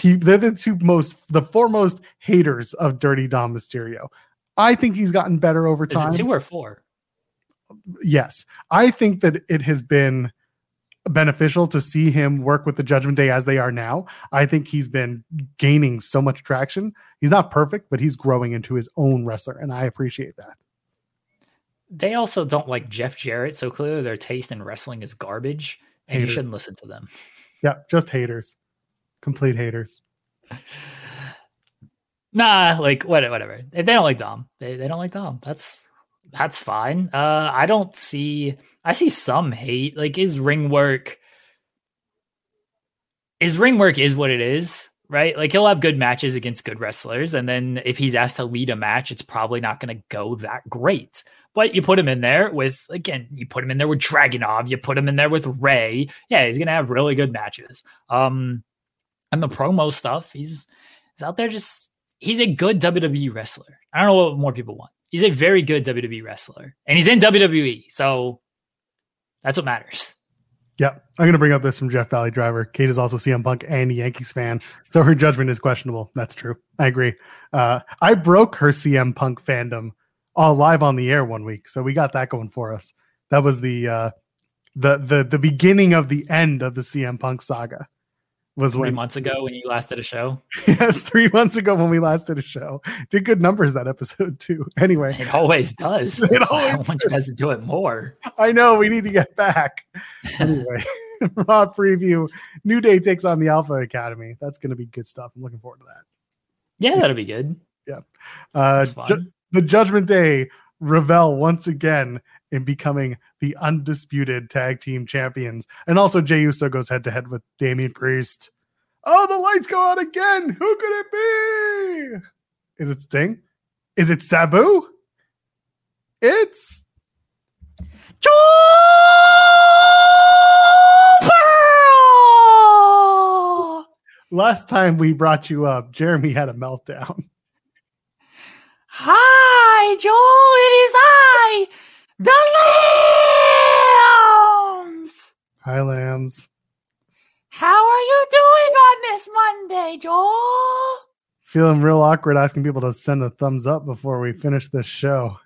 they're the two most the foremost haters of Dirty Dom Mysterio. I think he's gotten better over time. two or four? Yes, I think that it has been beneficial to see him work with the Judgment Day as they are now. I think he's been gaining so much traction. He's not perfect, but he's growing into his own wrestler, and I appreciate that. They also don't like Jeff Jarrett, so clearly their taste in wrestling is garbage, and haters. you shouldn't listen to them. Yeah, just haters, complete haters. Nah, like whatever, whatever. They don't like Dom. They they don't like Dom. That's that's fine. Uh, I don't see. I see some hate. Like his ring work. His ring work is what it is, right? Like he'll have good matches against good wrestlers, and then if he's asked to lead a match, it's probably not going to go that great. But you put him in there with again, you put him in there with Dragunov, you put him in there with Rey. Yeah, he's gonna have really good matches. Um, and the promo stuff, he's he's out there just he's a good WWE wrestler. I don't know what more people want. He's a very good WWE wrestler, and he's in WWE, so that's what matters. Yeah, I'm going to bring up this from Jeff Valley Driver. Kate is also CM Punk and Yankees fan, so her judgment is questionable. That's true. I agree. Uh, I broke her CM Punk fandom all live on the air one week, so we got that going for us. That was the uh, the the the beginning of the end of the CM Punk saga was three when, months ago when you last did a show. yes, three months ago when we last did a show. Did good numbers that episode too. Anyway, it always does. it always I want you guys to do it more. I know we need to get back. Anyway, raw preview. New Day takes on the Alpha Academy. That's going to be good stuff. I'm looking forward to that. Yeah, that'll be good. Yeah. Uh, ju- the Judgment Day revel once again in becoming the undisputed tag team champions. And also Jey Uso goes head to head with Damian Priest. Oh, the lights go out again. Who could it be? Is it Sting? Is it Sabu? It's Joe Last time we brought you up, Jeremy had a meltdown. Hi, Joel. It is I, the Lambs! Hi, Lambs. How are you doing on this Monday, Joel? Feeling real awkward asking people to send a thumbs up before we finish this show.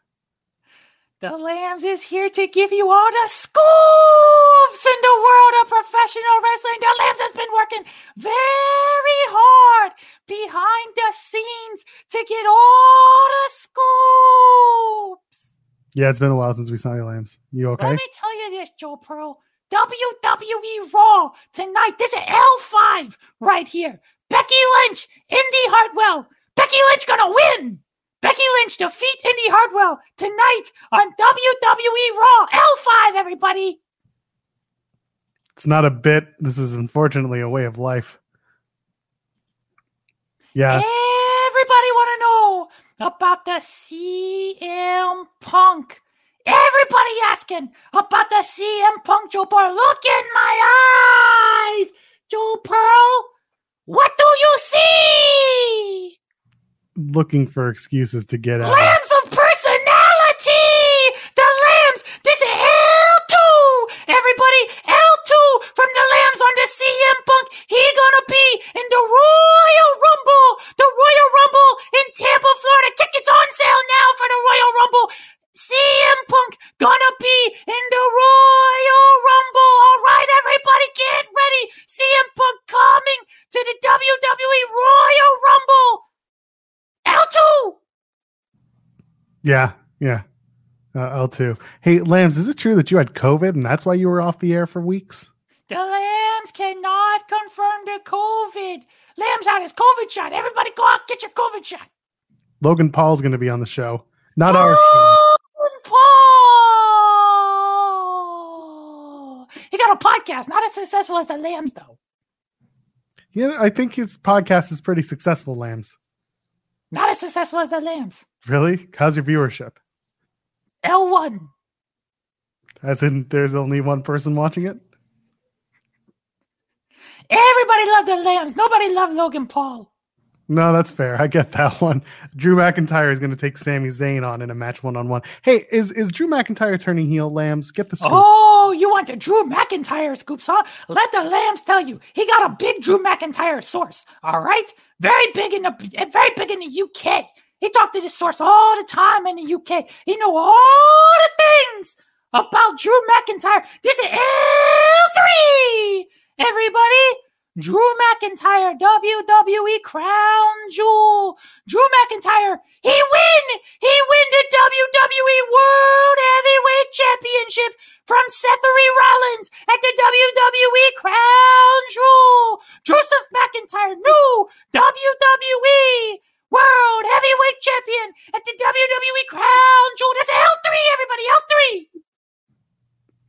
The Lambs is here to give you all the scoops in the world of professional wrestling. The Lambs has been working very hard behind the scenes to get all the scoops. Yeah, it's been a while since we saw you, Lambs. You okay? Let me tell you this, Joe Pearl. WWE Raw tonight. This is L5 right here. Becky Lynch, Indi Hartwell. Becky Lynch gonna win. Becky Lynch defeat Indi Hartwell tonight on WWE Raw. L5, everybody. It's not a bit. This is unfortunately a way of life. Yeah. Everybody want to know about the CM Punk. Everybody asking about the CM Punk Joe Pearl. Look in my eyes, Joe Pearl. What do you see? Looking for excuses to get out. Lambs of personality. The lambs. This is L2. Everybody, L2 from the lambs on the CM Punk. He gonna be in the Royal Rumble. The Royal Rumble in Tampa, Florida. Tickets on sale now for the Royal Rumble CM Punk gonna be in the Royal Rumble. All right, everybody, get ready. CM Punk coming to the WWE Royal Rumble. L2. Yeah, yeah. Uh, L2. Hey, Lambs, is it true that you had COVID and that's why you were off the air for weeks? The Lambs cannot confirm the COVID. Lambs had his COVID shot. Everybody go out, get your COVID shot. Logan Paul's going to be on the show. Not our show. Logan Paul. He got a podcast, not as successful as the Lambs, though. Yeah, I think his podcast is pretty successful, Lambs. Not as successful as the Lambs. Really? How's your viewership? L1. As in, there's only one person watching it? Everybody loved the Lambs. Nobody loved Logan Paul. No, that's fair. I get that one. Drew McIntyre is going to take Sami Zayn on in a match one on one. Hey, is is Drew McIntyre turning heel? Lambs, get the scoop. Oh, you want the Drew McIntyre scoops, huh? Let the Lambs tell you. He got a big Drew McIntyre source. All right, very big in the very big in the UK. He talked to this source all the time in the UK. He know all the things about Drew McIntyre. This is L3, everybody. Drew McIntyre, WWE Crown Jewel. Drew McIntyre, he win! He win the WWE World Heavyweight Championship from Sethary Rollins at the WWE Crown Jewel. Joseph McIntyre, new WWE World Heavyweight Champion at the WWE Crown Jewel. That's L3, everybody, L3.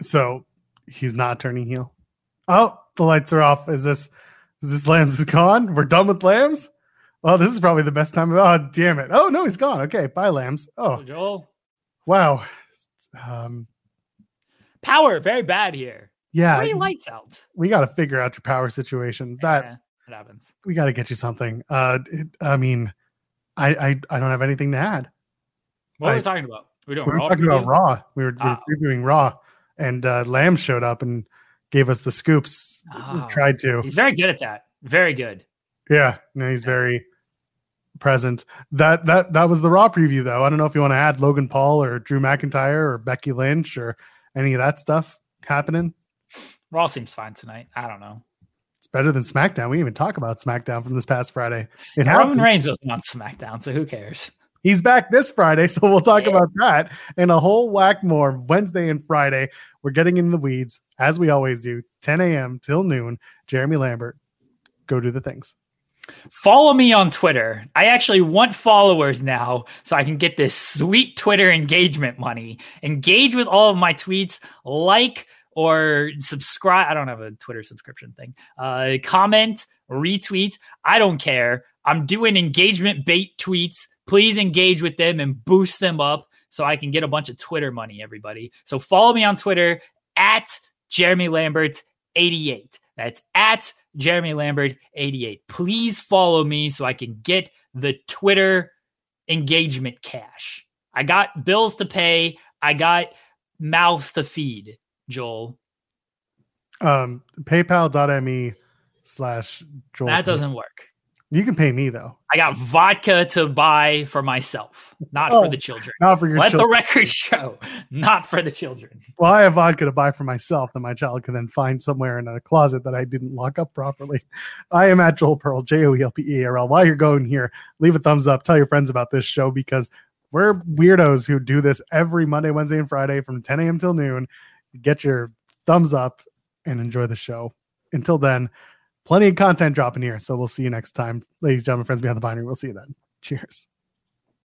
So he's not turning heel. Oh, the lights are off. Is this is this Lambs is gone? We're done with Lambs? Oh, this is probably the best time. Oh, damn it. Oh no, he's gone. Okay, bye, Lambs. Oh, Joel. wow. Um, Power, very bad here. yeah, Three lights out. we got to figure out your power situation. That Eh, it happens. we got to get you something. Uh, it, I mean, I, I I don't have anything to add. What are I- we talking about? We don't. we were talking about? Raw. We were, we were Ah. previewing Raw, and uh, Lamb showed up and gave us the scoops. Ah. Tried to, He's very good at that. Very good. yeah. No, he's very present. That that that was the Raw preview, though. I don't know if you want to add Logan Paul or Drew McIntyre or Becky Lynch or any of that stuff happening. Raw seems fine tonight. I don't know. It's better than SmackDown. We didn't even talk about SmackDown from this past Friday. It Roman happened. Reigns wasn't on SmackDown, so who cares? He's back this Friday, so we'll talk Yeah. about that and a whole whack more Wednesday and Friday. We're getting in the weeds as we always do, 10 a.m. till noon. Jeremy Lambert, go do the things. Follow me on Twitter. I actually want followers now so I can get this sweet Twitter engagement money. Engage with all of my tweets, like or subscribe. I don't have a Twitter subscription thing. Uh, comment, retweet. I don't care. I'm doing engagement bait tweets. Please engage with them and boost them up so I can get a bunch of Twitter money, everybody. So follow me on Twitter at Jeremy Lambert 88. That's at Jeremy Lambert 88. Please follow me so I can get the Twitter engagement cash. I got bills to pay. I got mouths to feed, Joel. Um, PayPal.me slash Joel. That doesn't work. You can pay me though, I got vodka to buy for myself, not Oh, for the children. not for your Let children. the record show, not for the children. well, I have vodka to buy for myself that my child can then find somewhere in a closet that I didn't lock up properly. I am at Joel Pearl, J O E L P E A R L. While you're going here, leave a thumbs up. Tell your friends about this show because we're weirdos who do this every Monday, Wednesday, and Friday from 10 a.m. till noon. Get your thumbs up and enjoy the show. Until then, plenty of content dropping here. So we'll see you next time. Ladies and gentlemen, friends behind the binary. We'll see you then. Cheers.